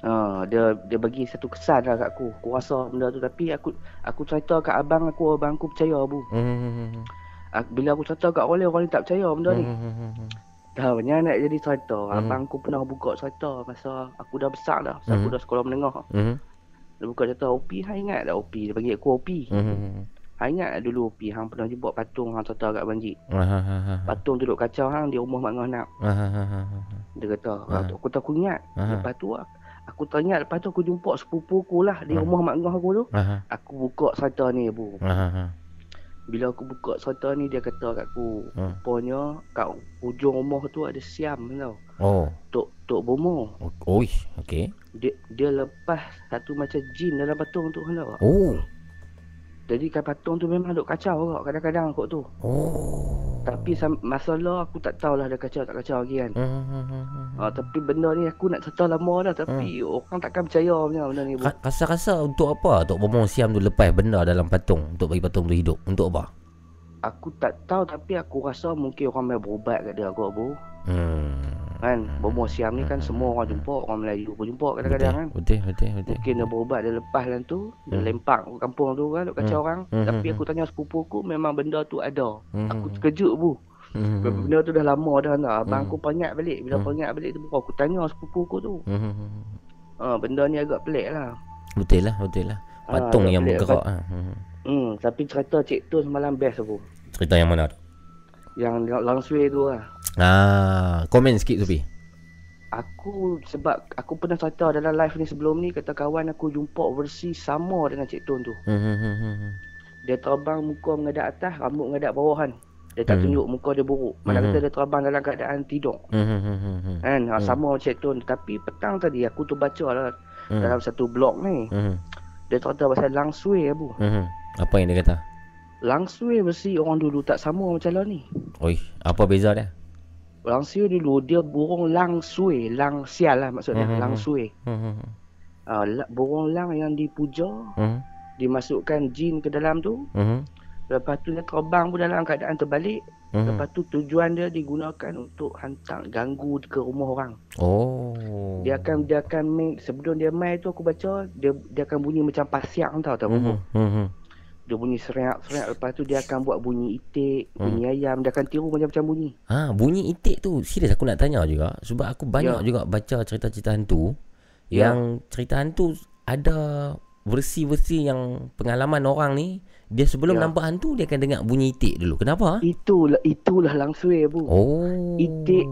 Ha dia dia bagi satu kesan lah kat aku. Aku rasa benda tu tapi aku aku cerita kat abang aku abang aku percaya bu. Hmm. Aku, bila aku cerita kat orang lain orang ni tak percaya benda ni. Hmm. Dah banyak nak jadi cerita. Hmm. Abang aku pernah buka cerita masa aku dah besar dah. Masa aku Hmm. dah sekolah menengah. Hmm. Dia buka cerita OP hang ingat tak OP? Dia panggil aku OP. Hmm. Hang ingat tak dulu OP hang pernah jumpa patung hang cerita kat banjir. Ha. Patung duduk kacau hang di rumah mak ngah nak. Ha. Dia kata, aku tak aku ingat. Lepas tu aku, teringat lepas tu aku jumpa sepupu aku lah di rumah mak ngah aku tu. Ha. Aku buka cerita ni bu. Ha. Bila aku buka cerita ni dia kata kat aku, Ha. rupanya kat hujung rumah tu ada siam tau. Oh. Tok Tok Bomo. Oh, okey. Dia dia lepas satu macam jin dalam patung tu kan tau. Oh. Jadi kan patung tu memang duk kacau kok kadang-kadang kok tu. Oh. Tapi masalah aku tak tahulah dia kacau tak kacau lagi kan. Hmm, hmm, hmm, hmm. Ha, tapi benda ni aku nak cerita lama dah tapi orang takkan percaya punya benda ni. Rasa-rasa untuk apa Tok Bomong Siam tu lepas benda dalam patung Untuk bagi patung tu hidup Untuk apa? Aku tak tahu tapi aku rasa mungkin orang main berubat kat dia kot bu. Hmm. Kan bomo siam ni kan semua orang jumpa, orang Melayu pun jumpa kadang-kadang kan. Betul, betul, betul. Mungkin dia berubat dia lepas dalam tu, dia Hmm. lempak ke kampung tu kan, duk kacau Hmm. orang. Hmm, Tapi hmm, aku tanya sepupu aku memang benda tu ada. Hmm, Aku hmm. terkejut bu. Hmm, hmm, Benda tu dah lama dah nak. Abang Hmm. aku peringat balik. Bila Hmm. peringat balik tu aku tanya sepupu aku tu. hmm, hmm, hmm. Ha, benda ni agak pelik lah. Betul lah, betul lah. Ah, Patung agak yang pelik. bergerak. ah. Hmm. Hmm, tapi cerita Cik Tu semalam best aku. Cerita yang mana tu? Yang langsui tu lah. Ah, komen sikit Sufi. Aku sebab aku pernah cerita dalam live ni sebelum ni kata kawan aku jumpa versi sama dengan Cik Tun tu. Hmm, hmm, hmm. Dia terbang muka menghadap atas, rambut menghadap bawahan. Dia tak Hmm. tunjuk muka dia buruk. Mana Hmm. kata dia terbang dalam keadaan tidur. Hmm. Kan? Ha, Hmm. sama macam Cik Tun. Tapi petang tadi aku tu baca lah Hmm. dalam satu blog ni. Hmm, Dia cerita pasal langsui abu. hmm. Apa yang dia kata? Langsui versi orang dulu tak sama macam lah ni. Oi, apa beza dia? Langsui dulu dia burung langsui, lang sial lah maksudnya, Hmm, hmm, langsui. Hmm, hmm, hmm. Uh, burung lang yang dipuja, Hmm, dimasukkan jin ke dalam tu. hmm, Lepas tu dia terbang pun dalam keadaan terbalik. hmm. Lepas tu tujuan dia digunakan untuk hantar ganggu ke rumah orang. Oh. Dia akan dia akan main sebelum dia main tu aku baca dia dia akan bunyi macam pasiak tau tak Hmm, rumah. Hmm, hmm. Dia bunyi serak-serak lepas tu dia akan buat bunyi itik, Hmm. bunyi ayam, dia akan tiru macam-macam bunyi. Ha, bunyi itik tu serius aku nak tanya juga sebab aku banyak Ya. juga baca cerita-cerita hantu Ya. yang cerita hantu ada versi-versi yang pengalaman orang ni dia sebelum Ya. nampak hantu dia akan dengar bunyi itik dulu. Kenapa? Itulah itulah langsung bu. Oh. Itik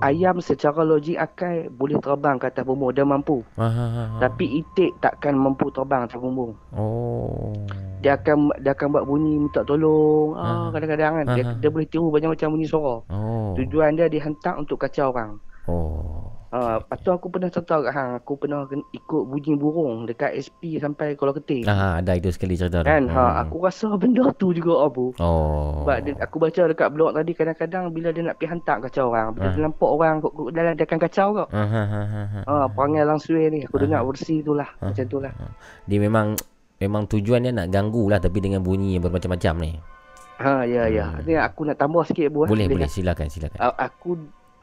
ayam secara logik akal boleh terbang ke atas bumbung dia mampu. Ha, ha, ha. Tapi itik takkan mampu terbang atas bumbung. Oh. Dia akan dia akan buat bunyi minta tolong. Ah Ah. kadang-kadang kan dia, Ah, ah. dia boleh tiru macam-macam bunyi suara. Oh. Tujuan dia dihantar untuk kacau orang. Oh. Ha, lepas tu aku pernah cerita kat hang, aku pernah ikut bunyi burung dekat SP sampai Kuala Keting. Ah, ada itu sekali cerita. Kan, ha, Hmm. aku rasa benda tu juga Abu. Oh. Sebab dia, aku baca dekat blog tadi kadang-kadang bila dia nak pergi hantar kacau orang, bila Ah. dia nampak orang kot dalam dia akan kacau kau. Ha, ha, ha, ha, ha. Ha, perangai langsung ni aku Ah. dengar versi tu lah, Ah. macam tu lah. Dia memang memang tujuan dia nak ganggu lah tapi dengan bunyi yang bermacam-macam ni. Ha, ya ya. Hmm. Ni aku nak tambah sikit Bu. eh. Boleh, boleh. Silakan, silakan. Aku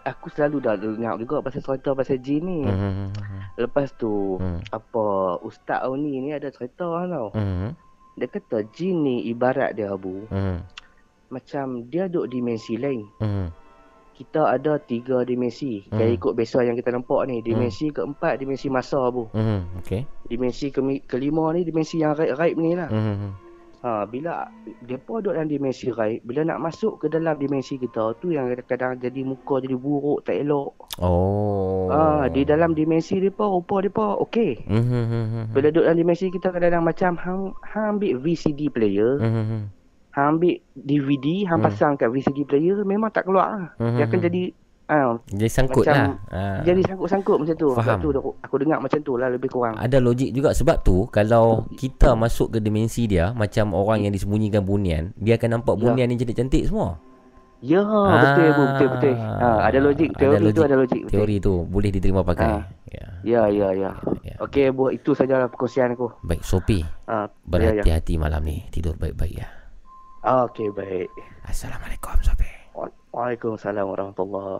aku selalu dah dengar juga pasal cerita pasal jin ni. Hmm, hmm, hmm, Lepas tu Hmm. apa Ustaz Auni ni ada cerita tau. hmm, Dia kata jin ni ibarat dia Abu. hmm, Macam dia duduk dimensi lain. hmm, Kita ada tiga dimensi. Hmm. Kayak ikut biasa yang kita nampak ni. Dimensi keempat, dimensi masa Abu. hmm, okey. Dimensi ke kelima ni, dimensi yang raib-raib ni lah. Hmm, hmm, Ha, bila depa duduk dalam dimensi raib, bila nak masuk ke dalam dimensi kita tu yang kadang-kadang jadi muka jadi buruk, tak elok. Oh. Ha, di dalam dimensi depa rupa depa okey. Hmm. Bila duduk dalam dimensi kita kadang-kadang macam hang, hang ambil VCD player, hmm. hang ambil DVD, hang Hmm. pasang kat VCD player memang tak keluar lah. Dia akan hmm. jadi ha, Jadi sangkut macam lah. Ha. Jadi sangkut-sangkut macam tu. Faham. Sebab tu aku, dengar macam tu lah lebih kurang. Ada logik juga sebab tu kalau kita masuk ke dimensi dia macam orang yang disembunyikan bunian, dia akan nampak Ya. bunian yang cantik-cantik semua. Ya, betul bu, betul betul. Ha, ada logik teori tu ada logik. Betul. Teori tu boleh diterima pakai. Ha. Ya, ya, ya. Okey, bu, itu sajalah perkongsian aku. Baik, Sopi. Ha, ya, ya. Berhati-hati malam ni. Tidur baik-baik ya. Okey, baik. Assalamualaikum, Sopi. Wa- Waalaikumsalam warahmatullahi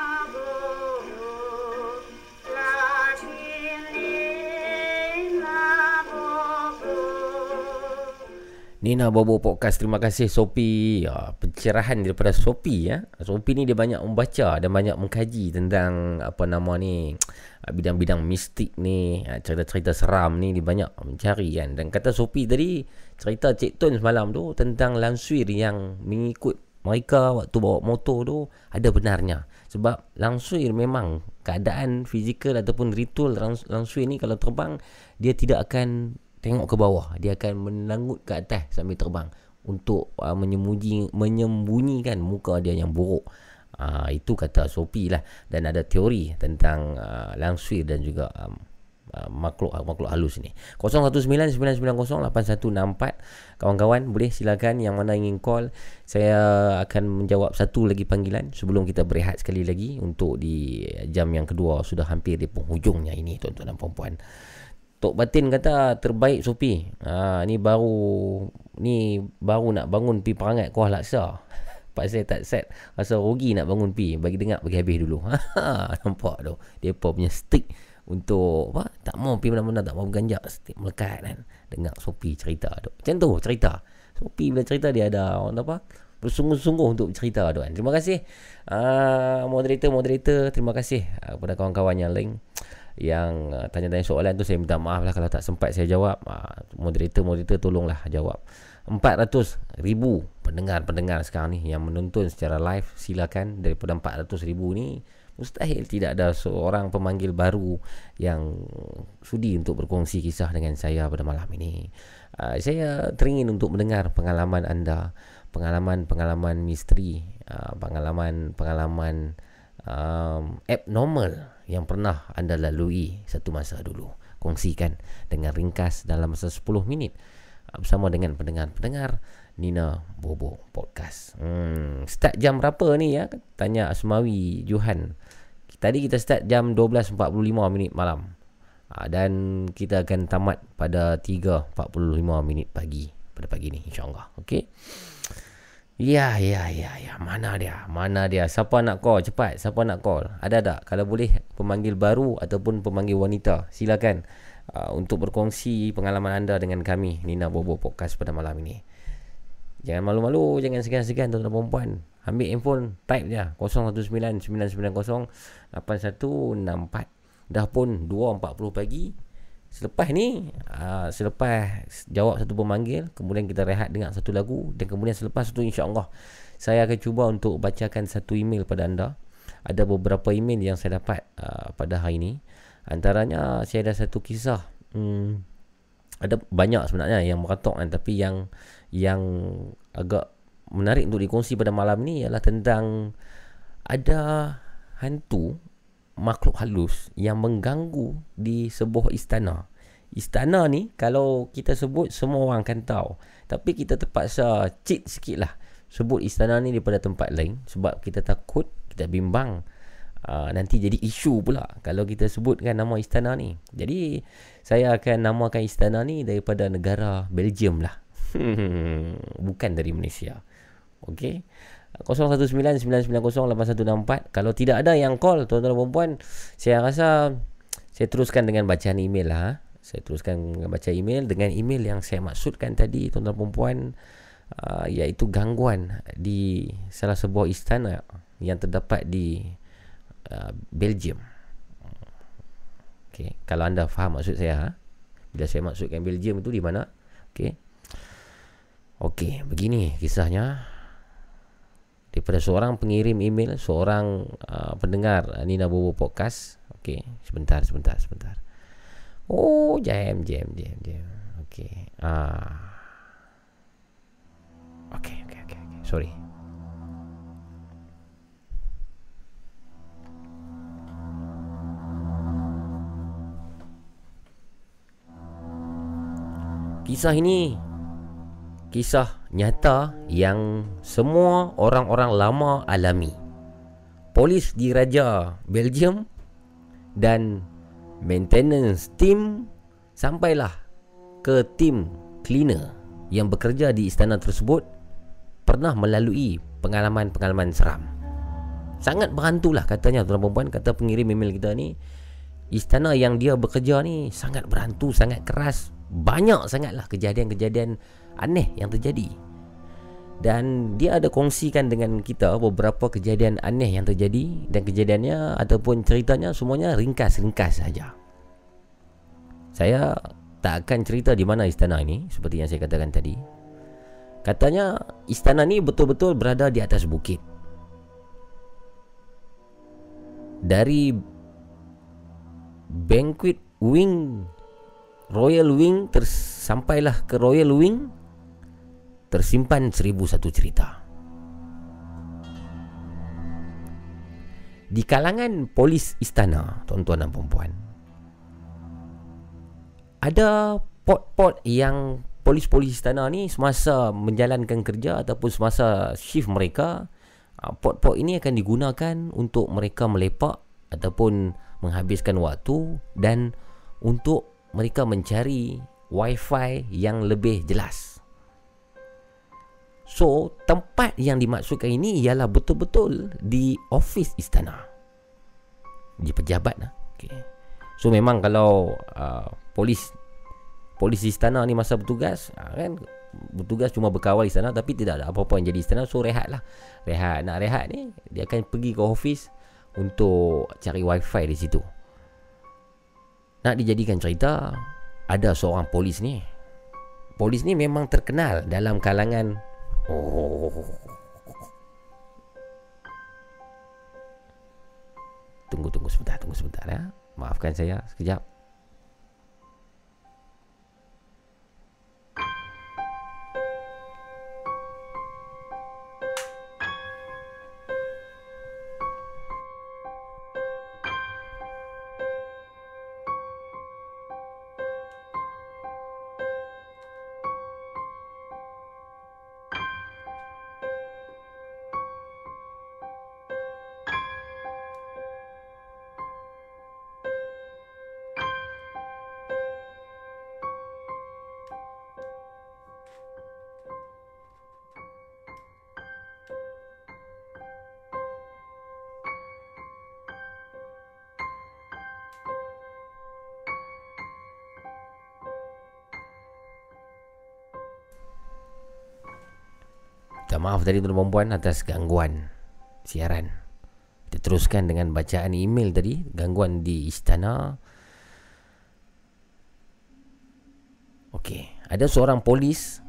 Bobo Podcast Terima kasih Sopi ya, Pencerahan daripada Sopi ya. Sopi ni dia banyak membaca Dan banyak mengkaji tentang Apa nama ni [tsk] Bidang-bidang mistik ni ah, Cerita-cerita seram ni Dia banyak mencari kan. Dan kata Sopi tadi Cerita Cik Tun semalam tu Tentang Langswir yang mengikut mereka waktu bawa motor tu Ada benarnya. Sebab Langswir memang Keadaan fizikal ataupun ritual Langs- Langswir ni kalau terbang Dia tidak akan tengok ke bawah dia akan menangut ke atas sambil terbang untuk uh, menyembunyi menyembunyikan muka dia yang buruk. Uh, itu kata Sopi lah. Dan ada teori tentang uh, langsir dan juga um, uh, makhluk makhluk halus ni. 0199908164 kawan-kawan boleh silakan yang mana ingin call saya akan menjawab satu lagi panggilan sebelum kita berehat sekali lagi untuk di jam yang kedua sudah hampir di penghujungnya ini tuan-tuan dan puan-puan Tok Batin kata terbaik Sopi. Ha, ni baru ni baru nak bangun pi perangai kuah laksa. [laughs] Pak saya tak set rasa rugi nak bangun pi bagi dengar bagi habis dulu. Ha, [laughs] nampak tu. Depa punya stick untuk apa? Tak mau pi mana-mana tak mau ganjak stick melekat kan. Dengar Sopi cerita tu. Macam tu cerita. Sopi bila cerita dia ada orang apa? bersungguh-sungguh untuk cerita tu kan. Terima kasih uh, moderator-moderator. Terima kasih uh, kepada kawan-kawan yang lain yang uh, tanya-tanya soalan tu saya minta maaf lah kalau tak sempat saya jawab. Moderator-moderator tolonglah jawab. 400 ribu pendengar-pendengar sekarang ni yang menonton secara live silakan daripada 400 ribu ni mustahil tidak ada seorang pemanggil baru yang sudi untuk berkongsi kisah dengan saya pada malam ini. Uh, saya teringin untuk mendengar pengalaman anda, pengalaman-pengalaman misteri, uh, pengalaman-pengalaman um, abnormal yang pernah anda lalui satu masa dulu. Kongsikan dengan ringkas dalam masa 10 minit uh, bersama dengan pendengar-pendengar Nina Bobo Podcast. Hmm, start jam berapa ni ya? Tanya Asmawi Johan. Tadi kita start jam 12.45 minit malam. Ha, dan kita akan tamat pada 3.45 minit pagi pada pagi ni insyaAllah. Okey. Ya, ya, ya, ya. Mana dia? Mana dia? Siapa nak call? Cepat. Siapa nak call? Ada tak? Kalau boleh pemanggil baru ataupun pemanggil wanita, silakan uh, untuk berkongsi pengalaman anda dengan kami Nina Bobo Podcast pada malam ini. Jangan malu-malu, jangan segan-segan tuan-tuan dan puan. Ambil handphone, type je 0199908164. Dah pun 2.40 pagi. Selepas ni, uh, selepas jawab satu pemanggil, kemudian kita rehat dengan satu lagu dan kemudian selepas itu insya-Allah saya akan cuba untuk bacakan satu email pada anda. Ada beberapa email yang saya dapat uh, pada hari ini. Antaranya saya ada satu kisah hmm, ada banyak sebenarnya yang meratok kan tapi yang yang agak menarik untuk dikongsi pada malam ni ialah tentang ada hantu makhluk halus yang mengganggu di sebuah istana. Istana ni kalau kita sebut semua orang akan tahu. Tapi kita terpaksa cheat sikit lah. Sebut istana ni daripada tempat lain sebab kita takut, kita bimbang uh, nanti jadi isu pula kalau kita sebutkan nama istana ni. Jadi saya akan namakan istana ni daripada negara Belgium lah. [laughs] Bukan dari Malaysia. Okey. 0199908164 Kalau tidak ada yang call Tuan-tuan dan puan Saya rasa Saya teruskan dengan bacaan email lah ha. Saya teruskan dengan baca email Dengan email yang saya maksudkan tadi Tuan-tuan dan puan uh, Iaitu gangguan Di salah sebuah istana Yang terdapat di uh, Belgium Okay. Kalau anda faham maksud saya ha? Bila saya maksudkan Belgium itu di mana Okay Okey, begini kisahnya daripada seorang pengirim email, seorang uh, pendengar uh, Nina Bobo podcast. Okey, sebentar, sebentar, sebentar. Oh, jam, jam, jam, jam. Okey. Ah. Okey, okey, okey, okey. Sorry. Kisah ini kisah nyata yang semua orang-orang lama alami. Polis diraja Belgium dan maintenance team sampailah ke tim cleaner yang bekerja di istana tersebut pernah melalui pengalaman-pengalaman seram. Sangat berantulah katanya tuan perempuan kata pengirim email kita ni istana yang dia bekerja ni sangat berantu, sangat keras. Banyak sangatlah kejadian-kejadian aneh yang terjadi dan dia ada kongsikan dengan kita beberapa kejadian aneh yang terjadi dan kejadiannya ataupun ceritanya semuanya ringkas-ringkas saja. Saya tak akan cerita di mana istana ini seperti yang saya katakan tadi. Katanya istana ni betul-betul berada di atas bukit. Dari banquet wing Royal Wing tersampailah ke Royal Wing tersimpan seribu satu cerita. Di kalangan polis istana, tuan-tuan dan puan ada pot-pot yang polis-polis istana ni semasa menjalankan kerja ataupun semasa shift mereka, ah, pot-pot ini akan digunakan untuk mereka melepak ataupun menghabiskan waktu dan untuk mereka mencari wifi yang lebih jelas. So, tempat yang dimaksudkan ini ialah betul-betul di office istana. Di pejabat lah. Okay. So, memang kalau uh, polis polis istana ni masa bertugas, uh, kan bertugas cuma berkawal istana tapi tidak ada apa-apa yang jadi istana. So, rehat lah. Rehat. Nak rehat ni, dia akan pergi ke office untuk cari wifi di situ. Nak dijadikan cerita, ada seorang polis ni. Polis ni memang terkenal dalam kalangan. Tunggu tunggu sebentar, tunggu sebentar ya. Maafkan saya sekejap. Maaf tadi tuan perempuan atas gangguan siaran. Kita teruskan dengan bacaan email tadi, gangguan di istana. Okey, ada seorang polis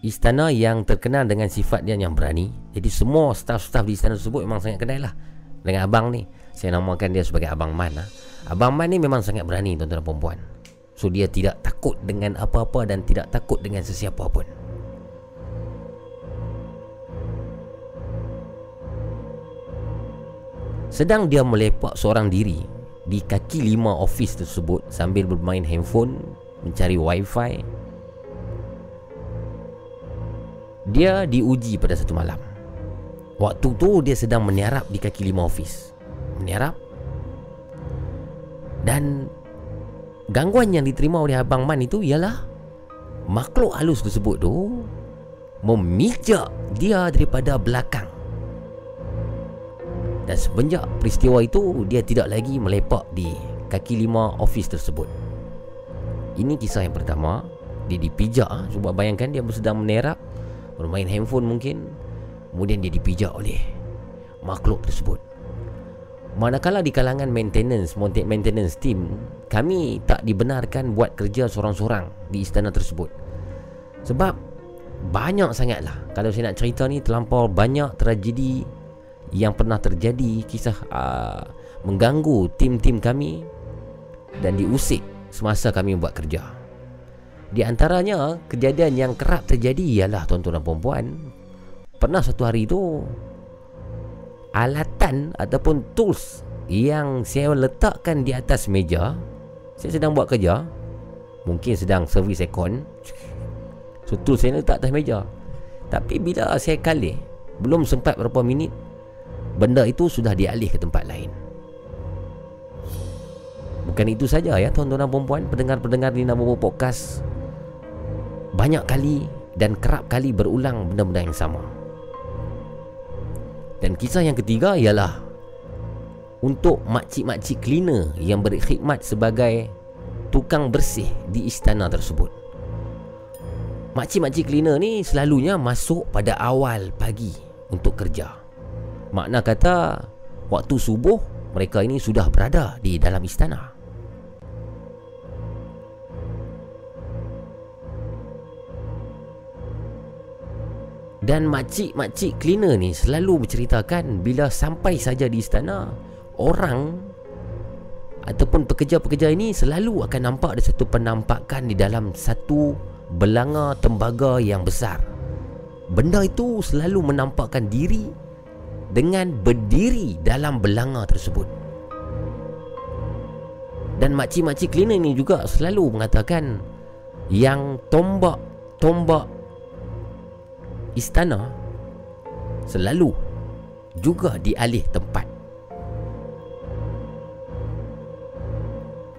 istana yang terkenal dengan sifat dia yang berani. Jadi semua staf-staf di istana tersebut memang sangat kenal lah dengan abang ni. Saya namakan dia sebagai Abang Man lah. Abang Man ni memang sangat berani tuan-tuan dan perempuan. So dia tidak takut dengan apa-apa dan tidak takut dengan sesiapa pun. Sedang dia melepak seorang diri di kaki lima ofis tersebut sambil bermain handphone, mencari wifi. Dia diuji pada satu malam. Waktu tu dia sedang meniarap di kaki lima ofis. menyerap dan gangguan yang diterima oleh Abang Man itu ialah makhluk halus tersebut tu memijak dia daripada belakang. Dan semenjak peristiwa itu dia tidak lagi melepak di kaki lima ofis tersebut. Ini kisah yang pertama. Dia dipijak ah. Cuba bayangkan dia sedang menerap bermain handphone mungkin kemudian dia dipijak oleh makhluk tersebut. Manakala di kalangan maintenance, maintenance team, kami tak dibenarkan buat kerja seorang-seorang di istana tersebut. Sebab banyak sangatlah kalau saya nak cerita ni terlampau banyak tragedi yang pernah terjadi kisah uh, mengganggu tim-tim kami dan diusik semasa kami buat kerja. Di antaranya kejadian yang kerap terjadi ialah tuan-tuan dan puan-puan pernah satu hari tu alatan ataupun tools yang saya letakkan di atas meja saya sedang buat kerja mungkin sedang servis aircon so tools saya letak atas meja tapi bila saya kali belum sempat berapa minit benda itu sudah dialih ke tempat lain. Bukan itu saja ya tuan-tuan dan puan Pendengar-pendengar di Nabobo Podcast Banyak kali dan kerap kali berulang benda-benda yang sama. Dan kisah yang ketiga ialah Untuk makcik-makcik cleaner yang berkhidmat sebagai Tukang bersih di istana tersebut. Makcik-makcik cleaner ni selalunya masuk pada awal pagi untuk kerja Makna kata Waktu subuh mereka ini sudah berada di dalam istana Dan makcik-makcik cleaner ni selalu menceritakan bila sampai saja di istana, orang ataupun pekerja-pekerja ini selalu akan nampak ada satu penampakan di dalam satu belanga tembaga yang besar. Benda itu selalu menampakkan diri dengan berdiri dalam belanga tersebut. Dan makcik-makcik cleaner ini juga selalu mengatakan yang tombak-tombak istana selalu juga dialih tempat.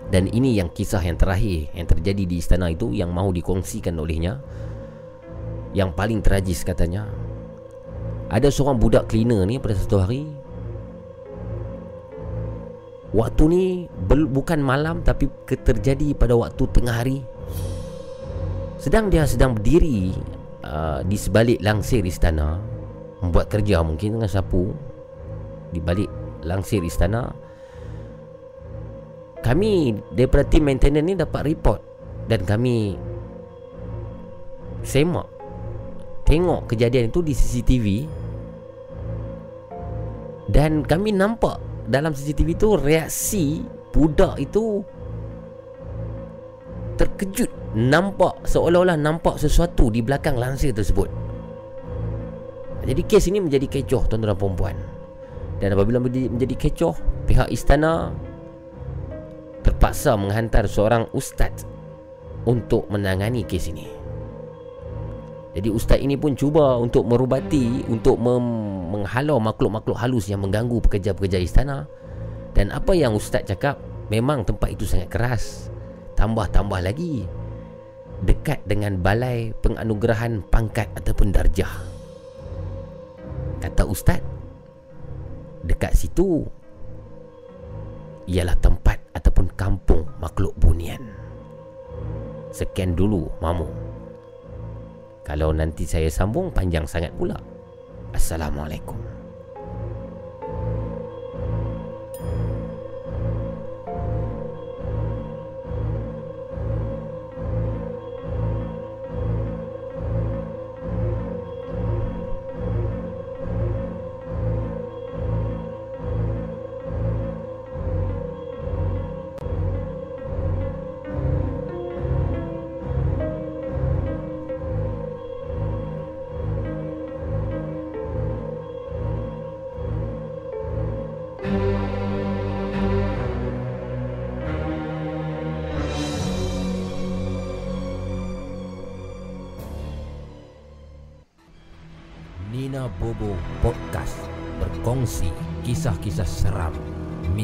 Dan ini yang kisah yang terakhir yang terjadi di istana itu yang mahu dikongsikan olehnya. Yang paling tragis katanya. Ada seorang budak cleaner ni pada satu hari. Waktu ni bukan malam tapi terjadi pada waktu tengah hari. Sedang dia sedang berdiri Uh, di sebalik langsir istana membuat kerja mungkin dengan sapu di balik langsir istana kami daripada tim maintenance ni dapat report dan kami semak tengok kejadian itu di CCTV dan kami nampak dalam CCTV itu reaksi budak itu terkejut nampak seolah-olah nampak sesuatu di belakang lansir tersebut. Jadi kes ini menjadi kecoh tuan-tuan dan puan Dan apabila menjadi kecoh, pihak istana terpaksa menghantar seorang ustaz untuk menangani kes ini. Jadi ustaz ini pun cuba untuk merubati untuk mem- menghalau makhluk-makhluk halus yang mengganggu pekerja-pekerja istana. Dan apa yang ustaz cakap, memang tempat itu sangat keras. Tambah-tambah lagi dekat dengan balai penganugerahan pangkat ataupun darjah. Kata ustaz, dekat situ ialah tempat ataupun kampung makhluk bunian. Sekian dulu, mamu. Kalau nanti saya sambung panjang sangat pula. Assalamualaikum.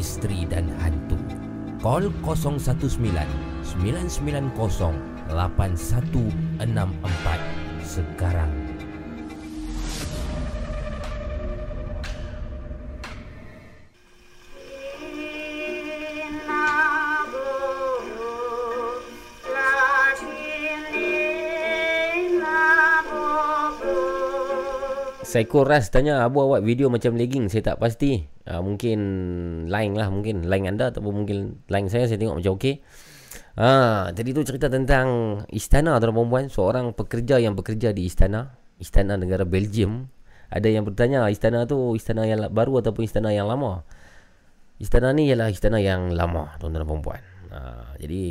Misteri dan hantu. Call 019 990 8164 sekarang. Psycho Ras tanya Abu awak video macam legging Saya tak pasti. Uh, Mungkin Line lah Mungkin line anda Ataupun mungkin line saya Saya tengok macam okey. Ah, Tadi tu cerita tentang Istana tuan perempuan Seorang pekerja yang bekerja di istana Istana negara Belgium. Ada yang bertanya Istana tu Istana yang baru Ataupun istana yang lama? Istana ni ialah istana yang lama Tuan-tuan dan perempuan Ha, jadi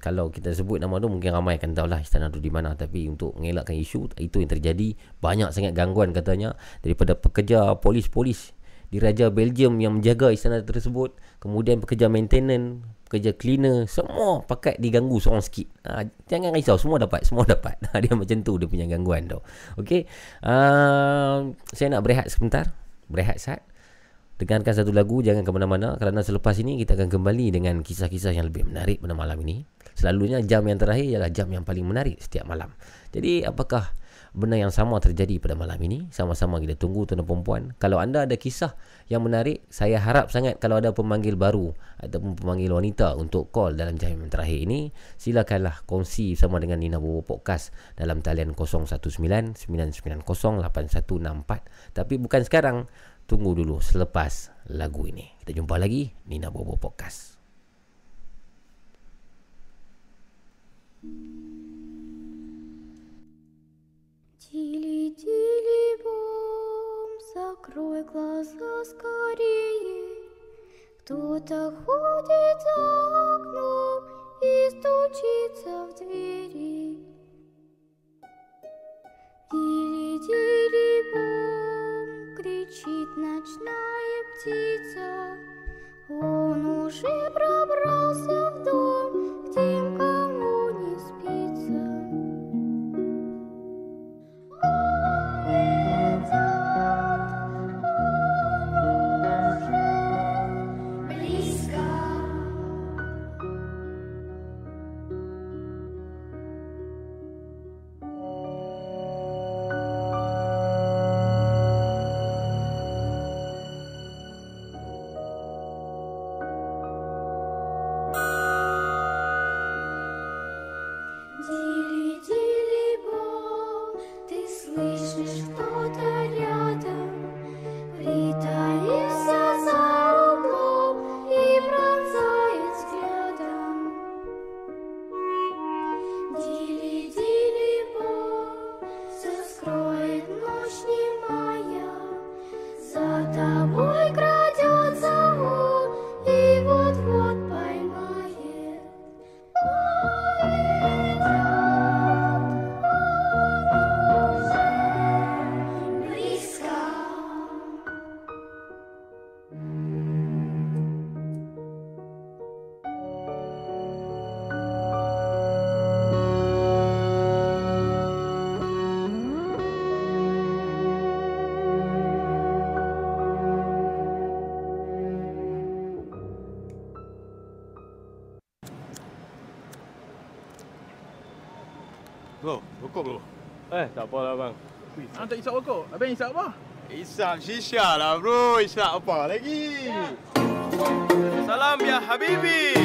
kalau kita sebut nama tu mungkin ramai akan tahu lah istana tu di mana. Tapi untuk mengelakkan isu itu yang terjadi. Banyak sangat gangguan katanya daripada pekerja polis-polis di Raja Belgium yang menjaga istana tersebut. Kemudian pekerja maintenance pekerja cleaner semua pakat diganggu seorang sikit. Ha, jangan risau semua dapat semua dapat. [laughs] Dia macam tu dia punya gangguan tu Okey, uh, saya nak berehat sebentar. Berehat saat Dengarkan satu lagu Jangan ke mana-mana. Kerana selepas ini Kita akan kembali dengan Kisah-kisah yang lebih menarik Pada malam ini. Selalunya jam yang terakhir Ialah jam yang paling menarik Setiap malam. Jadi apakah Benda yang sama terjadi pada malam ini? Sama-sama kita tunggu tuan dan perempuan Kalau anda ada kisah yang menarik Saya harap sangat Kalau ada pemanggil baru Ataupun pemanggil wanita Untuk call dalam jam yang terakhir ini Silakanlah kongsi Sama dengan Nina Bobo Podcast Dalam talian 019-990-8164 Tapi bukan sekarang Tunggu dulu selepas lagu ini. Kita jumpa lagi Nina Bobo Podcast. Тили-тили бом, закрой глаза скорее. Кто-то ходит за окном и стучится в двери. Тили-тили бом, Кричит ночная птица. Он уже пробрался в дом tak apa lah bang. Ah, tak isap rokok. Abang isap apa? Isap shisha lah bro. Isap apa lagi? Salam ya Habibi.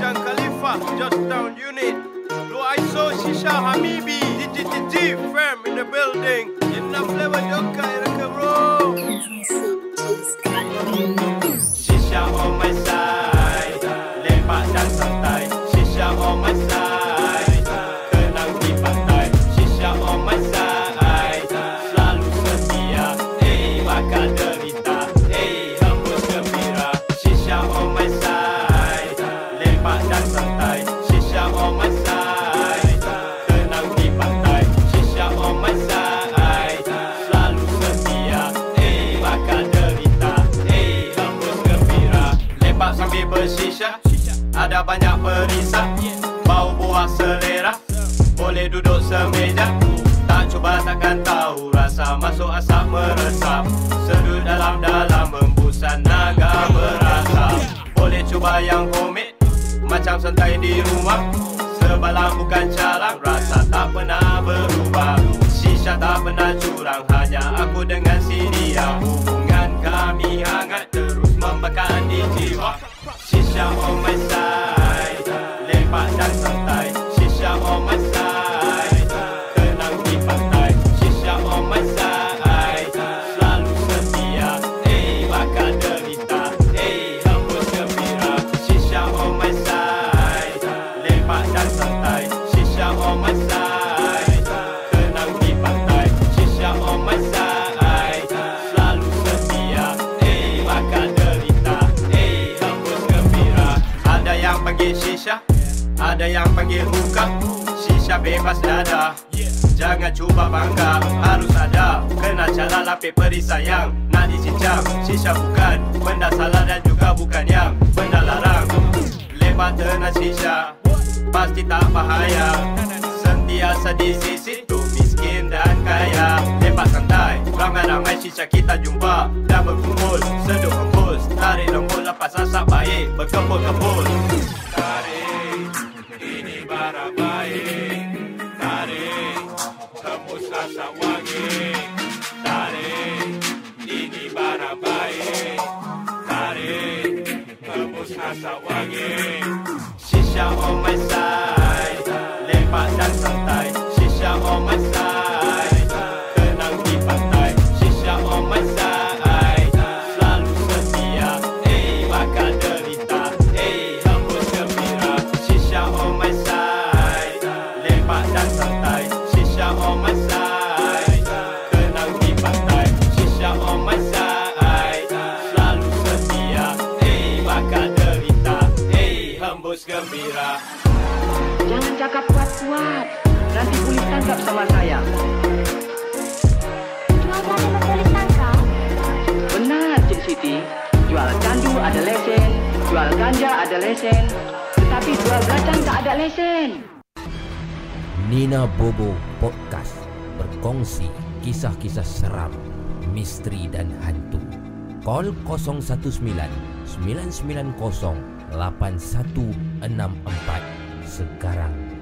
Jang Khalifa, Georgetown Unit. Blue ISO Shisha Habibi. DGTG firm in the building. 019 990 8164 sekarang.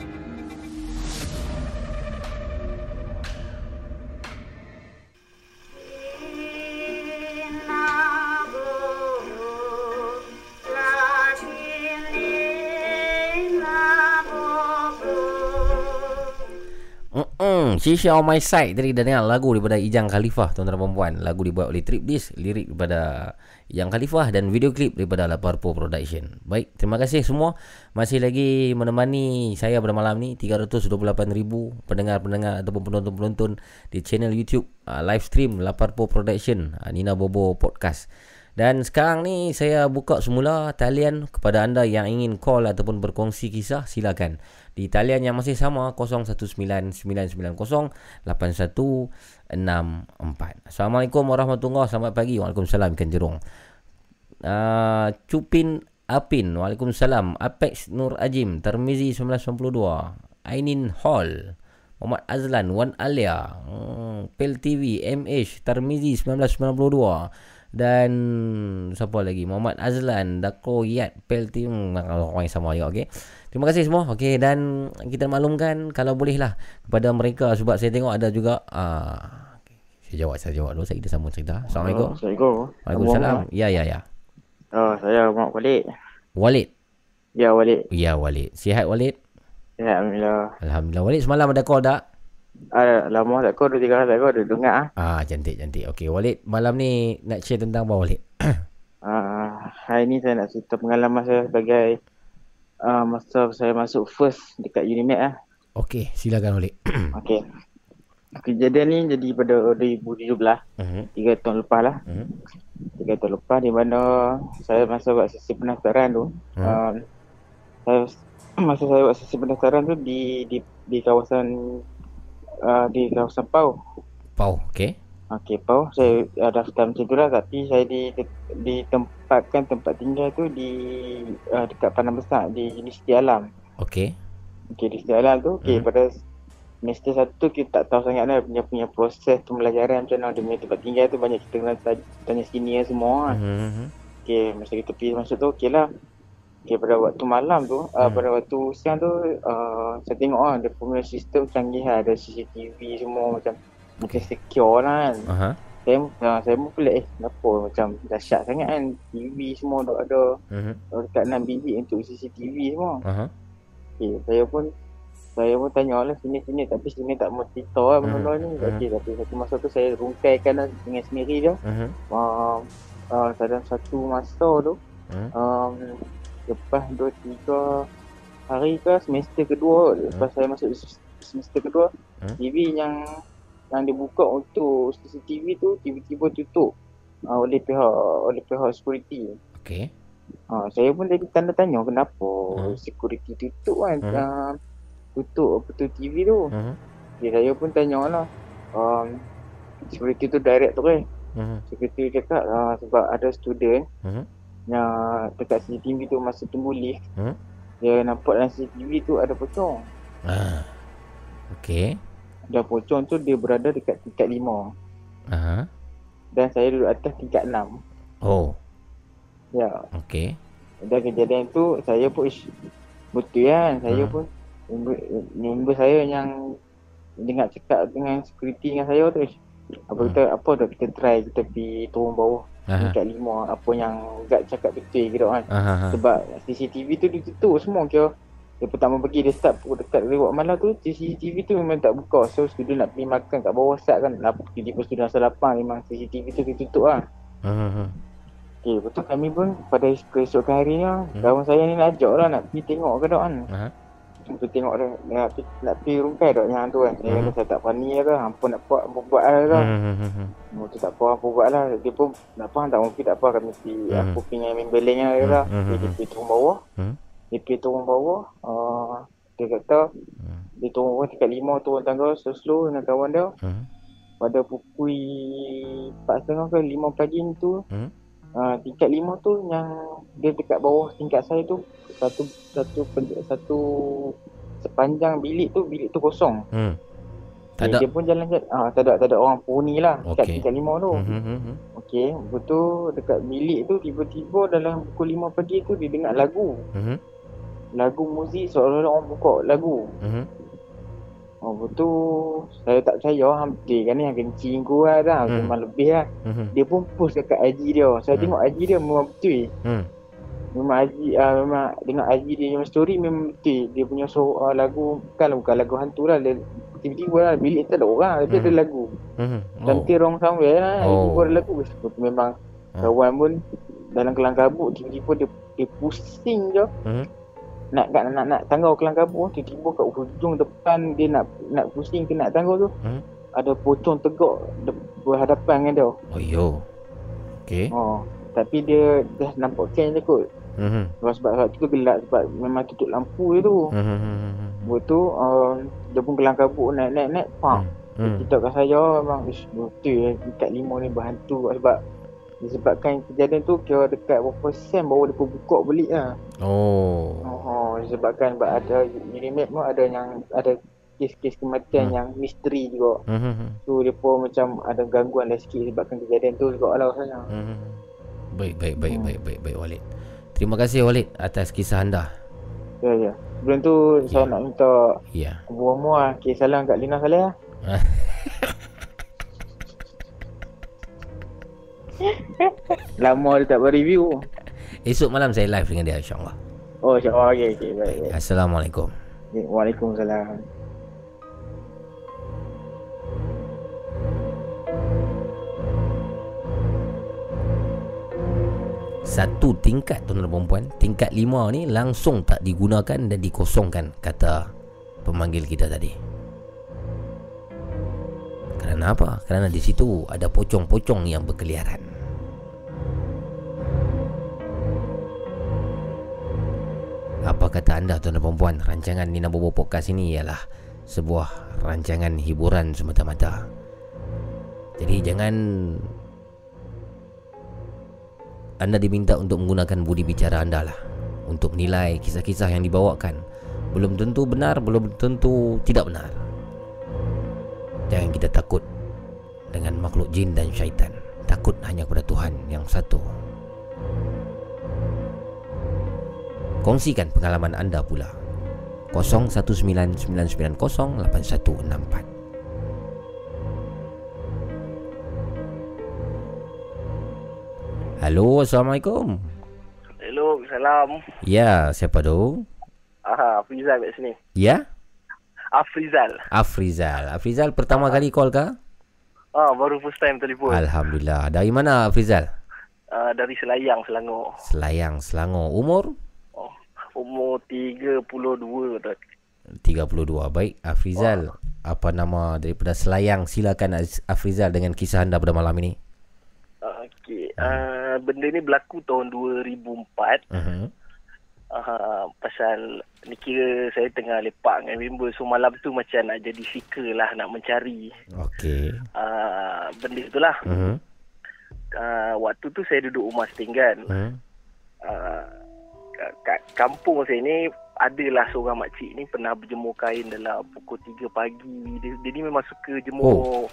Mm-mm. Shisha on my side Tadi dah dengar lagu daripada Ijang Khalifah Tuan-tuan dan perempuan Lagu dibuat oleh Trip Disc Lirik daripada Ijang Khalifah Dan video klip daripada Laparpo Production. Baik, terima kasih semua. Masih lagi menemani saya pada malam ni 328,000 pendengar-pendengar Ataupun penonton-penonton Di channel YouTube uh, Live stream Laparpo Production uh, Nina Bobo Podcast dan sekarang ni saya buka semula talian kepada anda yang ingin call ataupun berkongsi kisah silakan. Di talian yang masih sama 0199908164. Assalamualaikum warahmatullahi Selamat pagi. Waalaikumsalam ikan jerung. Uh, Cupin Apin. Waalaikumsalam. Apex Nur Ajim. Termizi 1992. Ainin Hall. Muhammad Azlan. Wan Alia. Hmm, Pel TV. MH. Termizi 1992 dan siapa lagi? Muhammad Azlan Dako Yat Pelti hmm, orang yang sama juga okey. Terima kasih semua. Okey dan kita maklumkan kalau boleh lah kepada mereka. Sebab saya tengok ada juga uh, saya jawab saya jawab dulu. Saya kita sambung cerita. Assalamualaikum. Assalamualaikum. Waalaikumsalam. Ya ya ya. Oh, saya Mak Walid. Walid? Ya, Walid. ya Walid. Sihat Walid? Ya, Alhamdulillah. Alhamdulillah. Walid semalam ada call tak Ada lama tak kau, dua tiga hari tak kau, ada dengar ah. ah cantik cantik okey Walid malam ni nak share tentang apa Walid [coughs] Ah, hari ni saya nak cerita pengalaman saya sebagai uh, masa saya masuk first dekat Unimed ah. okey silakan Walid [coughs] Okey. Kejadian ni jadi pada 2017. Mhm. Tiga tahun lepas lah. Mhm. Tiga tahun lepas di mana saya masa buat sesi pendaftaran tu. Mhm. Um, saya masa saya buat sesi pendaftaran tu di di di kawasan uh, di kawasan Pau. Pau okey Okey, Pau saya uh, daftar macam tu lah tapi saya di ditempatkan tempat tinggal tu di uh, dekat Padang Besar di Universiti Alam. okey Okey, di Universiti Alam tu okey Mhm. pada semester satu kita tak tahu sangat lah punya punya proses pembelajaran macam mana dia punya tempat tinggal tu banyak kita kena tanya, tanya senior semua kan. Mhm. Okey, masa kita pergi masuk tu okey lah. Okay, pada waktu malam tu, uh, pada waktu siang tu, uh, saya tengok lah dia punya sistem canggih lah. Ada CCTV semua macam macam secure lah kan. Aha. Saya, uh, saya pun pelik eh, kenapa macam dahsyat sangat kan. TV semua dah ada. Mhm. Dekat 6 biji untuk CCTV semua. Aha. Okay, saya pun saya pun tanya lah sini-sini tapi sini tak mau cerita lah benda ni. Mhm. Okay, tapi satu masa tu saya rungkaikan lah dengan sendiri je. Mhm. Uh, uh, dalam satu masa tu, Mhm. um, lepas 2-3 hari ke semester kedua, lepas saya masuk semester kedua, Hmm. TV yang yang dibuka untuk CCTV tu tiba-tiba tutup uh, oleh pihak oleh pihak security. Okey. Ha, saya pun jadi tanda tanya kenapa security tutup kan Hmm. uh, tutup apa tu TV tu. Mhm. Okay, saya pun tanya lah um, security tu direct tu kan. Mhm. Security cakap uh, sebab ada student Mhm. Yang dekat CCTV tu masa tunggu lift Hmm. dia nampak dalam CCTV tu ada pocong. Ah. Okey. Dan pocong tu dia berada dekat tingkat 5 Aha. dan saya duduk atas tingkat 6. Oh. Ya. Okey. Dan kejadian tu saya pun ish, betul kan saya Hmm. pun member, member saya yang dengar cakap dengan security dengan saya tu ish, apa kita apa dah kita try kita pergi turun bawah Hmm. Aha. tingkat 5 apa yang guard cakap betul gitu kan. Aha, aha. Sebab CCTV tu ditutup semua kira dia pertama pergi dia start pukul dekat lewat malam tu CCTV tu memang tak buka so student nak pergi makan kat bawah sat kan lapar tiba-tiba student asal lapar memang CCTV tu ditutup lah Mhm. Okay, betul kami pun pada keesokan harinya hmm. kawan saya ni nak ajak lah nak pergi tengok ke dok kan. Aha. Pergi tengok dia nak, pergi- nak pergi rungkai dok yang tu kan. Dia Hmm. kata saya tak berani lah ke, hampa nak buat, hampa buat lah ke. Mhm. Hmm. tu tak apa, hampa buat lah. Dia pun nak faham tak mungkin tak apa kami pergi, Hmm. aku punya main beling lah dia lah. Hmm. Dia, pergi turun bawah, Hmm. dia pergi turun bawah, uh, dia kata dia turun bawah tingkat lima turun tangga slow-slow dengan kawan dia. Hmm. Pada pukul 4.30 ke 5 pagi tu, Hmm. Uh, tingkat lima tu yang dia dekat bawah tingkat saya tu satu satu satu sepanjang bilik tu bilik tu kosong. Hmm. Tak ada. Dia pun jalan jalan ah tak ada tak ada orang penghuni lah dekat Okey. tingkat lima tu. Mhm, mhm. Okey, betul dekat bilik tu tiba-tiba dalam pukul lima pagi tu dia dengar lagu. Mhm. Lagu muzik seolah-olah orang buka lagu. Mhm. Oh betul Saya tak percaya Hampir kan ni yang kencing kuat lah Hmm. Memang lebih lah Mhm. Dia pun post dekat IG dia Saya Hmm. tengok IG dia memang betul Hmm. Memang IG uh, Memang Dengan IG dia punya story Memang betul Dia punya so, uh, lagu Bukan bukan lagu hantu lah dia, Tiba-tiba lah Bilik tak ada orang Tapi Hmm. ada lagu Mhm. Cantik wrong somewhere lah Oh. Tiba-tiba ada lagu Memang Ah. Kawan pun Dalam kelang kabut Tiba-tiba dia, dia pusing je Mhm. Nak nak nak, nak tangga kelang kabut tiba-tiba kat hujung depan dia nak nak pusing ke nak tangga tu Hmm. ada pocong tegak de- berhadapan dengan dia. Oh yo. Okey. Oh, tapi dia dah nampak kain je kot. Mhm. Sebab sebab sebab tu gelap sebab memang tutup lampu je tu. Mhm. Lepas tu uh, dia pun kelang kabut naik naik naik pak. Hmm. Kita kat saya memang ish betul eh tingkat lima ni berhantu sebab disebabkan kejadian tu kira dekat berapa sen baru dia buka balik lah. Oh. Oh, disebabkan sebab ada Unimap pun ada yang ada kes-kes kematian Hmm. yang misteri juga. Mhm. So dia pun macam ada gangguan lah sikit sebabkan kejadian tu juga lah rasanya. Mhm. Baik, baik, baik, baik, baik, baik, Walid. Terima kasih Walid atas kisah anda. Ya, ya. Sebelum tu saya nak minta Ya. Abu lah kes salam kat Lina Saleh [laughs] Lama dia tak berreview. Esok malam saya live dengan dia insyaAllah. Oh, insyaAllah. Okey, okey. Baik, baik. Assalamualaikum. Waalaikumsalam. Satu tingkat tuan dan perempuan Tingkat lima ni langsung tak digunakan dan dikosongkan Kata pemanggil kita tadi Kerana apa? Kerana di situ ada pocong-pocong yang berkeliaran Apa kata anda tuan dan perempuan Rancangan Nina Bobo Podcast ini ialah Sebuah rancangan hiburan semata-mata. Jadi jangan anda diminta untuk menggunakan budi bicara anda lah. Untuk menilai kisah-kisah yang dibawakan. Belum tentu benar, belum tentu tidak benar. Jangan kita takut Dengan makhluk jin dan syaitan. Takut hanya kepada Tuhan yang satu Kongsikan pengalaman anda pula 0199908164 Halo, Assalamualaikum Hello, salam. Ya, siapa tu? Aha, Afrizal kat sini. Ya? Afrizal. Afrizal Afrizal pertama kali call ke? Ah, baru first time telefon. Alhamdulillah Dari mana Afrizal? Ah, dari Selayang, Selangor. Selayang, Selangor Umur? Umur 32 dah. 32 Baik Afrizal Apa nama daripada Selayang Silakan Afrizal dengan kisah anda pada malam ini Okey. Ah, benda ni berlaku tahun 2004. uh-huh. Ah, pasal ni kira saya tengah lepak dengan member so malam tu macam nak jadi seeker lah nak mencari Okey ah, benda tu lah. uh-huh. Ah, waktu tu saya duduk rumah setinggan. uh-huh. uh, kat, kat kampung saya ni adalah seorang makcik ni pernah berjemur kain dalam pukul 3 pagi. Dia, dia ni memang suka jemur Oh.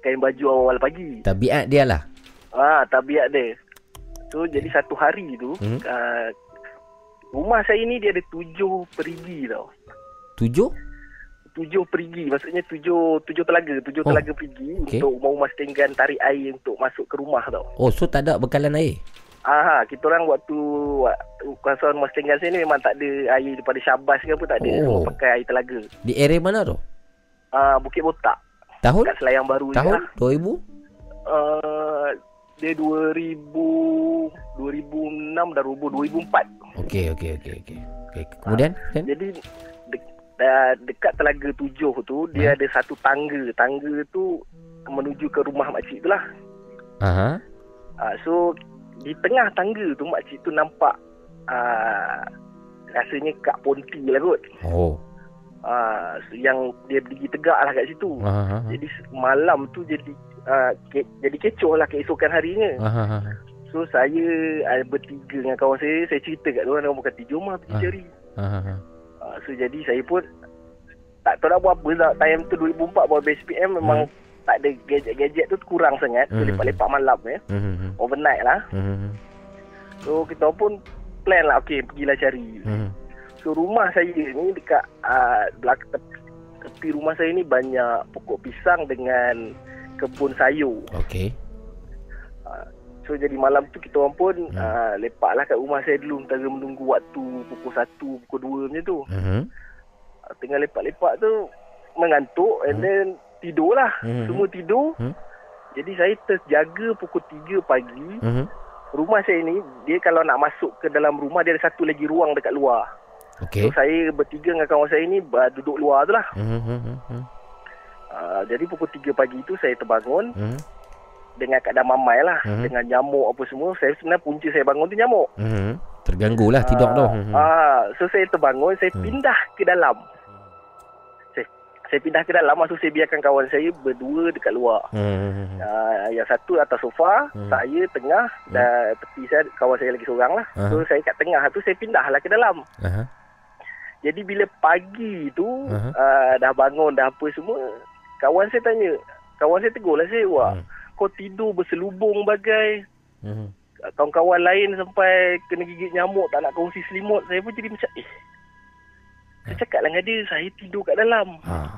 kain baju awal-awal pagi. Tabiat dia lah Ah, tabiat dia. So jadi satu hari tu Hmm. uh, rumah saya ni dia ada tujuh perigi tau. Tujuh? Tujuh perigi maksudnya tujuh tujuh telaga, tujuh Oh. telaga perigi Okey. untuk rumah-rumah setinggan tarik air untuk masuk ke rumah tau. Oh so tak ada bekalan air? Ah, kita orang waktu kawasan rumah setinggan saya ni memang tak ada air daripada Syabas ke apa tak ada. Oh. Semua pakai air telaga. Di area mana tu? Ah, Bukit Botak. Tahun? Kat Selayang Baru je Tahun? lah. 2000? Uh, dia 2000 2006 dah roboh 2004. Okey okey okey okey. Okey kemudian? Ah, jadi de, uh, dekat telaga tujuh tu dia Hmm. ada satu tangga. Tangga tu menuju ke rumah makcik tu lah. Aha. Uh, so di tengah tangga tu makcik tu nampak uh, rasanya Kak Ponti lah kot. Oh. Uh, yang dia berdiri tegak lah kat situ. Aha. Jadi malam tu jadi uh, ke, jadi kecoh lah keesokan harinya. Aha. So saya uh, bertiga dengan kawan saya, saya cerita kat diorang, diorang berkata jom lah pergi Ah. cari. Aha. Uh, so jadi saya pun tak tahu nak buat apa lah. Time tu 2004 bawa BSPM memang tak ada gadget-gadget tu kurang sangat. So Hmm. lepak-lepak malam ya. Mhm. Overnight lah. Mhm. So kita pun plan lah okay pergilah cari. Mhm. So rumah saya ni dekat uh, belakang tepi, tepi rumah saya ni banyak pokok pisang dengan kebun sayur. Okey. Uh, so jadi malam tu kita orang pun Hmm. uh, lepaklah kat rumah saya dulu Mentara menunggu waktu pukul 1, pukul 2 macam tu. Mhm. Uh, tengah lepak-lepak tu mengantuk and then tidur lah. Hmm. Semua tidur. Hmm. Jadi saya terjaga pukul 3 pagi. Mhm. Rumah saya ni dia kalau nak masuk ke dalam rumah dia ada satu lagi ruang dekat luar. Okey. So saya bertiga dengan kawan saya ni uh, duduk luar tu lah. Mhm. Mhm. Uh, jadi pukul 3 pagi tu saya terbangun Mhm. dengan keadaan mamai lah. Mhm. Dengan nyamuk apa semua. Saya sebenarnya punca saya bangun tu nyamuk. Mhm. Terganggu lah tidur tu. Mhm. Ah, so saya terbangun, saya Hmm. pindah ke dalam. Saya, pindah ke dalam, maksud saya biarkan kawan saya berdua dekat luar. Mhm. Uh, yang satu atas sofa, Hmm. saya tengah dan tepi saya kawan saya lagi seorang lah. So Aha. saya kat tengah tu saya pindahlah ke dalam. Aha. Jadi bila pagi tu Aha. uh, dah bangun dah apa semua, kawan saya tanya, kawan saya tegur lah saya, wah, Hmm. kau tidur berselubung bagai Mhm. kawan-kawan lain sampai kena gigit nyamuk tak nak kongsi selimut. Saya pun jadi macam, eh, saya cakap lah dengan dia, saya tidur kat dalam. Ah.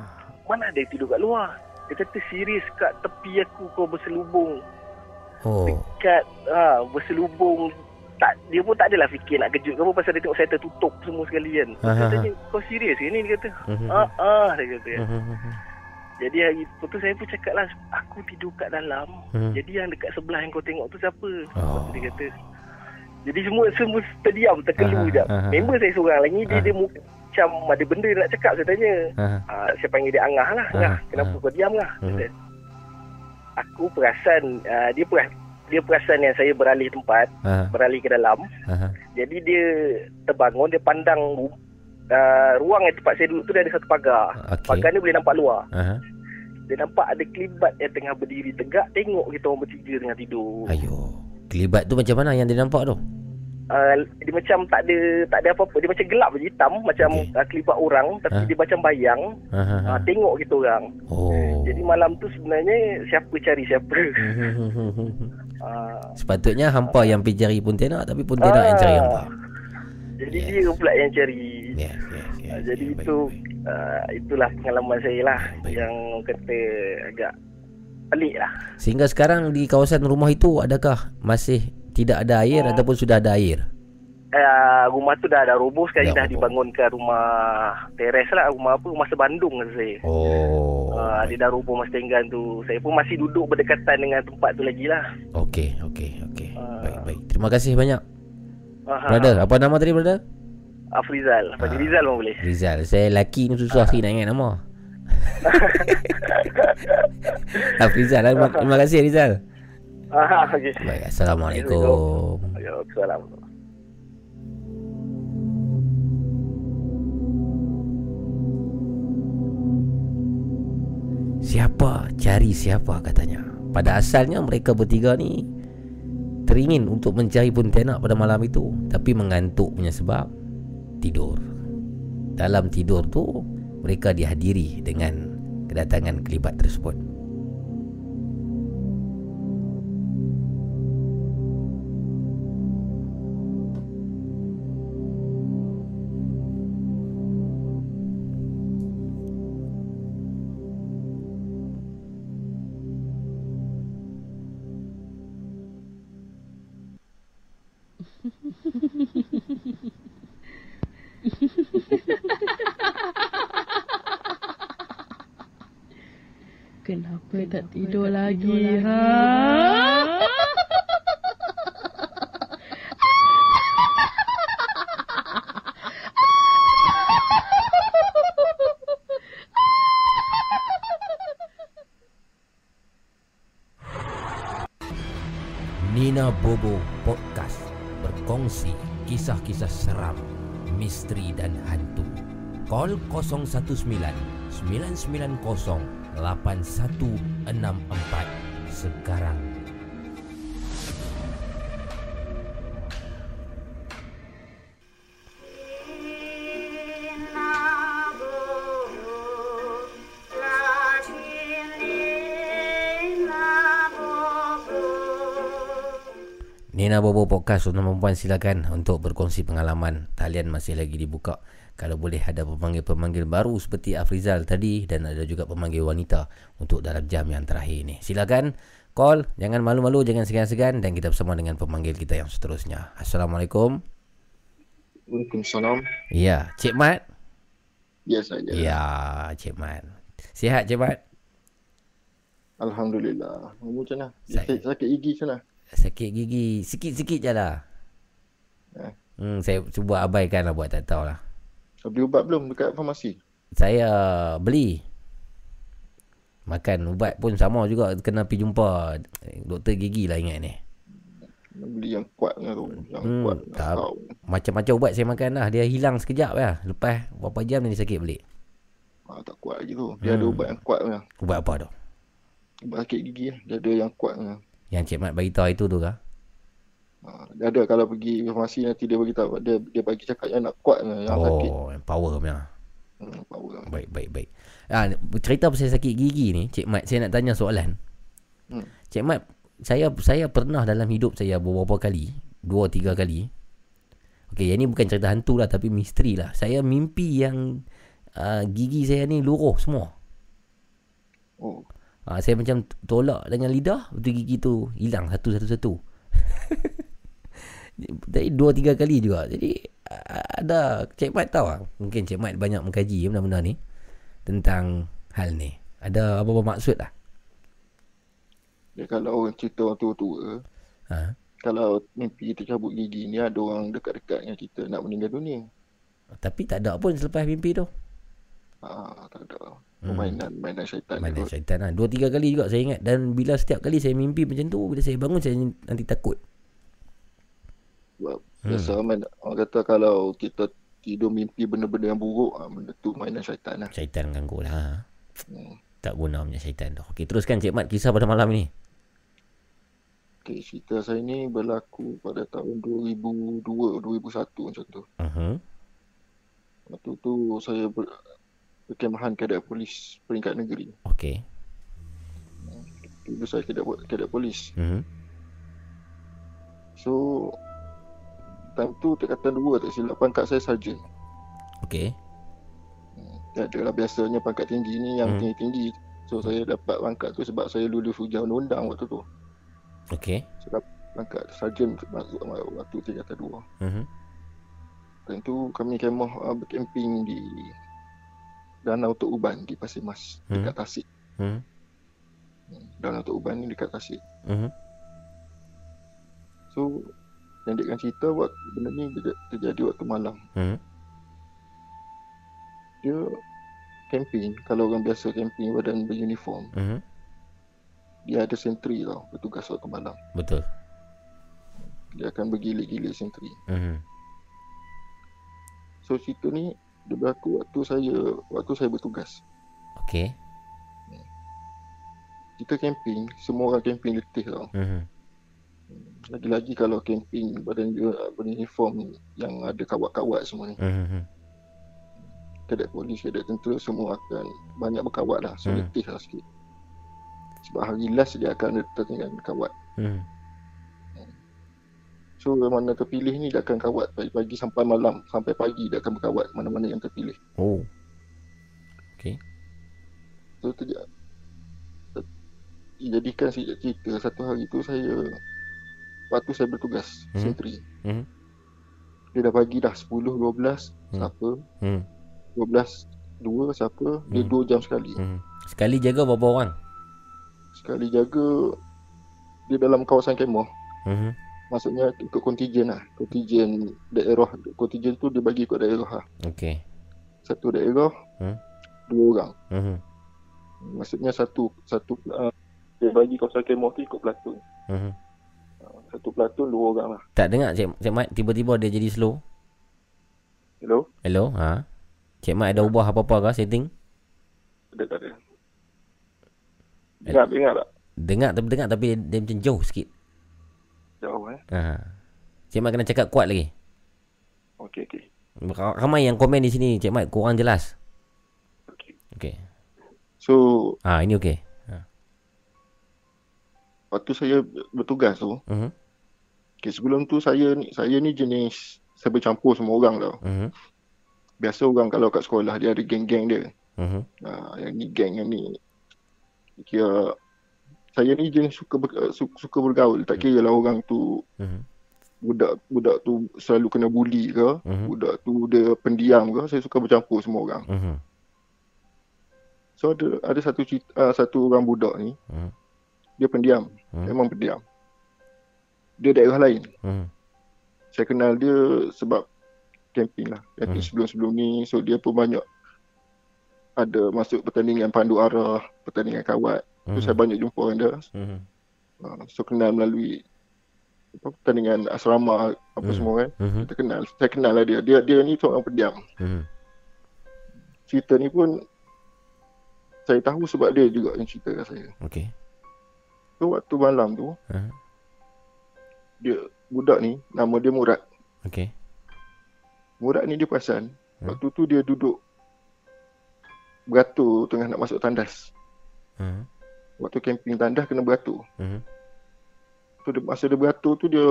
Mana ada tidur kat luar? Dia kata serius kat tepi aku kau berselubung. Oh. Kat ha, berselubung tak dia pun tak adalah fikir nak kejut ke apa pasal dia tengok saya tertutup semua sekali kan. Dia ah, tanya kau serius ke ni dia kata. Mhm. Ah ah dia kata. Mhm. Jadi hari tu saya pun cakap lah aku tidur kat dalam. Hmm. Jadi yang dekat sebelah yang kau tengok tu siapa? Oh. Dia kata. Jadi semua semua terdiam terkelu Ah, je. ah. Member saya seorang lagi dia Ah. dia mu- macam ada benda nak cakap saya tanya. Ah. Ah, saya panggil dia Angah lah. Ah, Angah, kenapa ah. kau diam lah? Kata, Aku perasan uh, dia peras, dia perasan yang saya beralih tempat, Ah. beralih ke dalam. Aha. Jadi dia terbangun, dia pandang uh, ruang yang tempat saya duduk tu dia ada satu pagar. Okey. Pagar ni boleh nampak luar. Aha. Dia nampak ada kelibat yang tengah berdiri tegak tengok kita orang bertiga tengah tidur. Ayo. Kelibat tu macam mana yang dia nampak tu? Uh, dia macam tak ada tak ada apa-apa. Dia macam gelap je hitam macam okay. uh, kelibat orang tapi Ha? dia macam bayang. Aha. Uh, tengok kita orang. Oh. Jadi malam tu sebenarnya siapa cari siapa. uh, [laughs] Sepatutnya hampa yang pergi cari pontianak tapi pontianak yang cari hampa. Jadi dia pula yang cari. Yeah, uh, jadi itu uh, itulah pengalaman saya lah yang orang kata agak pelik lah. Sehingga sekarang di kawasan rumah itu adakah masih tidak ada air Hmm. ataupun sudah ada air? Uh, rumah tu dah dah roboh sekali Dah dah dibangunkan rumah teres lah rumah apa rumah sebandung kata saya. Oh. Uh, dia dah roboh masa tenggan tu. Saya pun masih duduk berdekatan dengan tempat tu lagi lah. Okey, okey, okey. Baik, baik. Terima kasih banyak. Uh, Brother, apa nama tadi brother? Afrizal. Panggil Rizal pun boleh. Rizal. Saya lelaki ni susah sikit nak ingat nama. [laughs] Afrizal. lah. Terima kasih Rizal. Ah, okey. Baik, Assalamualaikum. Waalaikumsalam. Siapa cari siapa katanya. Pada asalnya mereka bertiga ni teringin untuk mencari pontianak pada malam itu tapi mengantuk punya sebab tidur. Dalam tidur tu mereka dihadiri dengan kedatangan kelibat tersebut. 019 990 8164 sekarang. Nina Bobo Podcast untuk perempuan silakan untuk berkongsi pengalaman. Talian masih lagi dibuka. Kalau boleh ada pemanggil-pemanggil baru seperti Afrizal tadi dan ada juga pemanggil wanita untuk dalam jam yang terakhir ini. Silakan call, jangan malu-malu, jangan segan-segan dan kita bersama dengan pemanggil kita yang seterusnya. Assalamualaikum. Waalaikumsalam. Ya, Cik Mat. Ya saja. Ya, Cik Mat. Sihat Cik Mat? Alhamdulillah. Kamu macam mana? Sakit, sakit gigi macam mana? Sakit gigi sikit-sikit je lah. Eh. Hmm, saya cuba abaikan lah buat tak tahu lah. Beli ubat belum dekat farmasi? Saya beli Makan ubat pun sama juga Kena pergi jumpa Doktor gigi lah ingat ni Beli yang kuatnya tu. Yang hmm, kuat. tak, Macam-macam ubat saya makan lah Dia hilang sekejap lah Lepas berapa jam dia sakit balik Ah, tak kuat lagi tu. Dia ada Hmm. ubat yang kuat punya. Ubat apa tu? Ubat sakit gigi lah. Dia ada yang kuat punya. Yang Cik Mat bagi tahu itu tu kah? Dia ada kalau pergi farmasi nanti dia bagi tahu dia dia bagi cakap yang nak kuat yang sakit. Oh yang power punya Hmm, power. Baik baik baik ah, Cerita pasal sakit gigi ni Cik Mat saya nak tanya soalan Hmm. Cik Mat saya saya pernah dalam hidup saya beberapa kali dua tiga kali okey yang ni bukan cerita hantu lah tapi misteri lah saya mimpi yang uh, gigi saya ni luruh semua Oh. uh, saya macam tolak dengan lidah betul gigi tu hilang satu satu satu jadi dua tiga kali juga jadi ada Cik Mat tahu lah mungkin Cik Mat banyak mengkaji benda-benda ni tentang hal ni ada apa-apa maksud lah Dia kalau orang cerita orang tua-tua, ha? kalau mimpi kita cabut gigi ni ada orang dekat-dekat dengan kita nak meninggal dunia. Tapi tak ada pun selepas mimpi tu. Ah, tak ada. Hmm. Permainan, mainan syaitan. Mainan syaitan lah. Dua tiga kali juga saya ingat. Dan bila setiap kali saya mimpi macam tu, bila saya bangun saya nanti takut. Sebab Hmm. biasa main, orang kata kalau kita tidur mimpi benda-benda yang buruk, ah, benda tu mainan syaitan lah. Syaitan ganggu lah. Hmm. Tak guna punya syaitan tu. Okey, teruskan Cik Mat kisah pada malam ni. Okay, cerita saya ni berlaku pada tahun 2002, 2001 macam tu. Uh-huh. Waktu tu saya ber, berkemahan kadet polis peringkat negeri. Okey. Dulu saya kadet, kadet polis. Uh-huh. So, time tu tingkatan 2 tak silap pangkat saya sarjan. Okey. Ya, adalah biasanya pangkat tinggi ni yang Hmm. tinggi-tinggi. So saya dapat pangkat tu sebab saya lulus ujian undang-undang waktu tu. Okey. Saya dapat pangkat sarjan masuk waktu tingkatan 2. Mhm. Time tu kami kemah uh, bercamping di Danau Tok Uban di Pasir Mas Hmm. dekat Tasik. Mhm. Danau Tok Uban ni dekat Tasik. Mhm. So pendekkan cerita waktu benda ni terja- terjadi waktu malam. Mhm. Dia camping, kalau orang biasa camping badan beruniform, Mhm. dia ada sentri tau, bertugas waktu malam. Betul. Dia akan bergilir-gilir sentri. Mhm. So cerita ni dia berlaku waktu saya waktu saya bertugas. Okey. Kita camping, semua orang camping letih tau. Mhm. Lagi-lagi kalau camping badan dia beruniform yang ada kawat-kawat semua ni. Mhm. Kadet polis, kadet tentera semua akan banyak berkawat lah. So Hmm. letih lah sikit. Sebab hari last dia akan ada pertandingan kawat. Mhm. So mana terpilih ni dia akan kawat pagi-pagi sampai malam. Sampai pagi dia akan berkawat mana-mana yang terpilih. Oh. Okey. So terjadi dijadikan si- cerita satu hari tu saya waktu saya bertugas Mhm. sentri. Mhm. Dia dah bagi dah 10 12 Hmm. siapa? Hmm. 12 2 siapa? Dia Hmm. 2 jam sekali. Mhm. Sekali jaga berapa orang? Sekali jaga dia dalam kawasan kemah. Mhm. Maksudnya ikut kontijen lah. Kontijen daerah. Kontijen tu dia bagi ikut daerah lah. Okey. Satu daerah, Hmm. dua orang. Mhm. Maksudnya satu satu uh, dia bagi kawasan kemah tu ikut platoon. Mhm. Satu platoon dua orang lah. Tak dengar Cik, Cik Mat tiba-tiba dia jadi slow. Hello? Hello? Ha? Cik Mat ada ubah apa-apa ke setting? Ada tak ada? Dengar, dengar tak? Dengar tapi dengar tapi dia, dia macam jauh sikit. Jauh eh. Ha. Cik Mat kena cakap kuat lagi. Okey, okey. Ra- Ramai yang komen di sini Cik Mat kurang jelas. Okey. So, Ah ini okey. Waktu saya bertugas tu, Mhm. okay, sebelum tu saya ni saya ni jenis saya bercampur semua orang tau. Mhm. Biasa orang kalau kat sekolah dia ada geng-geng dia. Mhm. Ha, yang ni geng yang ni kira saya ni jenis suka ber, suka, suka bergaul tak kira lah orang tu Mhm. budak budak tu selalu kena bully ke Mhm. budak tu dia pendiam ke saya suka bercampur semua orang Mhm. so ada ada satu cerita, uh, satu orang budak ni Mhm. Dia pendiam Hmm. memang pendiam dia daerah lain Mhm. saya kenal dia sebab camping lah camping Hmm. sebelum-sebelum ni so dia pun banyak ada masuk pertandingan pandu arah pertandingan kawat Hmm. so saya banyak jumpa dengan dia Mhm. uh, so kenal melalui apa, pertandingan asrama apa Hmm. semua kan Mhm. kita kenal saya kenal lah dia dia dia ni seorang pendiam Mhm. cerita ni pun saya tahu sebab dia juga yang cerita kat saya Okey. So waktu malam tu Ha. dia budak ni nama dia Murad Okey. Murad ni dia perasan Hmm. waktu tu dia duduk beratur tengah nak masuk tandas Mhm. waktu camping tandas kena beratur Mhm. tu dia, masa dia beratur tu dia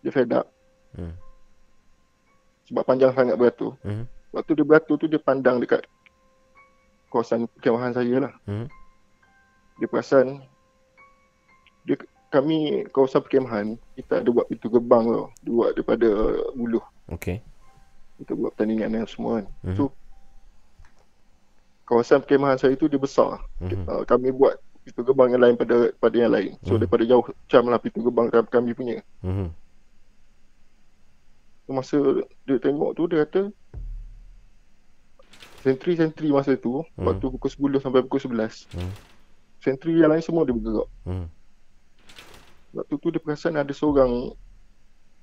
dia fed up Hmm. sebab panjang sangat beratur Mhm. waktu dia beratur tu dia pandang dekat kawasan kemahan saya lah Mhm. dia perasan dia kami kawasan perkemahan kita ada buat pintu gerbang tau dia buat daripada buluh Okey. kita buat pertandingan yang semua kan Mhm. so kawasan perkemahan saya tu dia besar Mhm. uh, kami buat pintu gerbang yang lain pada pada yang lain so Mhm. daripada jauh macam lah pintu gerbang kami punya Mhm. so, masa dia tengok tu dia kata sentri-sentri masa tu Mhm. waktu pukul 10 sampai pukul 11 Mhm. sentri yang lain semua dia bergerak Mhm. Waktu tu dia perasan ada seorang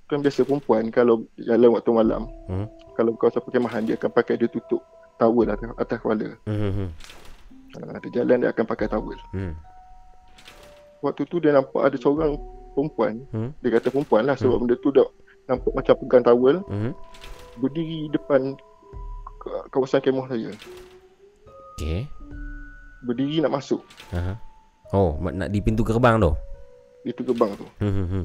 kan biasa perempuan kalau jalan waktu malam Mhm. kalau kawasan perkemahan dia akan pakai dia tutup towel atas, atas kepala Mhm. ha, dia jalan dia akan pakai towel Mhm. waktu tu dia nampak ada seorang perempuan Hmm. dia kata perempuan lah sebab benda tu dah nampak macam pegang towel Mhm. berdiri depan ka- kawasan kemah saya Okey. berdiri nak masuk Aha. Oh, nak di pintu gerbang tu. Itu gerbang tu Mhm.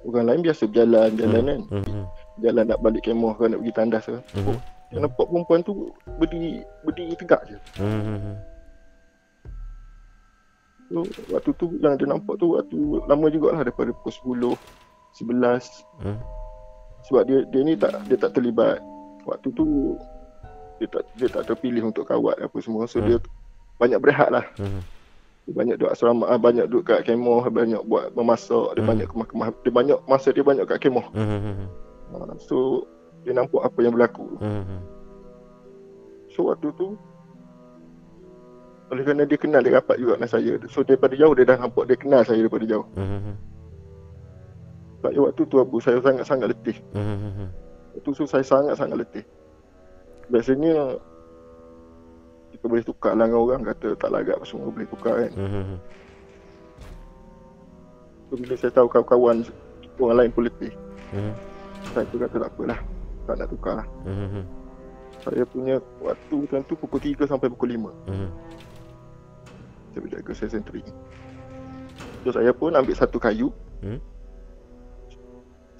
Orang lain biasa berjalan, jalan kan. Mhm. Jalan nak balik kemah ke nak pergi tandas ke. Mhm. Dia nampak perempuan tu berdiri berdiri tegak je. Mhm. So, waktu tu yang dia nampak tu waktu lama jugalah daripada pukul 10, 11. Hmm. Sebab dia dia ni tak dia tak terlibat. Waktu tu dia tak dia tak terpilih untuk kawat apa semua. So Hmm. dia banyak berehat lah. Mhm. Dia banyak duduk asrama, ah, banyak duduk kat kemah, banyak buat memasak, dia Hmm. banyak kemah-kemah, dia banyak masa dia banyak kat kemah. Mhm. Ah, So dia nampak apa yang berlaku. Mhm. So waktu tu oleh kerana dia kenal dia rapat juga dengan saya. So daripada jauh dia dah nampak dia kenal saya daripada jauh. Mhm. Sebab waktu tu Abu saya sangat-sangat letih. Mhm. Waktu tu saya sangat-sangat letih. Biasanya kita boleh tukar lah dengan orang kata tak lagak apa semua boleh tukar kan. Mhm. So bila saya tahu kawan-kawan orang lain pun letih. Mhm. Saya tu kata tak apalah. Tak nak tukar lah. Mhm. Saya punya waktu time tu pukul 3 sampai pukul 5. Mhm. Saya berjaga saya sentry. So saya pun ambil satu kayu. Hmm.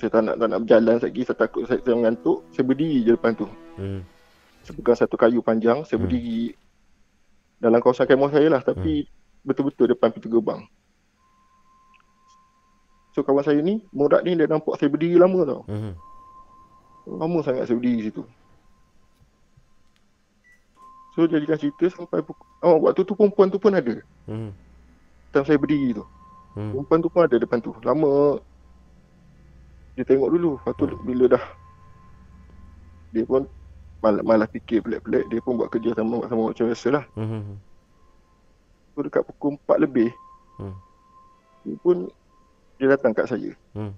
Saya tak nak, tak nak berjalan lagi. Saya takut saya, saya mengantuk. Saya berdiri je depan tu. Hmm. Saya pegang satu kayu panjang. Saya berdiri dalam kawasan kemah saya lah. Tapi betul-betul depan pintu gerbang. So kawan saya ni, Murad ni dia nampak saya berdiri lama tau. Mhm. Lama sangat saya berdiri situ. So jadikan cerita sampai pukul, oh, waktu tu perempuan tu pun ada. Mhm. Time saya berdiri tu. Hmm. Perempuan tu pun ada depan tu. Lama dia tengok dulu. Lepas tu bila dah dia pun malah, malah fikir pelik-pelik. Dia pun buat kerja sama sama macam biasa lah. Mhm. So dekat pukul 4 lebih Hmm. dia pun dia datang kat saya. Hmm.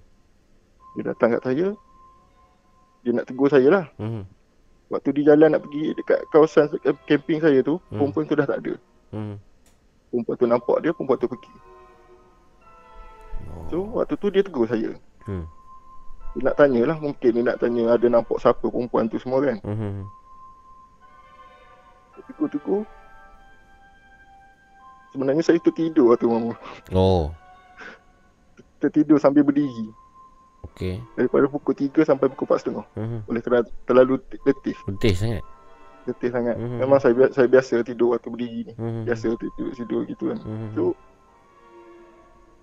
Dia datang kat saya. Dia nak tegur saya lah. Mhm. Waktu dia jalan nak pergi dekat kawasan camping saya tu, Hmm. perempuan tu dah tak ada. Mhm. Perempuan tu nampak dia, perempuan tu pergi. So waktu tu dia tegur saya. Hmm. Dia nak tanya lah mungkin dia nak tanya ada nampak siapa perempuan tu semua kan. Mhm. Tegur-tegur. Sebenarnya saya tertidur waktu mama. Oh. Tertidur sambil berdiri. Okey. Daripada pukul 3 sampai pukul 4.30. Mhm. Oleh kerana terlalu letih. Letih sangat. Letih sangat. Mhm. Memang saya saya biasa tidur waktu berdiri ni. Mhm. Biasa tidur, tidur gitu kan. Mhm. So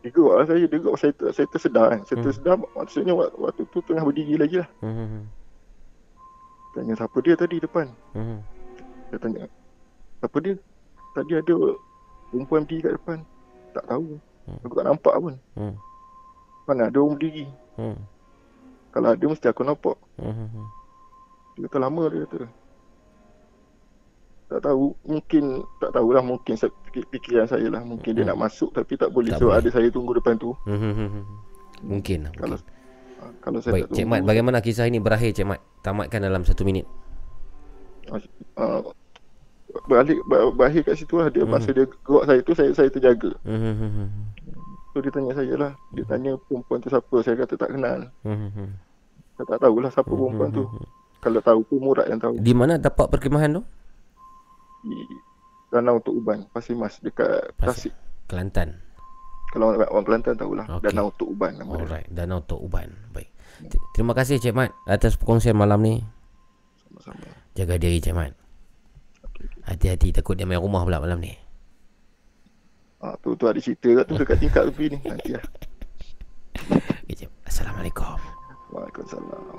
gerak lah saya, gerak saya, ter- saya tersedar kan. Saya Hmm. tersedar maksudnya waktu, waktu tu tengah berdiri lagi lah. Mhm. Tanya siapa dia tadi depan. Mhm. Saya tanya, siapa dia? Tadi ada perempuan berdiri kat depan. Tak tahu. Aku tak nampak pun. Hmm. Mana ada orang berdiri. Hmm. Kalau ada mesti aku nampak. Mhm. Dia kata lama dia kata. Tak tahu, mungkin tak tahulah mungkin saya, fikiran saya lah. Mungkin dia nak masuk tapi tak boleh Tak sebab boleh. ada saya tunggu depan tu. Mhm. Mungkin lah. Kalau Mungkin. kalau saya Baik, tak Cik. Mat, bagaimana kisah ini berakhir Cik Mat? Tamatkan dalam satu minit. uh, balik ber- berakhir kat situ lah dia Mhm. masa dia gerak saya tu saya saya terjaga. Mhm. So dia tanya saya lah. Dia tanya perempuan tu siapa. Saya kata tak kenal. Mhm. Saya tak tahulah siapa perempuan tu. Kalau tahu pun Murad yang tahu. Di mana tapak perkemahan tu? Di Danau Tok Uban, Pasir Mas dekat Tasik. Kelantan. Kalau orang, orang Kelantan tahulah. Okey. Danau Tok Uban nama dia. Alright, Danau Tok Uban. Baik. Terima kasih Cik Mat atas perkongsian malam ni. Sama-sama. Jaga diri Cik Mat. Hati-hati takut dia main rumah pula malam ni. Ah, tu tu ada cerita kat tu dekat tingkat tepi ni. Nanti lah. [laughs] Okay. Assalamualaikum. Waalaikumsalam.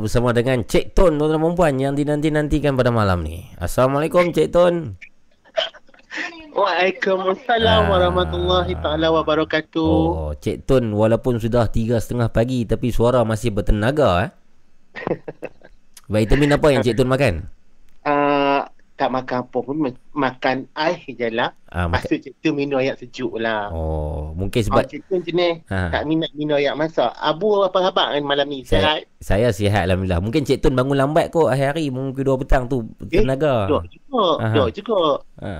Kita bersama dengan Cik Ton tuan-tuan dan perempuan yang dinanti-nantikan pada malam ni. Assalamualaikum Cik Ton. Waalaikumsalam Ah. warahmatullahi taala wabarakatuh. Oh, Cik Tun walaupun sudah tiga setengah pagi tapi suara masih bertenaga eh. [laughs] Vitamin apa yang Cik Tun makan? Tak makan apa pun ma- makan air je lah. Ah, Lepas makan- tu cik tu minum air sejuk lah. Oh, mungkin Sebab sebab cik tu jenis Ha. tak minat minum air masak. Abu apa khabar kan malam ni? saya, Sihat? saya sihat alhamdulillah. Mungkin Cik Tun bangun lambat kot hari-hari mungkin dua petang tu tenaga. Dok juga, Aha. dok juga. Ha.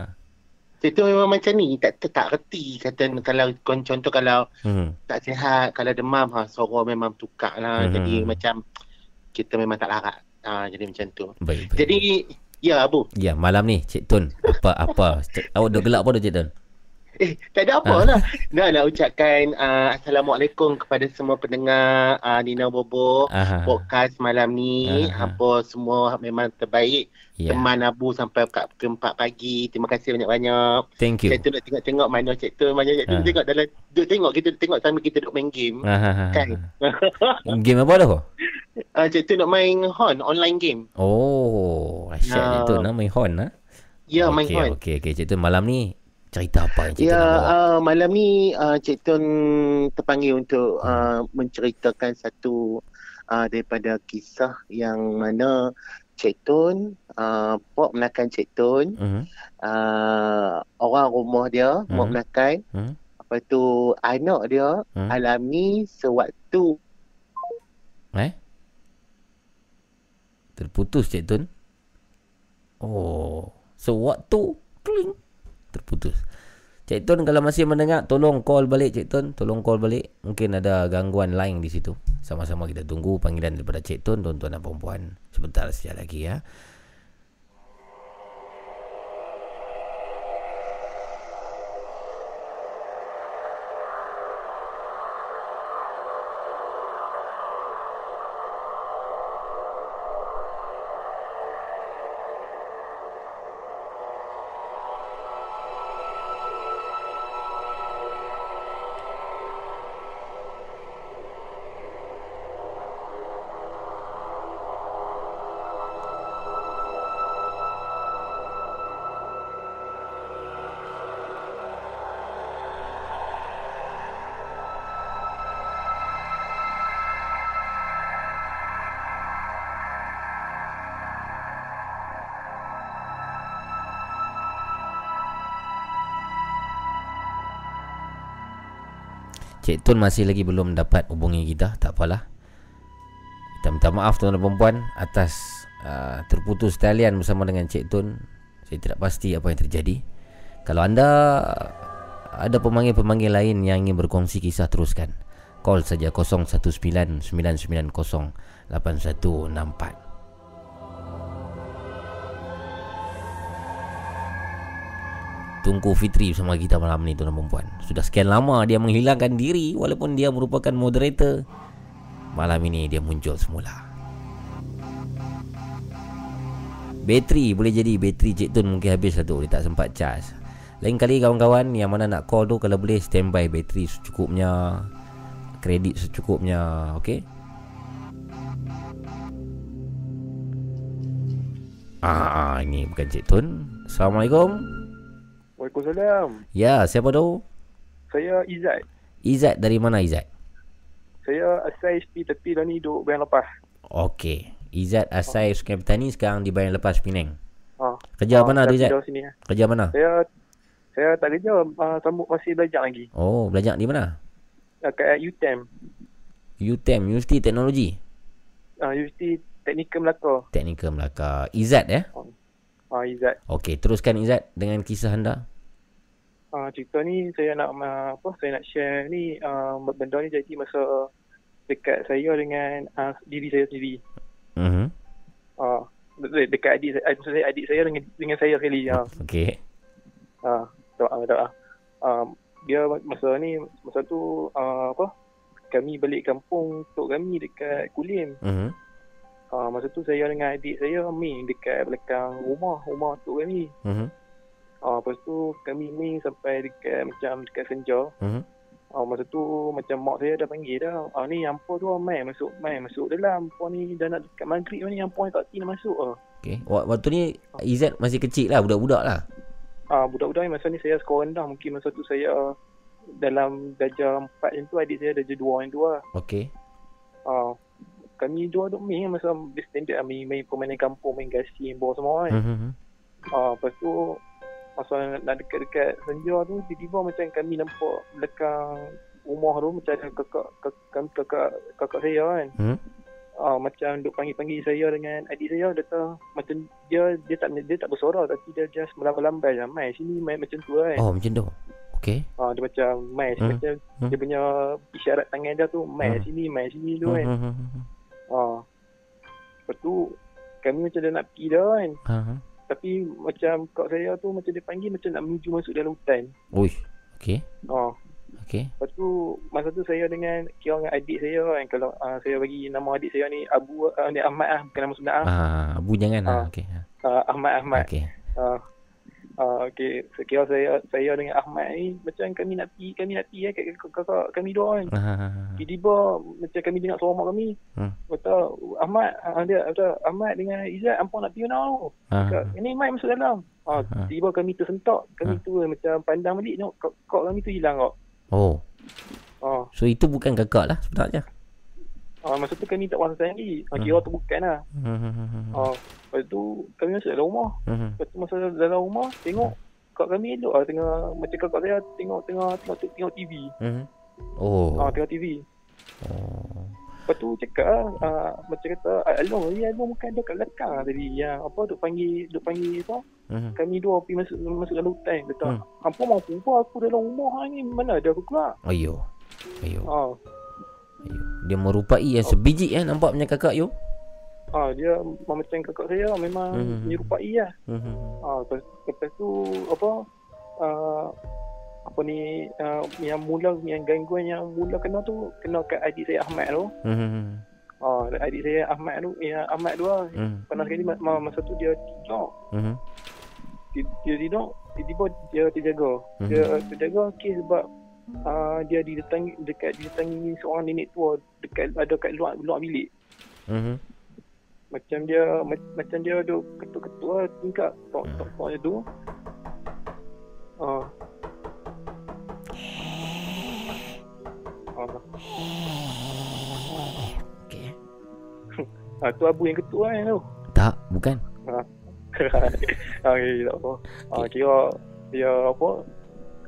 Cik tu memang macam ni. Tak, tak, tak reti kata kalau contoh kalau Hmm. tak sihat, kalau demam, ha, suara memang tukar lah. Mhm. Jadi macam kita memang tak larat. Ha, jadi macam tu. Baik, baik. Jadi, ya Abu. Ya, malam ni Cik Tun apa apa awak dah gelak apa dah Cik Tun? Eh, tak ada apa lah. Nak nak ucapkan uh, Assalamualaikum kepada semua pendengar uh, Nina Bobo Aha. podcast malam ni. Aha. Apa semua memang terbaik. Ya. Teman Abu sampai kat pukul 4 pagi. Terima kasih banyak-banyak. Thank you. Cik tu nak tengok-tengok mana Cik tu. Mana Cik tu Ah. tengok dalam duk tengok kita tengok sambil kita duk main game. Aha. Kan? Game apa dah? [laughs] uh, Cik tu nak main Hon online game. Oh, asyik Ya. Cik Tun nama main horn ah. Ya, main Okey, Hon. okey, okey. Cik Tun malam ni cerita apa yang Cik Ya, Tun nak bawa? uh, malam ni uh, Cik Tun terpanggil untuk uh, menceritakan satu uh, daripada kisah yang mana Cik Tun, uh, Pok menakan Cik Tun, Mhm. uh, orang rumah dia, Mhm. Mok menakan, Hmm? lepas tu anak dia Hmm. alami sewaktu Eh? Terputus Cik Tun? Oh, sewaktu kling terputus. Cik Tun kalau masih mendengar tolong call balik Cik Tun, tolong call balik. Mungkin ada gangguan line di situ. Sama-sama kita tunggu panggilan daripada Cik Tun tuan-tuan dan puan sebentar saja lagi ya. Tun masih lagi belum dapat hubungi kita, tak apalah. Kita minta maaf tuan dan puan atas uh, terputus talian bersama dengan Cik Tun. Saya tidak pasti apa yang terjadi. Kalau anda ada pemanggil-pemanggil lain yang ingin berkongsi kisah teruskan. Call saja 0199908164. Tunggu Fitri bersama kita malam ni tuan dan perempuan Sudah sekian lama dia menghilangkan diri Walaupun dia merupakan moderator Malam ini dia muncul semula. Bateri boleh jadi Bateri Cik Tun mungkin habis satu Dia tak sempat charge. Lain kali kawan-kawan Yang mana nak call tu Kalau boleh standby bateri secukupnya Kredit secukupnya Okay Ah, ah, ini bukan Cik Tun. Assalamualaikum Waalaikumsalam. Ya, siapa tu? Saya Izzat. Izzat dari mana Izzat? Saya asal SP tapi dah ni duduk bayang lepas. Okey. Izzat asal Sungai Petani sekarang di Bayan Lepas Penang. Ha. Kerja Ah, mana tu Izzat? Sini. ah. Kerja mana? Saya saya tak kerja, uh, sambut masih belajar lagi. Oh, belajar di mana? Uh, kat UTM, UTM, Universiti Teknologi. uh, Universiti Teknikal Melaka. Teknikal Melaka. Izzat ya? Ah, Izzat. Okey, teruskan Izzat dengan kisah anda. Uh, cerita ni saya nak uh, apa saya nak share ni uh, benda ni jadi masa dekat saya dengan uh, diri saya sendiri. Mhm. Uh, de- dekat adik saya, saya adik saya dengan dengan saya sekali. Uh. Okey. Ah, doa doa. Um, dia masa ni masa tu uh, apa? Kami balik kampung tok kami dekat Kulim. Mhm. Uh, masa tu saya dengan adik saya main dekat belakang rumah, rumah tok kami. Mhm. Uh, lepas tu kami main sampai dekat macam dekat Senja. Mhm. Uh, masa tu macam mak saya dah panggil dah. Ah ni hampa tu mai masuk mai masuk dalam. Hampa ni dah nak dekat maghrib ni ni tak tin masuk ah. Okey. Wak- Waktu ni Izzat masih kecil lah, budak-budak lah. ah budak-budak ni masa ni saya sekolah rendah mungkin masa tu saya dalam darjah 4 macam tu adik saya darjah 2 macam tu lah. Okey. Ah kami dua duk main masa standard lah, main, main permainan kampung, main gasi, main bola semua kan. Mhm. Ah lepas tu masa nak, dekat-dekat senja tu tiba-tiba macam kami nampak belakang rumah tu macam ada kakak kakak kakak, kakak saya kan. Hmm. Ah macam duk panggil-panggil saya dengan adik saya kata macam dia dia tak dia tak bersuara tapi dia just melambai-lambai je mai sini mai macam tu kan. Oh, macam tu. Okey. Ah dia macam mai Hmm. macam Hmm. dia punya isyarat tangan dia tu mai Hmm. sini mai sini tu kan. Hmm, hmm, hmm, hmm. Ah. Lepas tu kami macam dah nak pergi dah kan. Ha. Tapi macam kak saya tu macam dia panggil macam nak menuju masuk dalam hutan. Ui. Okey. Ah. Okey. Lepas tu masa tu saya dengan kira dengan adik saya kan kalau uh, saya bagi nama adik saya ni Abu uh, ni Ahmad lah bukan nama sebenar ah. Ah, Abu jangan ah. Ah. Okey. ha. Uh, Ahmad Ahmad. Okey. Uh, uh, okay. So, kira saya saya dengan Ahmad ni macam kami nak pergi kami nak pergi eh kat kakak kakak kami dua kan. Ha, ha, ha, ha. Tiba-tiba macam kami dengar suara mak kami. Hmm. Kata Ahmad uh, dia kata Ahmad dengan Izzat hampa nak pergi? Ah. Cakap, Ini Mai masuk dalam. Ah, Ah. tiba kami tersentak. Kami Ah. tu macam pandang balik tengok kok kami tu hilang kok. Oh. Ah. So itu bukan kakak lah sebenarnya. Ah, masa tu kami tak puas lagi. Ah, Hmm. kira tu bukan lah. Hmm, hmm, hmm, hmm. Ah, lepas tu kami masuk dalam rumah. Hmm. Lepas tu masa dalam rumah tengok kak kami elok lah tengah macam kakak saya tengok tengah tengok tengok, tengok TV. Hmm. Oh. Ah, tengok TV. Oh. Lepas tu cakap lah, ah, macam kata, "Ah, Along, ni Along bukan dekat belakang lah tadi. Yang apa, duk panggil, duk panggil apa, Hmm. kami dua pergi masuk masuk dalam hutan. Kata, Hmm. hampa apa aku dalam rumah ni, mana ada aku keluar. Ayo. Ayo. Ah, Dia merupai yang sebiji kan nampak punya kakak you. ah dia macam kakak saya memang Hmm. menyerupai lah. Hmm. Ah, lepas, lepas tu apa, ah, apa ni uh, yang mula yang gangguan yang mula kena tu kena kat adik saya Ahmad tu. Hmm. Ah, adik saya Ahmad tu, ya Ahmad tu lah. Hmm. Pernah sekali ma- ma- masa tu dia tidur. Hmm. Dia, dia tidur, tiba-tiba dia terjaga. Mhm. Dia terjaga okay, sebab uh, dia didatangi dekat didatangi seorang nenek tua dekat ada kat luar luar bilik. Hmm. Macam dia ma- macam dia duk ketuk-ketuk lah tingkap tok tok tok dia tu. Ah. Ah. [laughs] Ah, tu abu yang ketuk kan tu. Tak, bukan. Ha. ah, [laughs] okay, tak apa. Ah, kira dia apa?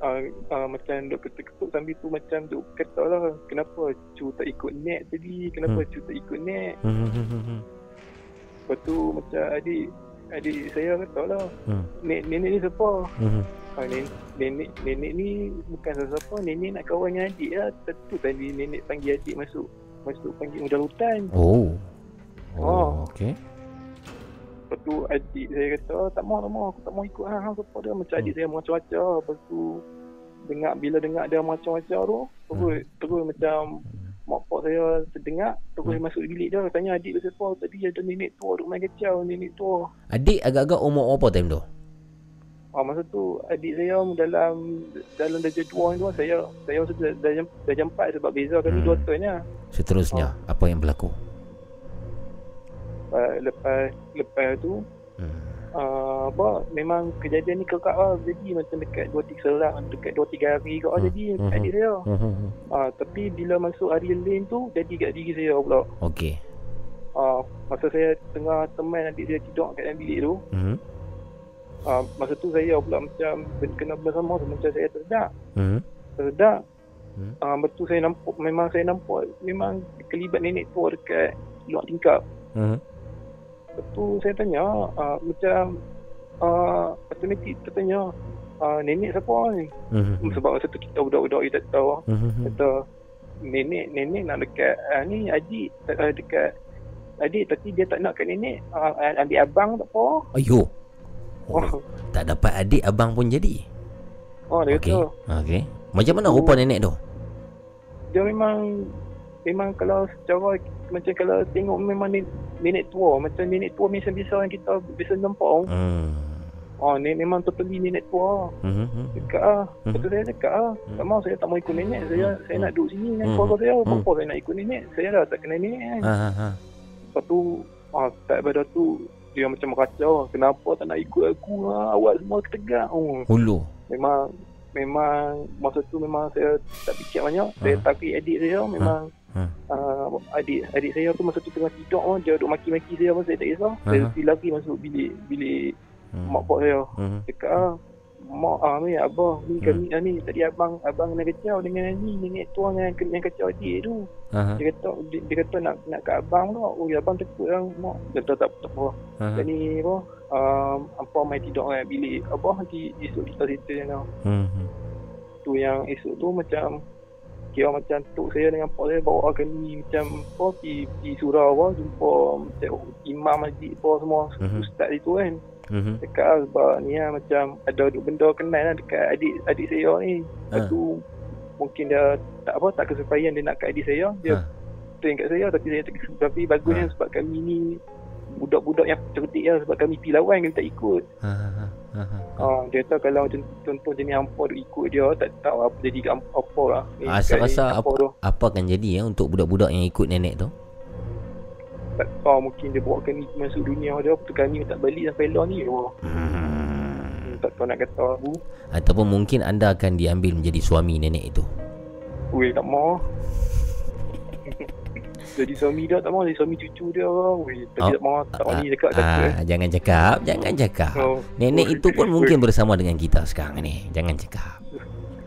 Ah, ah, macam duk ketuk-ketuk sambil tu macam duk kata lah kenapa cu tak ikut net tadi kenapa Hmm. cu tak ikut net Hmm. hmm, hmm, hmm. lepas tu macam adik adik saya kata lah Hmm. nenek, nenek ni siapa Hmm. ah, nenek, nenek nenek ni bukan siapa nenek nak kawan dengan adik lah tentu tadi nenek panggil adik masuk masuk panggil modal hutan Oh. Oh. Oh, okey. Lepas tu adik saya kata "Oh, tak mau tak mau aku tak mau ikut hang siapa dia? Macam adik saya macam-macam lepas tu dengar bila dengar dia macam-macam tu terus terus macam mak pak saya terdengar terus masuk bilik dia tanya adik dia siapa tadi ada nenek tua duk main kacau nenek tua. Adik agak-agak umur apa time tu? ah, masa tu adik saya dalam dalam darjah dua tu saya saya masa tu darjah darjah empat sebab beza kami Hmm. dua tahun ya Seterusnya, apa yang berlaku? Uh, lepas lepas tu uh, apa memang kejadian ni kekak lah jadi macam dekat 2 3 selang dekat 2 3 hari kau Hmm. jadi Mhm. adik saya Hmm. uh, tapi bila masuk hari lain tu jadi kat diri saya pula Okey. uh, masa saya tengah teman adik saya tidur kat dalam bilik tu Hmm. uh, masa tu saya pula macam kena benda sama tu macam saya tersedak Hmm. tersedak Hmm. uh, betul saya nampak memang saya nampak memang kelibat nenek tua dekat luar tingkap Hmm. Lepas tu saya tanya uh, macam uh, automatik kita tanya uh, nenek siapa ni? Hmm. Sebab masa tu kita budak-budak kita tak tahu. Hmm. Kata nenek nenek nak dekat uh, ni adik uh, dekat adik tapi dia tak nak kat nenek uh, ambil abang tak apa. Ayo. Oh, Tak dapat adik abang pun jadi. oh dia Okey. kata Okey. Macam mana rupa nenek tu? dia memang memang kalau secara macam kalau tengok memang nenek, nenek tua macam nenek tua biasa-biasa yang kita biasa nampak. Hmm. Oh, ni memang totally nenek tua. Hmm. hmm. Cakap lah. Lepas tu saya cakap lah. Tak mahu saya tak mau ikut nenek. Saya saya nak duduk sini dengan Hmm. keluarga saya. Hmm. Kenapa saya nak ikut nenek? Saya dah tak kenal nenek kan. Ha ha. Lepas tu, ah, tak pada tu, dia macam meracau kenapa tak nak ikut aku ha? awak semua ketegak oh. Hulu. memang memang masa tu memang saya tak fikir banyak saya Ha. takut adik saya memang Ha. uh, adik adik saya tu masa tu tengah tidur oh, dia duduk maki-maki saya pun saya tak kisah Ha. saya pergi lari masuk bilik bilik mak pak saya Hmm. cakap ah mak ah ni abah ni Hmm. kami ah, ni tadi abang abang kena kacau dengan ni nenek tua yang yang kacau adik tu Aha. dia kata dia, dia kata nak nak kat abang tu oh ya abang takut lah mak dia kata tak tak apa Aha. dan ni apa um, apa mai tidur kat bilik abah nanti esok kita cerita je tau Hmm. hmm. tu yang esok tu macam kira macam tok saya dengan pak saya bawa ke ni macam apa pergi, pergi surau apa jumpa macam imam masjid apa semua Mhm. ustaz itu kan Mhm. dekat lah sebab ni lah macam ada duk benda kenal lah dekat adik adik saya ni lepas Ha. tu mungkin dia tak apa tak kesesuaian dia nak kat adik saya dia Ha. train kat saya tapi saya tak tapi bagusnya sebab kami ni budak-budak yang cerdik lah sebab kami pergi lawan kami tak ikut Ha. ha, ha, ha. Ha, dia tahu kalau contoh jenis hampa duk ikut dia tak tahu apa jadi kat apa lah. Ni, Ah, rasa hampa apa, tu. apa akan jadi ya untuk budak-budak yang ikut nenek tu? Tak tahu mungkin dia bawa kami masuk dunia dia Lepas tu kami tak balik sampai lah ni. Oh. Hmm. Tak tahu nak kata aku. Ataupun mungkin anda akan diambil menjadi suami nenek itu. Weh tak mau. Jadi suami dia tak mau jadi suami cucu dia. Weh tapi Oh, tak mau tak ni dekat kata. Ah, jangan cakap, jangan cakap. Oh. Nenek itu pun mungkin bersama dengan kita sekarang ni. Jangan cakap.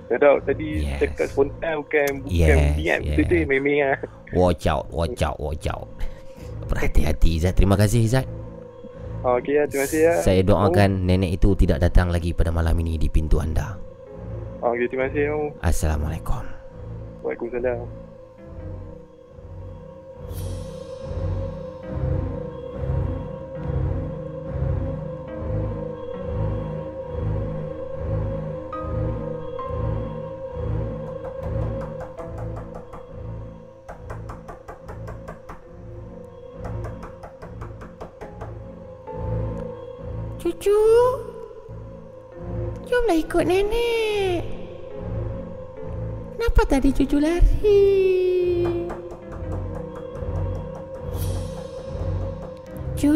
Tak tahu tadi yes. cakap spontan bukan bukan Yes, niat yes. betul tu memang lah. Watch out, watch out, watch out. Berhati-hati Izzat. Terima kasih Izzat. Okey ya, terima kasih ya. Saya doakan nenek itu tidak datang lagi pada malam ini di pintu anda. Oh. Okey terima kasih. Oh. Assalamualaikum. Waalaikumsalam. Cucu Jomlah ikut nenek Kenapa tadi cucu lari? Cu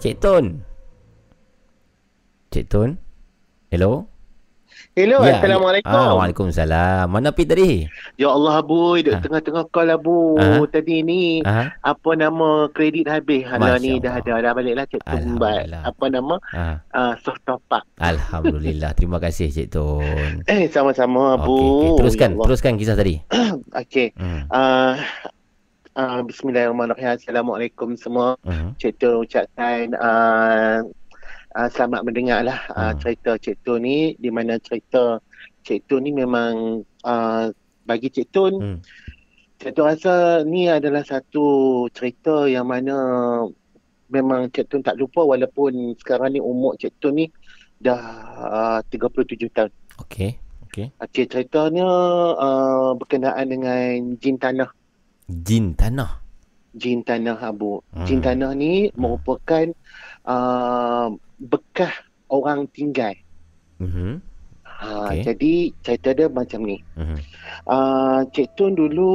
Cik Tun. Cik Tun. Hello. Hello, Ya, Assalamualaikum. Ah, Waalaikumsalam. Mana pergi tadi? Ya Allah Abu, duduk tengah-tengah call Abu. Ha? Tadi ni Ha? apa nama kredit habis. Hala ni dah ada dah baliklah cik tumbat. Apa nama? Ah. Uh, soft top up. Alhamdulillah. [laughs] Terima kasih Cik Tun. Eh sama-sama Abu. Okey, okey. Teruskan, Ya Allah. teruskan kisah tadi. [clears throat] Okey. Hmm. Uh, uh, Bismillahirrahmanirrahim. Assalamualaikum semua. Hmm. Cik Tun ucapkan uh, uh, selamat mendengar lah uh, Hmm. cerita Cik Tun ni di mana cerita Cik Tun ni memang uh, bagi Cik Tun Hmm. Cik Tun rasa ni adalah satu cerita yang mana memang Cik Tun tak lupa walaupun sekarang ni umur Cik Tun ni dah uh, 37 tahun. Okey. Okey. Okey, ceritanya uh, berkenaan dengan jin tanah. Jin tanah. Jin tanah Abu. Hmm. Jin tanah ni merupakan uh, bekas orang tinggal. Mhm. Ha, Okey. Jadi cerita dia macam ni. Mhm. Uh, Cik Tun dulu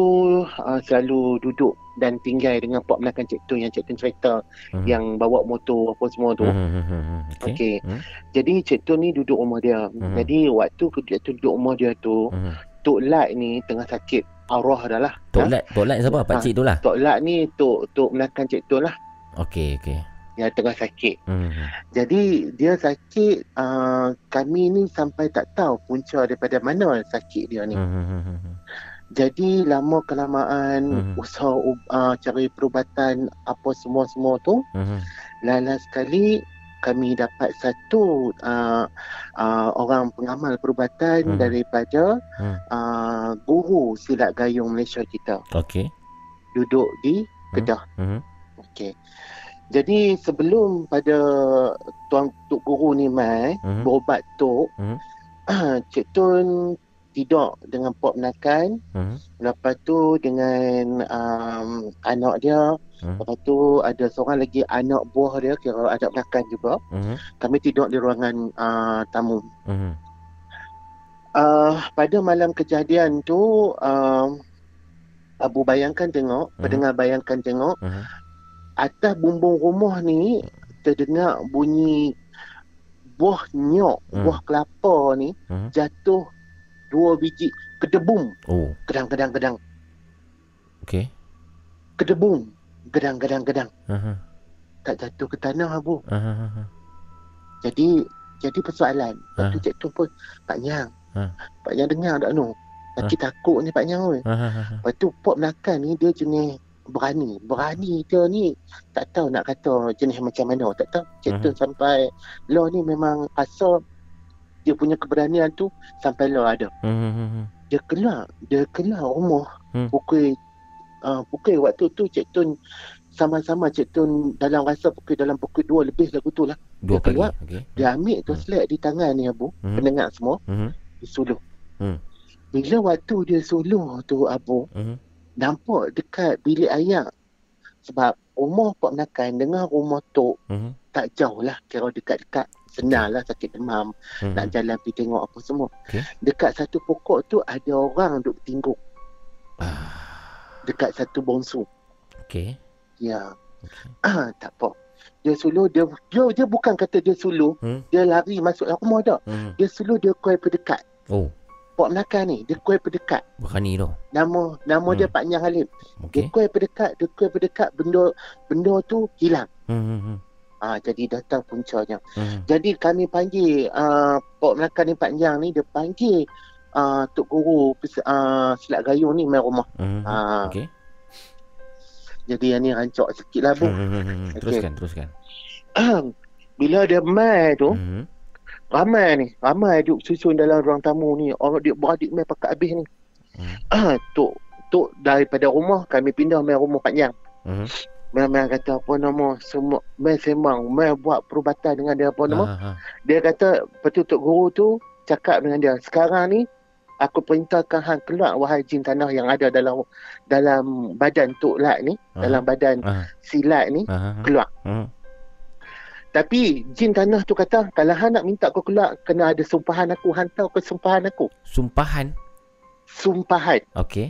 uh, selalu duduk dan tinggal dengan Pak Menakan Cik Tun yang Cik Tun cerita Mhm. yang bawa motor apa semua tu. Mhm, mhm, mhm. Okey. Okey. Hmm. Jadi Cik Tun ni duduk rumah dia. Mhm. Jadi waktu Cik Tun duduk rumah dia tu, Mhm. Tok Lat ni tengah sakit arwah dah lah. Tok Lat, Tok Lat siapa? Pak Cik tu lah. Tok Lat ni Tok Tok Menakan Cik Tun lah Okey, okey. Yang tengah sakit. Mhm. Jadi dia sakit uh, kami ni sampai tak tahu punca daripada mana sakit dia ni. Mhm. Jadi lama kelamaan Mhm. usaha uh, cari perubatan apa semua-semua tu Mhm. lala sekali kami dapat satu uh, uh, orang pengamal perubatan Mhm. daripada Hmm. uh, guru silat gayung Malaysia kita Okey. duduk di Kedah. Mhm. Okey. Jadi sebelum pada tuan tok guru ni mai Mhm. berubat tok, Mhm. [clears throat] Cik Tun tidur dengan pop menakan Mhm. Lepas tu dengan um, anak dia Hmm. Lepas tu ada seorang lagi anak buah dia Kira anak menakan juga Mhm. Kami tidur di ruangan uh, tamu Mhm. uh, pada malam kejadian tu uh, Abu bayangkan tengok, Mhm. pendengar bayangkan tengok Mhm. Atas bumbung rumah ni terdengar bunyi buah nyok, Hmm. buah kelapa ni Mhm. jatuh dua biji kedebum, Oh, gedang-gedang gedang, okey. kedebum, gedang-gedang gedang. Aha. Tak jatuh ke tanah Abu. Aha. Jadi jadi persoalan. Lepas tu Ah. Cik Tun pun Pak Nyang. Ah. Pak Nyang dengar tak no? Laki takut ni Pak Nyang oi. Aha. Lepas tu Pop Melaka ni dia jenis berani. Berani dia ni tak tahu nak kata jenis macam mana. Tak tahu. Mhm. Tun sampai law ni memang rasa dia punya keberanian tu sampai law ada. Mhm. Dia keluar. Dia keluar rumah. Hmm. Pukul uh, pukul waktu tu Cik Tun sama-sama Cik Tun dalam rasa pukul dalam pukul 2 lebih lagu tu lah. Dua dia pagi. keluar. Okey. Dia ambil tu slide di tangan ni Abu. Hmm. Pendengar semua. Mhm. Dia suluh. Hmm. Bila waktu dia suluh tu Abu. Mhm. Nampak dekat bilik ayak. Sebab rumah Pak Menakan dengan rumah Tok Mhm. tak jauh lah. Kira dekat-dekat. Senang lah sakit demam. Mhm. Nak jalan pergi tengok apa semua. Okey. Dekat satu pokok tu ada orang duduk tinggung. Dekat satu bonsung. Okey. Ya. Ah, [clears throat] tak apa. Dia suluh, dia, dia, dia bukan kata dia suluh. Hmm. Dia lari masuk dalam rumah tak. Hmm. Dia suluh, dia kuai pendekat. Oh, Pok Melaka ni, dia kuai pendekat. berani tu. Nama nama dia Hmm. Pak Nyang Halim. Dia Okey. kuai pendekat, dia kuai pendekat, benda benda tu hilang. Hmm. hmm, hmm. Ah, jadi datang puncanya. Hmm. Jadi kami panggil uh, Pok Melaka ni Pak Nyang ni, dia panggil uh, Tok Guru uh, Silat Gayung ni main rumah. Hmm. Ah, Okey. Jadi yang ni rancak sikit lah bu. Hmm, hmm, hmm, hmm. Teruskan, teruskan. [coughs] Bila dia mai tu, Hmm. Ramai ni, ramai duduk susun dalam ruang tamu ni. Orang dia beradik mai pakat habis ni. Ah, [clears throat] tok tok daripada rumah kami pindah mai rumah Pak Nyang. Hmm. Memang kata apa nama semua mai sembang, mai buat perubatan dengan dia apa nama. Ah. Dia kata betul tok guru tu cakap dengan dia, sekarang ni aku perintahkan hang keluar wahai jin tanah yang ada dalam dalam badan tok lat ni, Ah. dalam badan Ah. silat ni ah. keluar. Hmm. Tapi jin tanah tu kata kalau hang nak minta kau keluar kena ada sumpahan aku hantar ke sumpahan aku. Sumpahan. Sumpahan. Okey.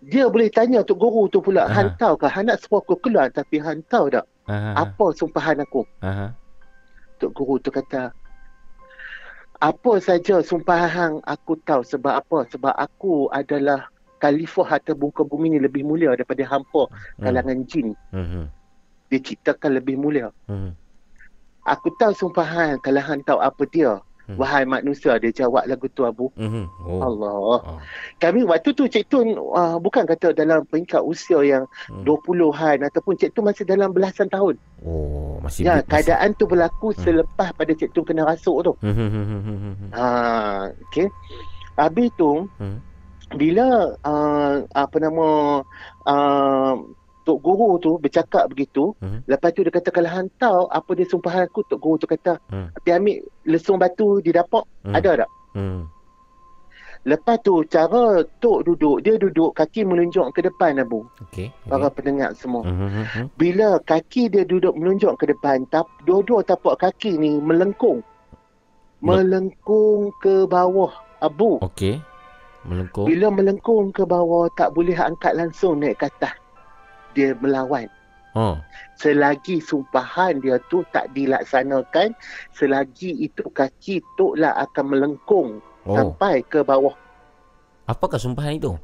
Dia boleh tanya tok guru tu pula Ah. hantar ke hang nak suruh aku keluar tapi hantar tak? Ah, ah, ah. Apa sumpahan aku? Ah. Tok guru tu kata apa saja sumpahan hang aku tahu sebab apa? Sebab aku adalah khalifah atas muka bumi ni lebih mulia daripada hampa kalangan jin. Hmm. Dia ciptakan lebih mulia. Hmm. Aku tahu sumpahan kalau hang tahu apa dia. Hmm. Wahai manusia, dia jawab lagu tu Abu. Hmm. Oh. Allah. Kami waktu tu Cik Tun uh, bukan kata dalam peringkat usia yang Hmm. 20-an ataupun Cik Tun masih dalam belasan tahun. Oh, masih Ya, masih- keadaan tu berlaku selepas pada Cik Tun kena rasuk tu. Hmm. Hmm. Hmm. Hmm. Hmm. hmm. Ha, okey. Habis tu Hmm. bila uh, apa nama uh, Tok Guru tu bercakap begitu, Hmm. lepas tu dia kata kalau hantar apa dia sumpahan aku, Tok Guru tu kata, Hmm. dia ambil lesung batu di dapur, Hmm. ada tak? Hmm. Lepas tu cara Tok duduk, dia duduk kaki menunjuk ke depan Abu. Okey. Para pendengar semua. Hmm. Hmm. Hmm. Bila kaki dia duduk menunjuk ke depan, tap, dua-dua tapak kaki ni melengkung. Melengkung ke bawah Abu. Okey. Melengkung. Bila melengkung ke bawah, tak boleh angkat langsung naik ke atas. Dia melawan. Oh. Selagi sumpahan dia tu tak dilaksanakan, selagi itu kaki Tok lah akan melengkung Oh. sampai ke bawah. Apakah sumpahan itu?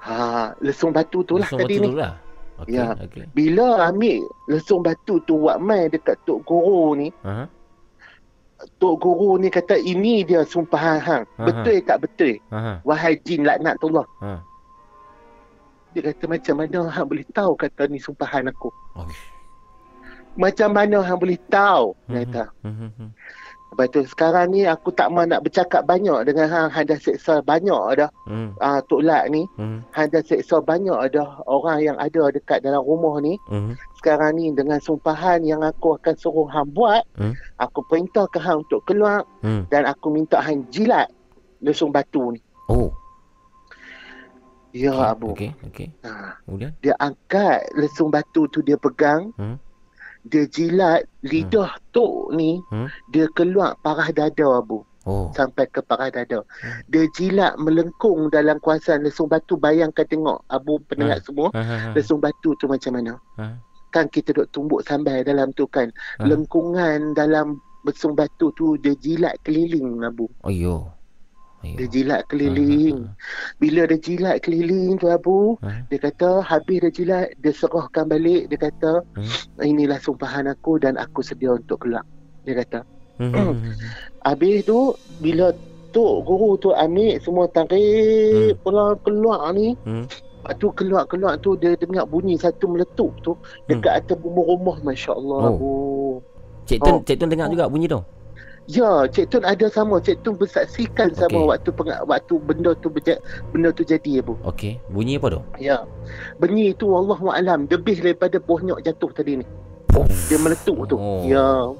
Ha, lesung batu tu lah Lesung tadi batu ni. tu lah. Okey. Ya. Okey. Bila ambil lesung batu tu buat main dekat Tok Guru ni, Ha. Tok Guru ni kata ini dia sumpahan hang. Aha. Betul tak betul? Ha. Wahai jin laknatullah. Ha. Dia kata macam mana hang boleh tahu kata ni sumpahan aku? Oish. Macam mana hang boleh tahu? Dia kata. Hmm. Hmm. Hmm. Lepas tu sekarang ni aku tak mahu nak bercakap banyak dengan hang. Hang dah seksa banyak dah. Hmm. Uh, Tok Lat ni. Hmm. Hang dah seksa banyak dah orang yang ada dekat dalam rumah ni. Hmm. Sekarang ni dengan sumpahan yang aku akan suruh hang buat. Hmm. Aku perintahkan hang untuk keluar. Hmm. Dan aku minta hang jilat lesung batu ni. Oh. Ya Abu. Okey. Okey. Ha. Kemudian? Dia angkat lesung batu tu dia pegang. Hmm. Dia jilat lidah tok ni. Hmm. Dia keluar parah dada Abu. Oh. sampai ke parah dada. Dia jilat melengkung dalam kawasan lesung batu. Bayangkan tengok abu pendengar Ha. semua. Ha, ha, ha. Lesung batu tu macam mana. Ha. Kan kita duk tumbuk sambal dalam tu kan. Ha. Lengkungan dalam lesung batu tu dia jilat keliling abu. Ayo. Dia jilat keliling. Bila dia jilat keliling tu Abu, dia kata habis dia jilat, dia serahkan balik. Dia kata, inilah sumpahan aku dan aku sedia untuk keluar. Dia kata. [clears throat] Habis tu, bila Tok Guru tu ambil semua tarik pulang keluar ni, Hmm. Lepas tu keluar-keluar tu dia dengar bunyi satu meletup tu dekat atas rumah-rumah masya-Allah Oh. Abu. Cik Tun, Oh. Cik Tun dengar juga bunyi tu? Ya, Cik Tun ada sama. Cik Tun bersaksikan sama waktu penga- waktu benda tu berja- benda tu jadi Abu. Okey. Bunyi apa tu? Ya. Bunyi tu Allah alam lebih daripada pohon jatuh tadi ni. Dia meletup tu. Oh. Ya.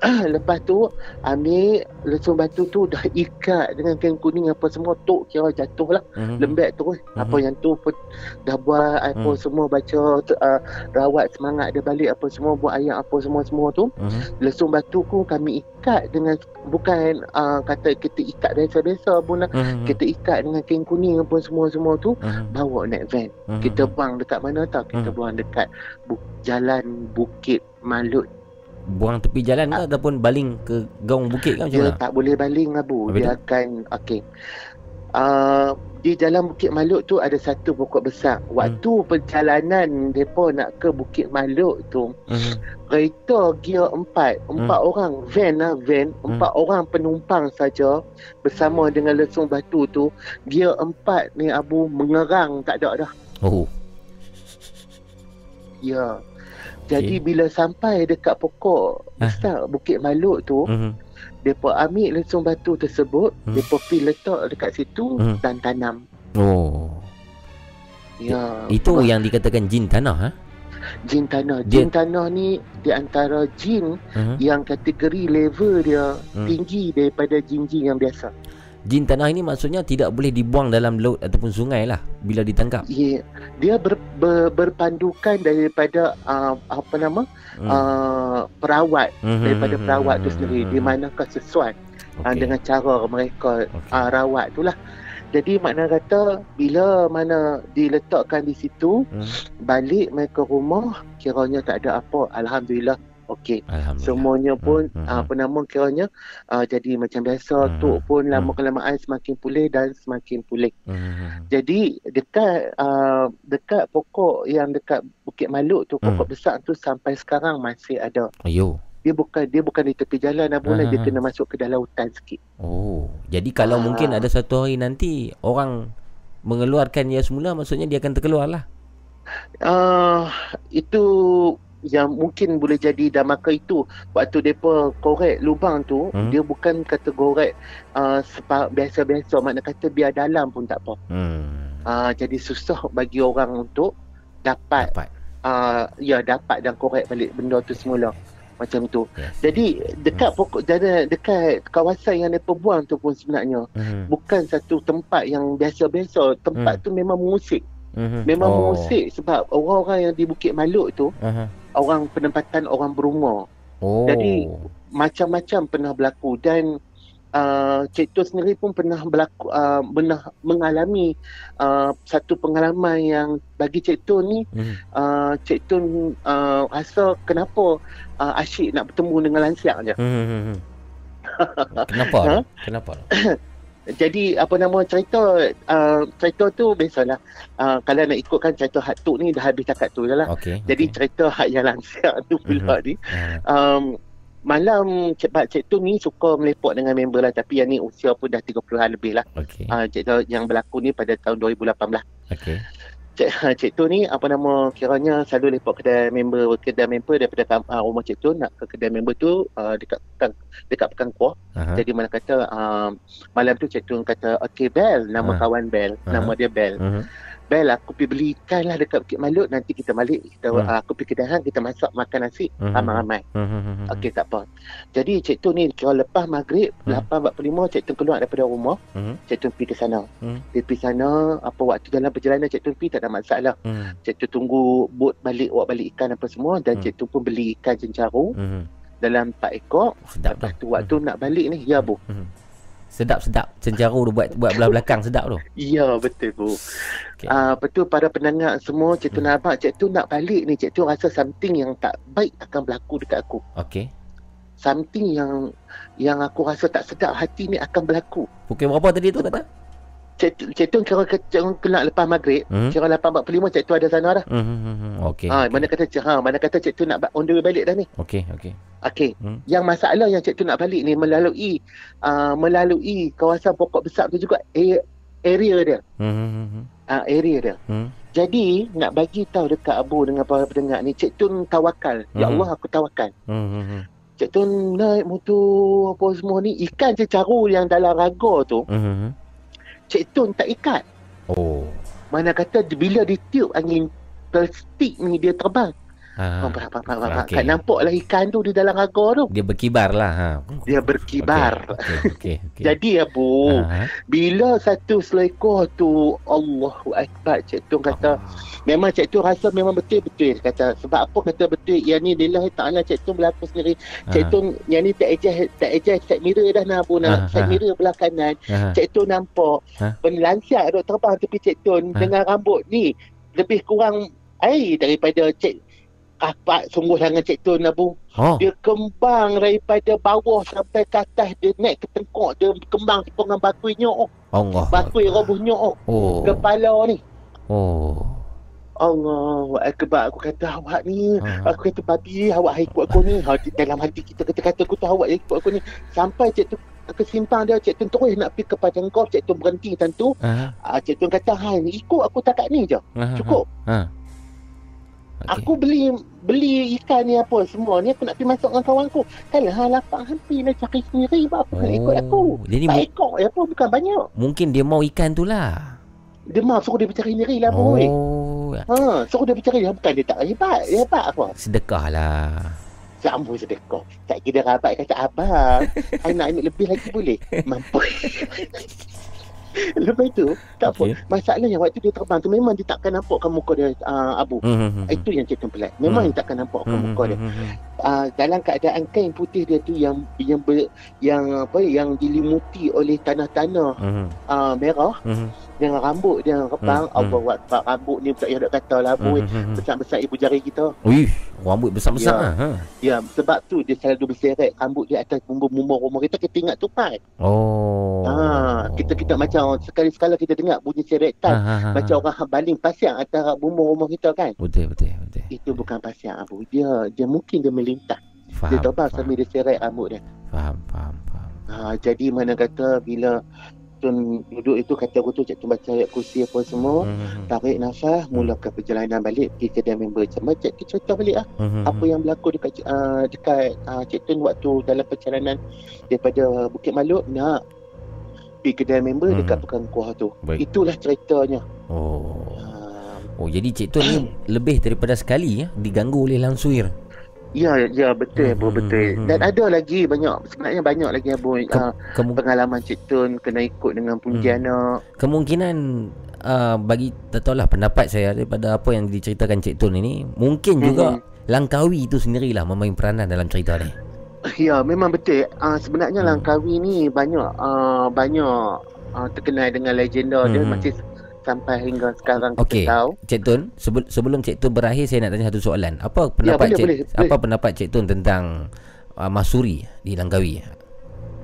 [clears throat] Lepas tu ambil lesung batu tu dah ikat dengan kain kuning apa semua tok kira jatuh lah Mhm. lembek terus apa Mhm. yang tu pun dah buat apa Hmm. semua baca uh, rawat semangat dia balik apa semua buat ayat apa semua semua tu Mhm. lesung batu ku kami ikat dengan bukan uh, kata kita ikat biasa-biasa pun lah Mhm. kita ikat dengan kain kuning apa semua-semua tu Mhm. bawa naik van Mhm. kita buang dekat mana tau kita buang dekat bu- jalan Bukit Malut Buang tepi jalan ke ataupun baling ke gaung bukit ke macam dia mana? tak boleh baling Abu. Habis dia tu? akan okey. Uh, di dalam Bukit Malut tu ada satu pokok besar. Waktu perjalanan depa nak ke Bukit Malut tu Mhm. kereta gear empat. Empat orang van lah van. Empat orang penumpang saja bersama dengan lesung batu tu. Gear empat ni Abu mengerang tak ada dah. Oh. ya jadi bila sampai dekat pokok besar Bukit Malut tu Mhm. Mereka ambil lesung batu tersebut. Mereka pergi letak dekat situ Hmm. Dan tanam Oh. Ya Itu yang dikatakan jin tanah ha? Jin tanah Dia- Jin tanah ni Di antara jin Mhm. Yang kategori level dia Hmm. Tinggi daripada jin-jin yang biasa Jin tanah ini maksudnya tidak boleh dibuang dalam laut ataupun sungai lah bila ditangkap. Ya, dia ber, ber, berpandukan daripada uh, apa nama Hmm. uh, perawat Mhm, daripada mhm, perawat tu mhm, sendiri mhm. di manakah sesuai uh, Okey. dengan cara mereka uh, rawat tu lah. Jadi makna kata bila mana diletakkan di situ Hmm. balik mereka rumah kiranya tak ada apa alhamdulillah okey semuanya pun hmm, uh, apa nama kiranya uh, jadi macam biasa tok pun lama kelamaan semakin pulih dan semakin pulih Mhm. jadi dekat uh, dekat pokok yang dekat Bukit Malut tu pokok Hmm. besar tu sampai sekarang masih ada. Ayo. Dia bukan dia bukan di tepi jalan Abu lah, dia kena masuk ke dalam hutan sikit. Oh. Jadi kalau Ah. mungkin ada satu hari nanti orang mengeluarkan ia semula maksudnya dia akan terkeluar lah. Uh, itu yang mungkin boleh jadi damaka itu waktu depa korek lubang tu Hmm. dia bukan kata korek uh, sepa, biasa-biasa makna kata biar dalam pun tak apa. Hmm. Uh, jadi susah bagi orang untuk dapat, dapat. Uh, ya dapat dan korek balik benda tu semula macam tu. Yes. Jadi dekat pokok jadi dekat kawasan yang depa buang tu pun sebenarnya Hmm. bukan satu tempat yang biasa-biasa. Tempat Hmm. tu memang mengusik. Mhm. Memang Oh. mengusik sebab orang-orang yang di Bukit Maluk tu Aha. Orang penempatan orang berumur. Oh. Jadi macam-macam pernah berlaku dan uh, Cik Tun sendiri pun pernah berlaku uh, pernah mengalami uh, satu pengalaman yang bagi Cik Tun ni Mhm. uh, Cik Tun uh, rasa kenapa uh, asyik nak bertemu dengan lansiak je. Hmm. [laughs] Kenapa? Ha? tu? Kenapa? [coughs] tu? Jadi apa nama cerita uh, cerita tu biasalah uh, kalau nak ikutkan cerita hak tu ni dah habis cakap tu je lah. Okey. Jadi cerita hak yang lansiak tu pula Mhm. ni um, malam Cik Pak Cik Tu ni suka melepok dengan member lah tapi yang ni usia pun dah 30-an lebih lah. Okey. Uh, cerita yang berlaku ni pada tahun 2018. Okey. Cik, [laughs] Cik Tu ni apa nama kiranya selalu lepok kedai member kedai member daripada uh, rumah Cik Tu nak ke kedai member tu uh, dekat pekan dekat pekan kuah. Aha. Jadi mana kata uh, malam tu Cik Tu kata okey Bel nama Ah. kawan Bel Aha. nama dia Bel. Mhm. Bel aku pergi beli ikan lah dekat Bukit Malut nanti kita balik kita Hmm. uh, aku pergi kedai hang kita masak makan nasi Mhm. ramai-ramai. Mhm. Okey tak apa. Jadi Cik Tu ni kira lepas maghrib Hmm. 8.45 Cik Tu keluar daripada rumah Mhm. Cik Tu pergi ke sana. Hmm. Dia pergi sana apa waktu dalam perjalanan Cik Tu pergi tak ada masalah. Hmm. Cik Tu tunggu bot balik awak balik ikan apa semua dan Hmm. Cik Tu pun beli ikan cencaru Mhm. dalam 4 ekor. Sedap Lepas tu waktu nak balik ni ya bu. Mhm. Sedap-sedap. Cencaru tu buat buat belah belakang sedap tu. Ya betul bu. Okay. Uh, betul para pendengar semua Cik Tun hmm. Abang Cik Tun nak balik ni Cik Tun rasa something yang tak baik akan berlaku dekat aku. Okey. Something yang yang aku rasa tak sedap hati ni akan berlaku. Pukul berapa tadi tu kata? Cik, Tun- Cik Tun kira kena lepas maghrib. Hmm. Kira 8.45 Cik Tun ada sana dah. Hmm, hmm, hmm, Okey. Ha, mana kata Cik ha, mana kata Cik Tun nak on the way balik dah ni. Okey, okey. Okey. Hmm. Yang masalah yang Cik Tun nak balik ni melalui uh, melalui kawasan pokok besar tu juga area dia. Hmm, hmm, hmm, hmm. Uh, area dia. Hmm. Jadi nak bagi tahu dekat Abu dengan para pendengar ni Cik Tun tawakal. Ya. Allah aku tawakal. Hmm, hmm, hmm. Cik Tun naik motor apa semua ni ikan cecaru yang dalam raga tu Hmm, hmm, hmm. Cik Tun tak ikat. Oh. Mana kata bila ditiup angin plastik ni dia terbang. Ha. Faham, faham, faham, faham. Okey. Kan nampaklah ikan tu di dalam raga tu. Dia berkibar lah ha. Dia berkibar. Okey, okey, okey. [laughs] Jadi Abu, Ha. bila satu selekor tu Allahu Akbar Cik Tun kata memang Cik Tun rasa memang betul-betul kata sebab apa kata betul yang ni lillahi ta'ala Cik Tun berlaku sendiri Cik Ha. Tun yang ni tak adjust tak adjust side mirror dah nak Abu Ha, nak side ha. mirror belah kanan Ha. Cik Tun nampak Ha. benda lansiak duk terbang tepi Cik Tun Ha. dengan rambut ni lebih kurang air daripada Cik kapak sungguh tangan Cik Tun Abu Oh. dia kembang daripada bawah sampai ke atas dia naik ke tengkok dia kembang sepengang bakui nyok Allah. bakui roboh nyok Oh. kepala ni Oh. Allah Akbar aku kata awak ni Ha. aku kata babi awak hai ikut aku ni ha, dalam hati kita kata-kata aku tu awak yang ikut aku ni sampai cik tu ke simpang dia cik tu terus nak pergi ke padang golf cik tu berhenti tentu Ha. ah, cik tu kata hai ikut aku takat ni je Ha. cukup Ha. Aku beli beli ikan ni apa semua ni aku nak pergi masuk dengan kawan aku. Kalau hang lapang hampir nak cari sendiri apa nak ikut aku. Oh, Jadi tak ikut ya apa bukan banyak. mungkin dia mau ikan tu lah. Dia mau suruh dia bercari sendiri lah boy. Oh. Ha, suruh dia bercari bukan dia tak hebat. Dia hebat apa? Sedekah lah. Sambung sedekah. Tak kira rabat kata abang. I nak ambil lebih lagi boleh. Mampu. [laughs] [laughs] Lepas tu, tak Okey. apa. Masalahnya waktu dia terbang tu memang dia takkan nampakkan muka dia uh, abu. Hmm, hmm, hmm. Itu yang cerita pelik. Memang Hmm. dia takkan nampakkan Hmm, muka dia. Uh, dalam keadaan kain putih dia tu yang yang ber, yang apa yang dilimuti oleh tanah-tanah Hmm. uh, merah Hmm. dengan rambut dia rebang Hmm, hmm. Allah Akbar rambut ni tak payah nak kata lah hmm. besar-besar ibu jari kita Wih, rambut besar-besar Ya. lah. Ha. ya sebab tu dia selalu berseret rambut dia atas bumbu-bumbu rumah kita kita ingat tupai Oh. ha kita kita macam sekali-sekala kita dengar bunyi seretan Ha, ha, ha, macam ha. orang baling pasang atas bumbu rumah kita kan Betul, betul, betul. itu bukan pasang abu dia dia mungkin dia melintas Faham. dia terbang sambil dia seret rambut dia Faham, faham, faham. Ha, jadi mana kata bila Tun duduk itu kata aku tu Cik Tun baca ayat kursi apa semua Hmm. tarik nafas mulakan perjalanan balik pergi kedai member Cik Mat Cik Tun cerita balik lah Hmm. apa yang berlaku dekat uh, dekat uh, Cik Tun waktu dalam perjalanan daripada Bukit Maluk nak pergi kedai member Mhm. dekat Pekan Kuah tu Baik. itulah ceritanya Oh. Oh, jadi Cik Tun ni lebih daripada sekali ya diganggu oleh langsuir. Ya, ya betul, Hmm, hmm, betul. hmm, Dan hmm. ada lagi banyak, sebenarnya banyak lagi Abu Ke- uh, kemu- pengalaman Cik Tun kena ikut dengan Pontianak. Kemungkinan uh, bagi tak tahulah pendapat saya daripada apa yang diceritakan Cik Tun ini, mungkin juga Langkawi itu sendirilah memain peranan dalam cerita ni. Ya, memang betul. Uh, sebenarnya Hmm. Langkawi ni banyak uh, banyak uh, terkenal dengan legenda dia Hmm. masih sampai hingga sekarang Okey. kita tahu. Cik Tun, sebel- sebelum Cik Tun berakhir saya nak tanya satu soalan. Apa pendapat boleh, Cik boleh, apa boleh. pendapat Cik Tun tentang uh, Masuri di Langkawi?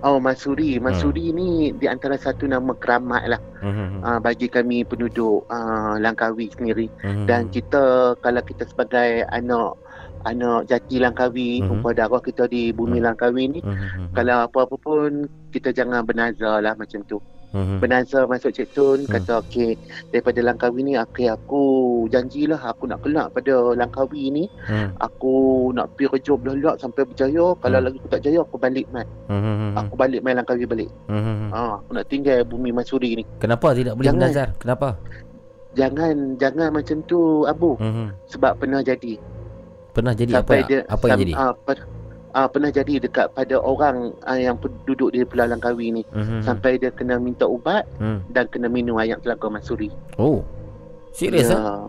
Oh, Masuri. Masuri ni di antara satu nama keramat lah Hmm. uh, bagi kami penduduk uh, Langkawi sendiri. Hmm. Dan kita kalau kita sebagai anak anak jati Langkawi, umpah darah kita di bumi Langkawi ni, Hmm. kalau apa-apa pun kita jangan bernazar lah macam tu. Hmm. Bernazar masuk Cik Tun Hmm. kata okey daripada Langkawi ni okay, aku janjilah aku nak kelak pada Langkawi ni Hmm. aku nak pergi kerja belak sampai berjaya kalau Hmm. lagi aku tak jaya aku balik mai Hmm. aku balik mai Langkawi balik Hmm. ha, aku nak tinggal bumi Masuri ni Kenapa tidak boleh Jangan. bernazar? Kenapa? jangan jangan macam tu Abu Hmm. sebab pernah jadi Pernah jadi apa apa yang sam- jadi? ah, per- ah, pernah jadi dekat pada orang ah, yang penduduk di Pulau Langkawi ni Mhm. sampai dia kena minta ubat Hmm. dan kena minum ayam telaga Masuri Oh. Serius Ya. ah?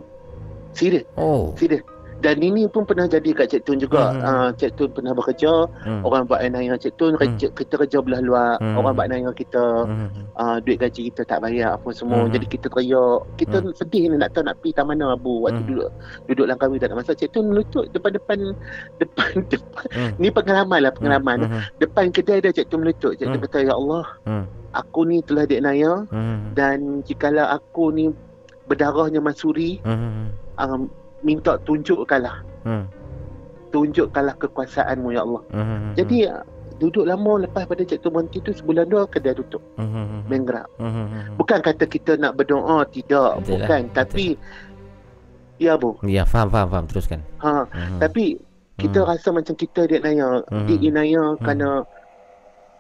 Serius Oh. Serius Dan ini pun pernah jadi kat Cik Tun juga. Hmm. Hmm. Uh, Cik Tun pernah bekerja. Hmm. Orang buat naya Cik Tun, kerja, kita kerja belah luar. Hmm. Orang buat naya kita. Hmm. Uh, duit gaji kita tak bayar apa semua. Hmm. Jadi kita teriak. Kita sedih ni nak tahu nak pergi tak mana Abu. Waktu Hmm. duduk duduk Langkawi tak ada masa. Cik Tun melutut depan-depan [laughs] depan depan. Hmm. Ni pengalaman lah pengalaman. Hmm. Depan kedai dia Cik Tun melutut. Cik Tun Hmm. kata ya Allah, Hmm. aku ni telah dek naya Hmm. dan jikalau aku ni berdarahnya Mansuri Hmm. um, minta tunjukkanlah Hmm. tunjukkanlah kekuasaanmu ya Allah. Hmm. Jadi uh, duduk lama lepas pada Cik Tun berhenti tu sebulan dua kedai tutup. Hmm. Main gerak. Hmm. Bukan kata kita nak berdoa tidak, Betul lah, bukan, tapi ya bu. Ya, faham, faham, faham. Teruskan. Ha, Hmm. tapi kita Hmm. rasa macam kita dia naya, Hmm. dia naya kerana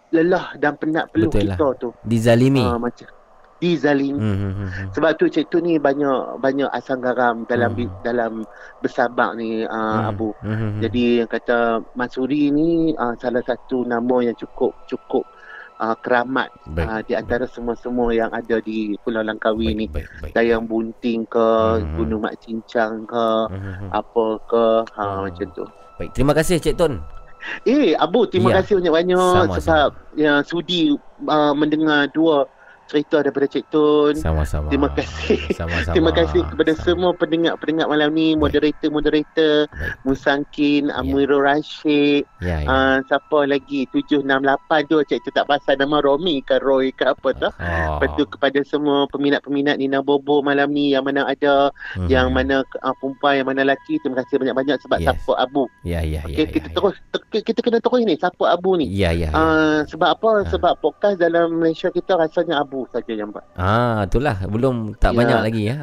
lelah dan penat peluh Betul lah. kita tu. Dizalimi. Ha, macam dizalimi. Hmm. Hmm. Hmm. Sebab tu Cik Tu ni banyak banyak asam garam dalam Hmm. dalam bersabak ni uh, Hmm. Abu. Hmm. Jadi yang kata Mansuri ni uh, salah satu nama yang cukup cukup uh, keramat Baik. uh, di antara semua-semua yang ada di Pulau Langkawi ni. baik, baik. Dayang Bunting ke, Hmm. Gunung Mak Cincang ke, Hmm. apa ke, ha Hmm. macam tu. Baik, terima kasih Cik Tun. Eh Abu terima Ya. kasih banyak-banyak Sama-sama. sebab yang sudi uh, mendengar dua cerita daripada Cik Tun. Sama-sama. Terima kasih. Sama-sama. [laughs] Terima kasih kepada semua pendengar-pendengar malam ni, moderator-moderator, Musangkin, Amirul Rashid, Ya, ya. uh, siapa lagi 768 tu Cik Tu tak pasal nama Romi ke Roy ke apa tu. Oh. Lepas tu kepada semua peminat-peminat Nina Bobo malam ni yang mana ada, Mhm. yang mana uh, perempuan, yang mana lelaki, terima kasih banyak-banyak sebab Yes. support Abu. Ya, ya, ya. Okay, kita terus te- kita kena terus ni support Abu ni. Ya, ya. ya. Uh, sebab apa? Sebab podcast dalam Malaysia kita rasanya Abu saja yang buat. Ah, itulah belum tak Ya. banyak lagi ya.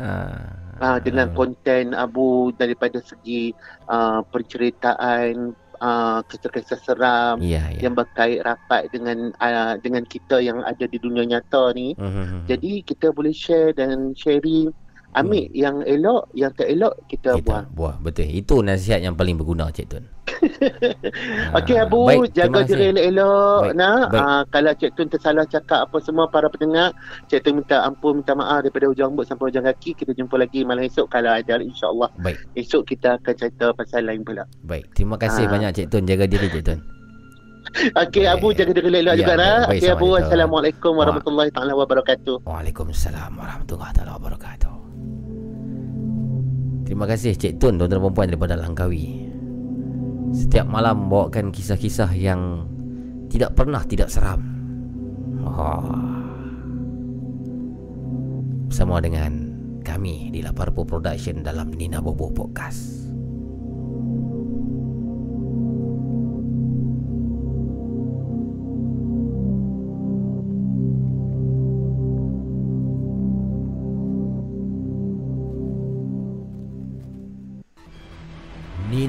uh, dengan konten Abu daripada segi uh, penceritaan uh, kisah-kisah seram Ya, ya. yang berkait rapat dengan uh, dengan kita yang ada di dunia nyata ni. Mhm. Jadi kita boleh share dan sharing ambil yang elok, yang tak elok kita, buang. Buah, betul. Itu nasihat yang paling berguna Cik Tun. [laughs] Okey Abu, baik, terima jaga diri elok-elok Baik, nak. baik. Uh, kalau Cik Tun tersalah cakap apa semua para pendengar, Cik Tun minta ampun, minta maaf daripada hujung rambut sampai hujung kaki. Kita jumpa lagi malam esok kalau ada insya-Allah. Baik. Esok kita akan cerita pasal lain pula. Baik, terima kasih Ah. banyak Cik Tun. Jaga diri Cik Tun. [laughs] Okey Abu jaga diri elok Ya, juga baik, baik, Okey Abu. Assalamualaikum warahmatullahi taala wabarakatuh. Waalaikumsalam warahmatullahi taala wabarakatuh. Terima kasih Cik Tun tuan-tuan perempuan daripada Langkawi. Setiap malam bawakan kisah-kisah yang tidak pernah tidak seram. Oh. Bersama dengan kami di Laparpo Production dalam Nina Bobo Podcast.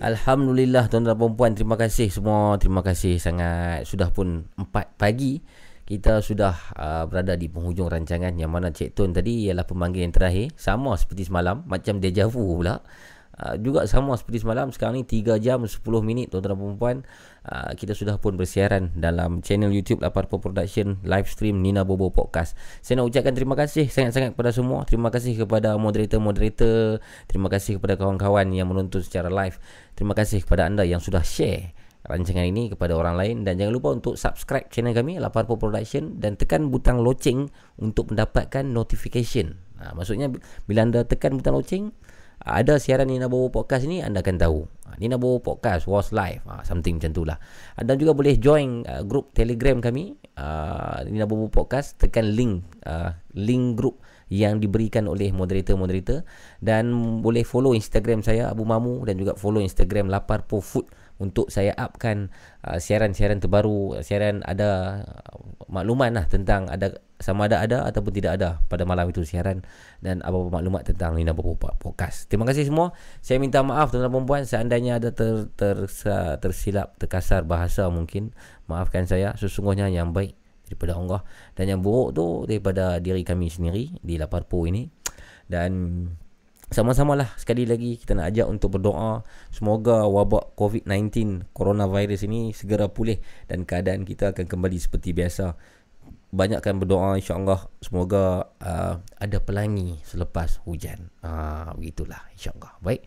Alhamdulillah tuan-tuan dan perempuan Terima kasih semua. Terima kasih sangat. Sudah pun 4 pagi Kita sudah uh, berada di penghujung rancangan Yang mana Cik Tun tadi Ialah pemanggil yang terakhir. Sama seperti semalam Macam deja vu pula. Uh, juga sama seperti semalam Sekarang ni 3 jam 10 minit Tuan-tuan dan perempuan uh, Kita sudah pun bersiaran Dalam channel YouTube Laparpo Production Live stream Nina Bobo Podcast. Saya nak ucapkan terima kasih Sangat-sangat kepada semua. Terima kasih kepada moderator-moderator. Terima kasih kepada kawan-kawan Yang menonton secara live. Terima kasih kepada anda yang sudah share rancangan ini kepada orang lain. Dan jangan lupa untuk subscribe channel kami Laparpo Production dan tekan butang loceng untuk mendapatkan notification. Ha, maksudnya bila anda tekan butang loceng ada siaran Nina Bobo Podcast ni anda akan tahu. Ha, Nina Bobo Podcast was live. Ha, something macam itulah. Anda juga boleh join uh, grup Telegram kami uh, Nina Bobo Podcast tekan link uh, link grup yang diberikan oleh moderator-moderator dan boleh follow Instagram saya Abu Mamu dan juga follow Instagram Laparpo Food untuk saya upkan uh, siaran-siaran terbaru, siaran ada uh, maklumat lah tentang ada sama ada ada ataupun tidak ada pada malam itu siaran dan apa-apa maklumat tentang Nina Bobo Podcast. Terima kasih semua. Saya minta maaf tuan-tuan dan puan seandainya ada ter, ter, tersilap, terkasar bahasa mungkin. Maafkan saya. Sesungguhnya yang baik daripada Allah dan yang buruk tu daripada diri kami sendiri di Laparpo ini. Dan sama-sama lah. Sekali lagi kita nak ajak untuk berdoa. Semoga wabak COVID-19 coronavirus ini segera pulih dan keadaan kita akan kembali seperti biasa. Banyakkan berdoa insyaAllah. Semoga uh, ada pelangi selepas hujan. Uh, begitulah insyaAllah. Baik.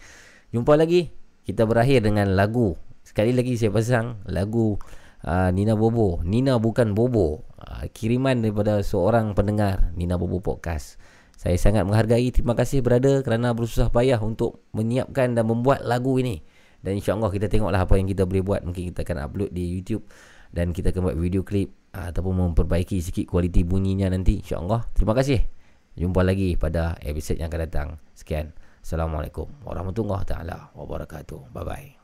Jumpa lagi. Kita berakhir dengan lagu. Sekali lagi saya pasang lagu uh, Nina Bobo. Nina bukan Bobo. Uh, kiriman daripada seorang pendengar Nina Bobo Podcast saya sangat menghargai terima kasih berada kerana bersusah payah untuk menyiapkan dan membuat lagu ini. Dan insyaAllah kita tengoklah apa yang kita boleh buat. Mungkin kita akan upload di YouTube dan kita akan buat video klip uh, ataupun memperbaiki sikit kualiti bunyinya nanti insyaallah. Terima kasih. Jumpa lagi pada episod yang akan datang. Sekian. Assalamualaikum warahmatullahi taala wabarakatuh. Bye bye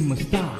menyuluh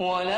ولا